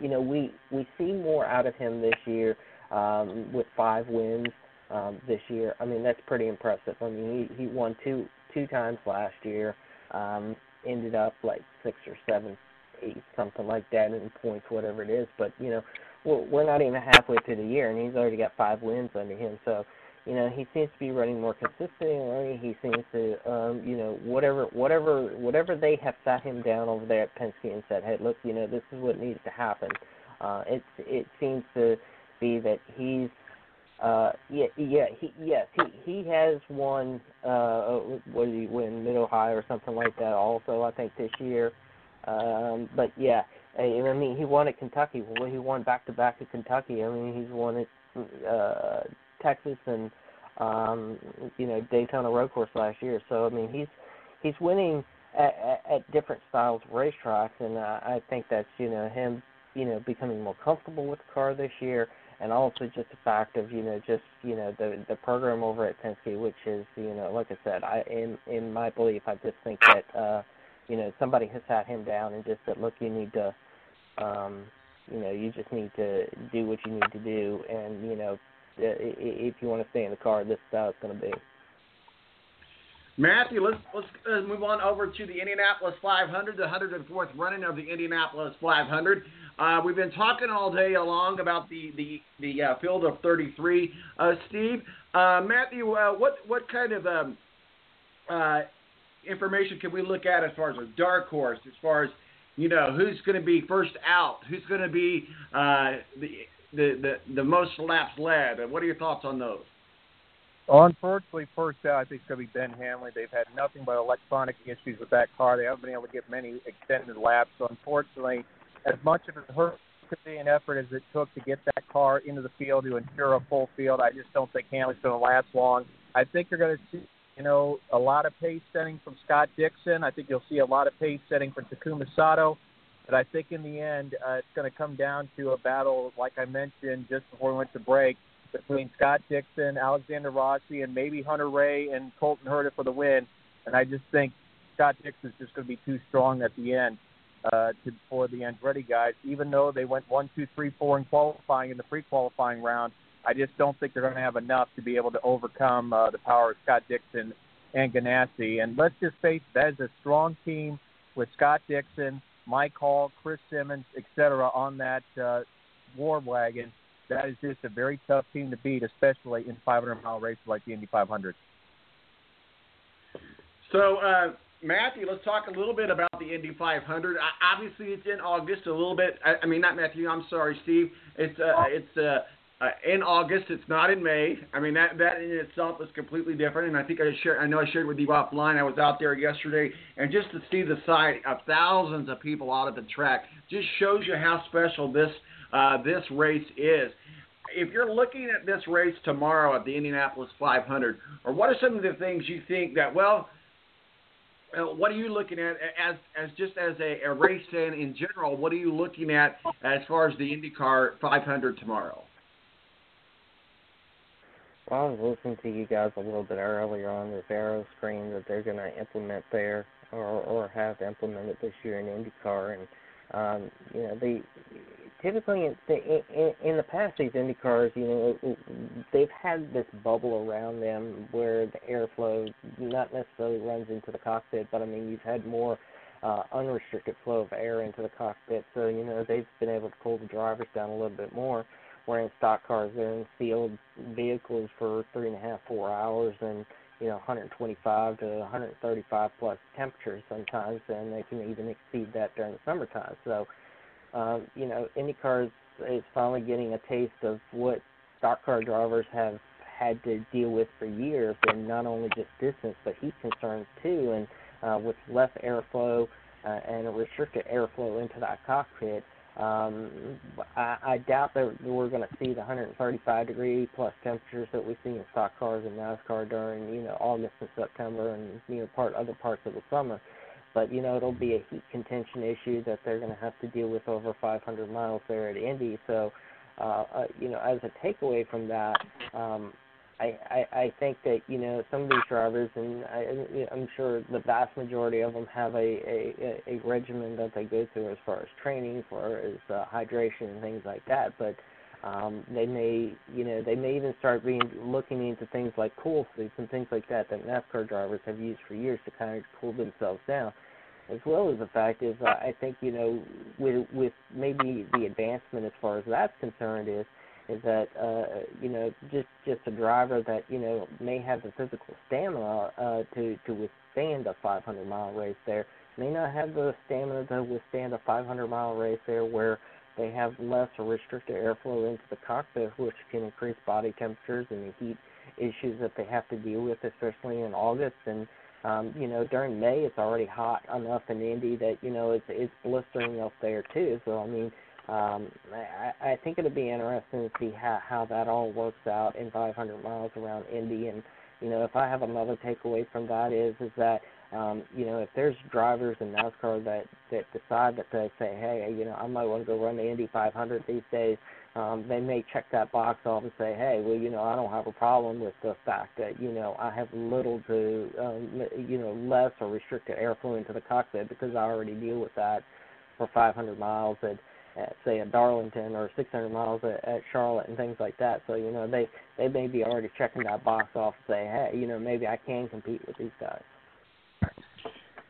you know we we see more out of him this year um, with five wins um, this year. I mean that's pretty impressive. I mean he he won two two times last year. Um, ended up like six or seven, eight, something like that in points, whatever it is. But you know we're, not even halfway through the year, and he's already got five wins under him. So you know, he seems to be running more consistently. He seems to, um, you know, whatever, whatever, whatever they have sat him down over there at Penske and said, hey, look, you know, this is what needs to happen. Uh, it it seems to be that he's, uh, yeah, yeah, he, yes, he he has won. Uh, what did he win? Mid Ohio or something like that. Also, I think this year. Um, but yeah, I mean, he won at Kentucky. Well, he won back to back at Kentucky. I mean, he's won it. Uh, Texas and um, you know Daytona Road Course last year. So I mean he's he's winning at, at, at different styles of racetracks, and uh, I think that's you know him you know becoming more comfortable with the car this year, and also just the fact of you know just you know the the program over at Penske, which is you know like I said, I in in my belief, I just think that uh, you know somebody has sat him down and just said, look, you need to, um, you know, you just need to do what you need to do, and you know, if you want to stay in the car, this is how it's going to be. Matthew, let's let's move on over to the Indianapolis 500, the 104th running of the Indianapolis 500. Uh, we've been talking all day along about the the the uh, field of 33. Uh, Steve, uh, Matthew, uh, what what kind of um, information can we look at as far as a dark horse, as far as you know who's going to be first out, who's going to be the, the the the most laps led? What are your thoughts on those? Unfortunately, first out, I think it's going to be Ben Hanley. They've had nothing but electronic issues with that car. They haven't been able to get many extended laps. So, unfortunately, as much of a Herculean effort as it took to get that car into the field to ensure a full field, I just don't think Hanley's going to last long. I think you're going to see, you know, a lot of pace setting from Scott Dixon. I think you'll see a lot of pace setting from Takuma Sato. But I think in the end, uh, it's going to come down to a battle, like I mentioned just before we went to break, between Scott Dixon, Alexander Rossi, and maybe Hunter-Reay and Colton Herta for the win. And I just think Scott Dixon's just going to be too strong at the end uh, to, for the Andretti guys. Even though they went one, two, three, four in qualifying in the pre-qualifying round, I just don't think they're going to have enough to be able to overcome uh, the power of Scott Dixon and Ganassi. And let's just face it, that is a strong team with Scott Dixon, Mike Hull, Chris Simmons, etc. on that uh, war wagon that is just a very tough team to beat, especially in 500 mile races like the Indy 500. So, uh, Matthew, let's talk a little bit about the Indy 500. Uh, obviously, it's in August. A little bit. I, I mean, not Matthew. I'm sorry, Steve. It's uh, it's uh, uh, in August. It's not in May. I mean, that that in itself is completely different. And I think I shared. I know I shared with you offline. I was out there yesterday, and just to see the sight of thousands of people out at the track just shows you how special this uh, this race is. If you're looking at this race tomorrow at the Indianapolis 500, or what are some of the things you think that well, uh, what are you looking at as as just as a, a race fan in general? What are you looking at as far as the IndyCar 500 tomorrow? Well, I was listening to you guys a little bit earlier on this aero screen that they're going to implement there, or or have implemented this year in IndyCar, and um, you know they typically in the, in, in the past these Indy cars, you know, they've had this bubble around them where the airflow not necessarily runs into the cockpit, but I mean you've had more uh, unrestricted flow of air into the cockpit, so you know they've been able to cool the drivers down a little bit more. Where in stock cars, they're in sealed vehicles for three and a half, four hours, and you know 125 to 135 plus temperatures sometimes, and they can even exceed that during the summertime. So um, you know, IndyCar is, is finally getting a taste of what stock car drivers have had to deal with for years, and not only just distance but heat concerns too. And uh, with less airflow uh, and a restricted airflow into that cockpit, um, I, I doubt that we're going to see the 135 degree plus temperatures that we see in stock cars and NASCAR during you know August and September and you know part other parts of the summer but you know it'll be a heat contention issue that they're going to have to deal with over 500 miles there at Indy. So, uh, uh, you know, as a takeaway from that, um, I, I I think that you know some of these drivers, and I, I'm sure the vast majority of them have a, a a regimen that they go through as far as training, as far as uh, hydration and things like that. But um, they may, you know, they may even start being looking into things like cool suits and things like that that NASCAR drivers have used for years to kind of cool themselves down. As well as the fact is, uh, I think you know, with with maybe the advancement as far as that's concerned is, is that uh, you know just just a driver that you know may have the physical stamina uh, to to withstand a 500 mile race there may not have the stamina to withstand a 500 mile race there where they have less restricted airflow into the cockpit, which can increase body temperatures and the heat issues that they have to deal with, especially in August. And um, you know, during May, it's already hot enough in Indy that you know it's it's blistering up there too. So I mean, um, I, I think it'll be interesting to see how how that all works out in 500 miles around Indy. And you know, if I have another takeaway from that is is that um, you know, if there's drivers in NASCAR that that decide that they say, hey, you know, I might want to go run the Indy 500 these days, um, they may check that box off and say, hey, well, you know, I don't have a problem with the fact that you know I have little to, um, you know, less or restricted airflow into the cockpit because I already deal with that for 500 miles at, at say at Darlington or 600 miles at, at Charlotte and things like that. So you know, they they may be already checking that box off and say, hey, you know, maybe I can compete with these guys.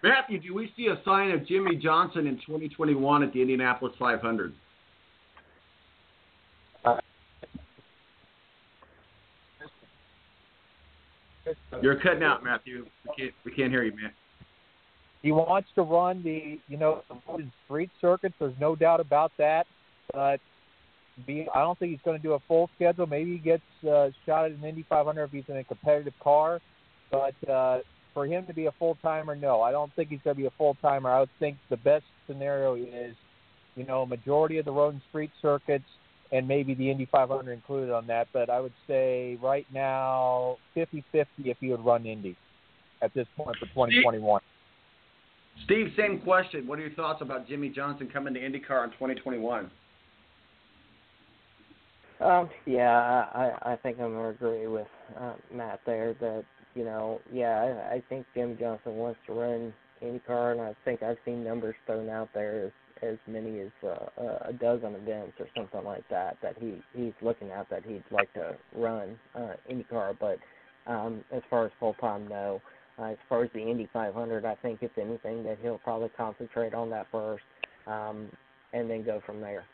Matthew, do we see a sign of Jimmie Johnson in 2021 at the Indianapolis 500? You're cutting out, Matthew. We can't, we can't hear you, man. He wants to run the, you know, the street circuits. There's no doubt about that. But be, I don't think he's going to do a full schedule. Maybe he gets uh, shot at an Indy 500 if he's in a competitive car. But uh, for him to be a full timer, no, I don't think he's going to be a full timer. I would think the best scenario is, you know, majority of the road and street circuits, and maybe the Indy 500 included on that. But I would say right now, 50-50 if he would run Indy at this point for 2021. Steve, same question. What are your thoughts about Jimmie Johnson coming to IndyCar in 2021? Um, yeah, I, I think I'm gonna agree with uh, Matt there that you know, yeah, I, I think Jim Johnson wants to run IndyCar, and I think I've seen numbers thrown out there as as many as uh, a dozen events or something like that that he he's looking at that he'd like to run uh, IndyCar. But um, as far as full time, no. Uh, as far as the Indy 500, I think if anything that he'll probably concentrate on that first, um, and then go from there.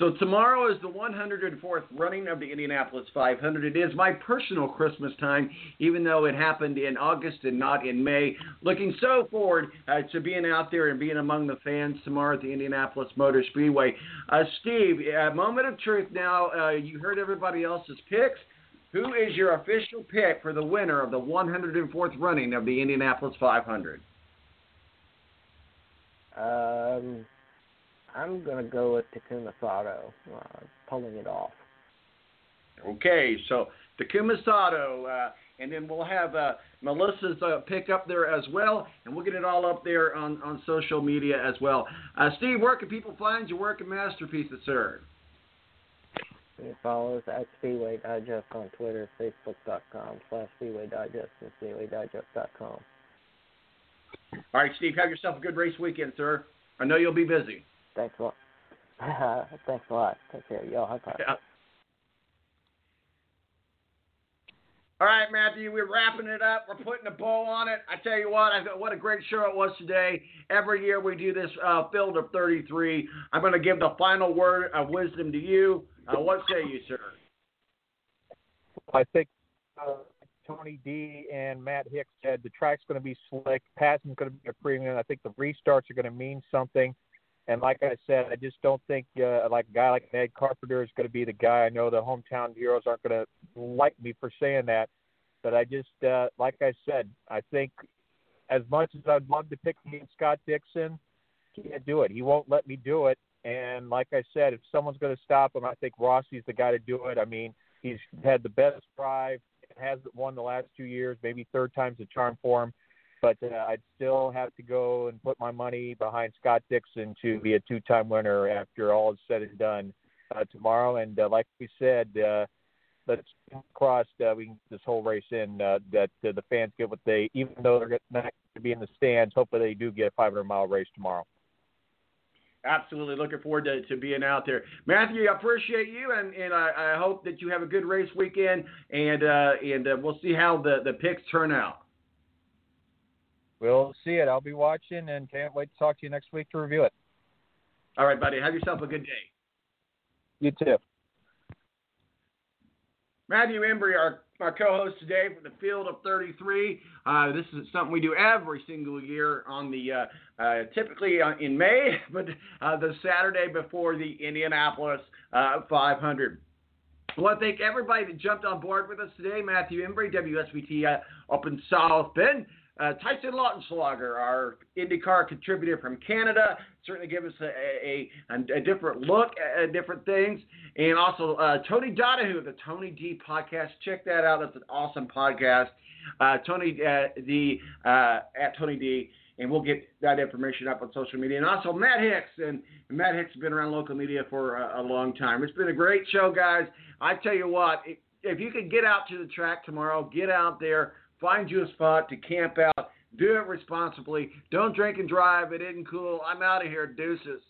So tomorrow is the 104th running of the Indianapolis 500. It is my personal Christmas time, even though it happened in August and not in May. Looking so forward uh, to being out there and being among the fans tomorrow at the Indianapolis Motor Speedway. Uh, Steve, uh, moment of truth now. Uh, you heard everybody else's picks. Who is your official pick for the winner of the 104th running of the Indianapolis 500? Um, I'm going to go with Takuma Sato, uh, pulling it off. Okay, so Takuma Sato, uh, and then we'll have uh, Melissa's uh, pick up there as well, and we'll get it all up there on, on social media as well. Uh, Steve, where can people find your work and masterpieces, sir? You can follow us at Speedway Digest on Twitter, Facebook.com slash Speedway Digest, and SpeedwayDigest.com. All right, Steve, have yourself a good race weekend, sir. I know you'll be busy. Thanks a lot. (laughs) Thanks a lot. Take care. Y'all high five. Yeah. All right, Matthew, we're wrapping it up. We're putting a bow on it. I tell you what, I what a great show it was today. Every year we do this uh, field of 33. I'm going to give the final word of wisdom to you. Uh, what say you, sir? I think uh, Tony D and Matt Hicks said the track's going to be slick. Passing's going to be a premium. I think the restarts are going to mean something. And like I said, I just don't think uh, like a guy like Ned Carpenter is going to be the guy. I know the hometown heroes aren't going to like me for saying that, but I just uh, like I said, I think as much as I'd love to pick against Scott Dixon, can't do it. He won't let me do it. And like I said, if someone's going to stop him, I think Rossi's the guy to do it. I mean, he's had the best drive, hasn't won the last two years, maybe third time's a charm for him but uh, I'd still have to go and put my money behind Scott Dixon to be a two-time winner after all is said and done uh, tomorrow. And uh, like we said, uh, let's cross uh, we can get this whole race in uh, that uh, the fans get what they, even though they're not going to be in the stands, hopefully they do get a 500 mile race tomorrow. Absolutely, looking forward to, to being out there, Matthew. I appreciate you, and, and I, I hope that you have a good race weekend, and uh, and uh, we'll see how the, the picks turn out. We'll see it. I'll be watching and can't wait to talk to you next week to review it. All right, buddy. Have yourself a good day. You too. Matthew Embury, our, our co-host today for the Field of 33. Uh, this is something we do every single year on the uh, uh, typically in May, (laughs) but uh, the Saturday before the Indianapolis uh, 500. I want to thank everybody that jumped on board with us today. Matthew Embury, WSBT uh, up in South Bend. Uh, Tyson Lautenschlager, our IndyCar contributor from Canada, certainly give us a, a, a, different look at different things. And also uh, Tony Donahue, the Tony D podcast. Check that out. That's an awesome podcast. Uh, Tony uh, D uh, at Tony D. And we'll get that information up on social media. And also Matt Hicks. And Matt Hicks has been around local media for a, a long time. It's been a great show, guys. I tell you what, if you can get out to the track tomorrow, get out there Find you a spot to camp out. Do it responsibly. Don't drink and drive. It isn't cool. I'm out of here. Deuces.